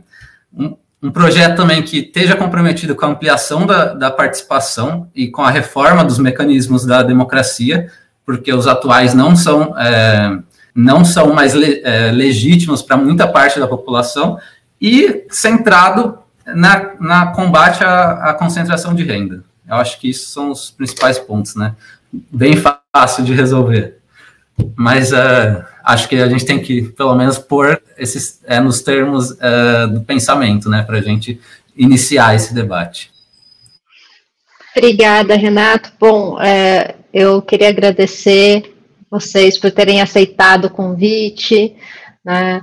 um, um, projeto também que esteja comprometido com a ampliação da, da participação e com a reforma dos mecanismos da democracia, porque os atuais não são, é, não são mais le, é, legítimos para muita parte da população, e centrado na, na combate à, à concentração de renda. Eu acho que isso são os principais pontos, né? Bem fácil de resolver. Mas uh, acho que a gente tem que, pelo menos, pôr esses é, nos termos uh, do pensamento, né, para a gente iniciar esse debate.
Obrigada, Renato. Bom, é, eu queria agradecer vocês por terem aceitado o convite, né?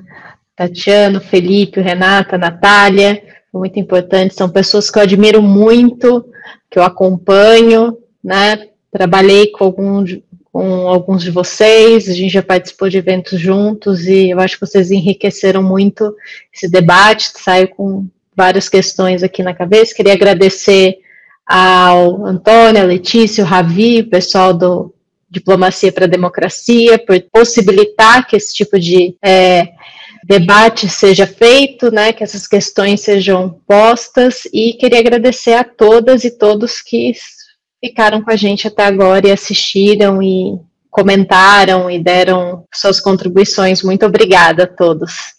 Felipe, Renata, Natália, muito importante, são pessoas que eu admiro muito, que eu acompanho, né? Trabalhei com, algum, com alguns de vocês, a gente já participou de eventos juntos e eu acho que vocês enriqueceram muito esse debate, saiu com várias questões aqui na cabeça. Queria agradecer ao Antônio, a Letícia, o Ravi, o pessoal do Diplomacia para a Democracia, por possibilitar que esse tipo de é, debate seja feito, né, que essas questões sejam postas e queria agradecer a todas e todos que ficaram com a gente até agora e assistiram e comentaram e deram suas contribuições. Muito obrigada a todos.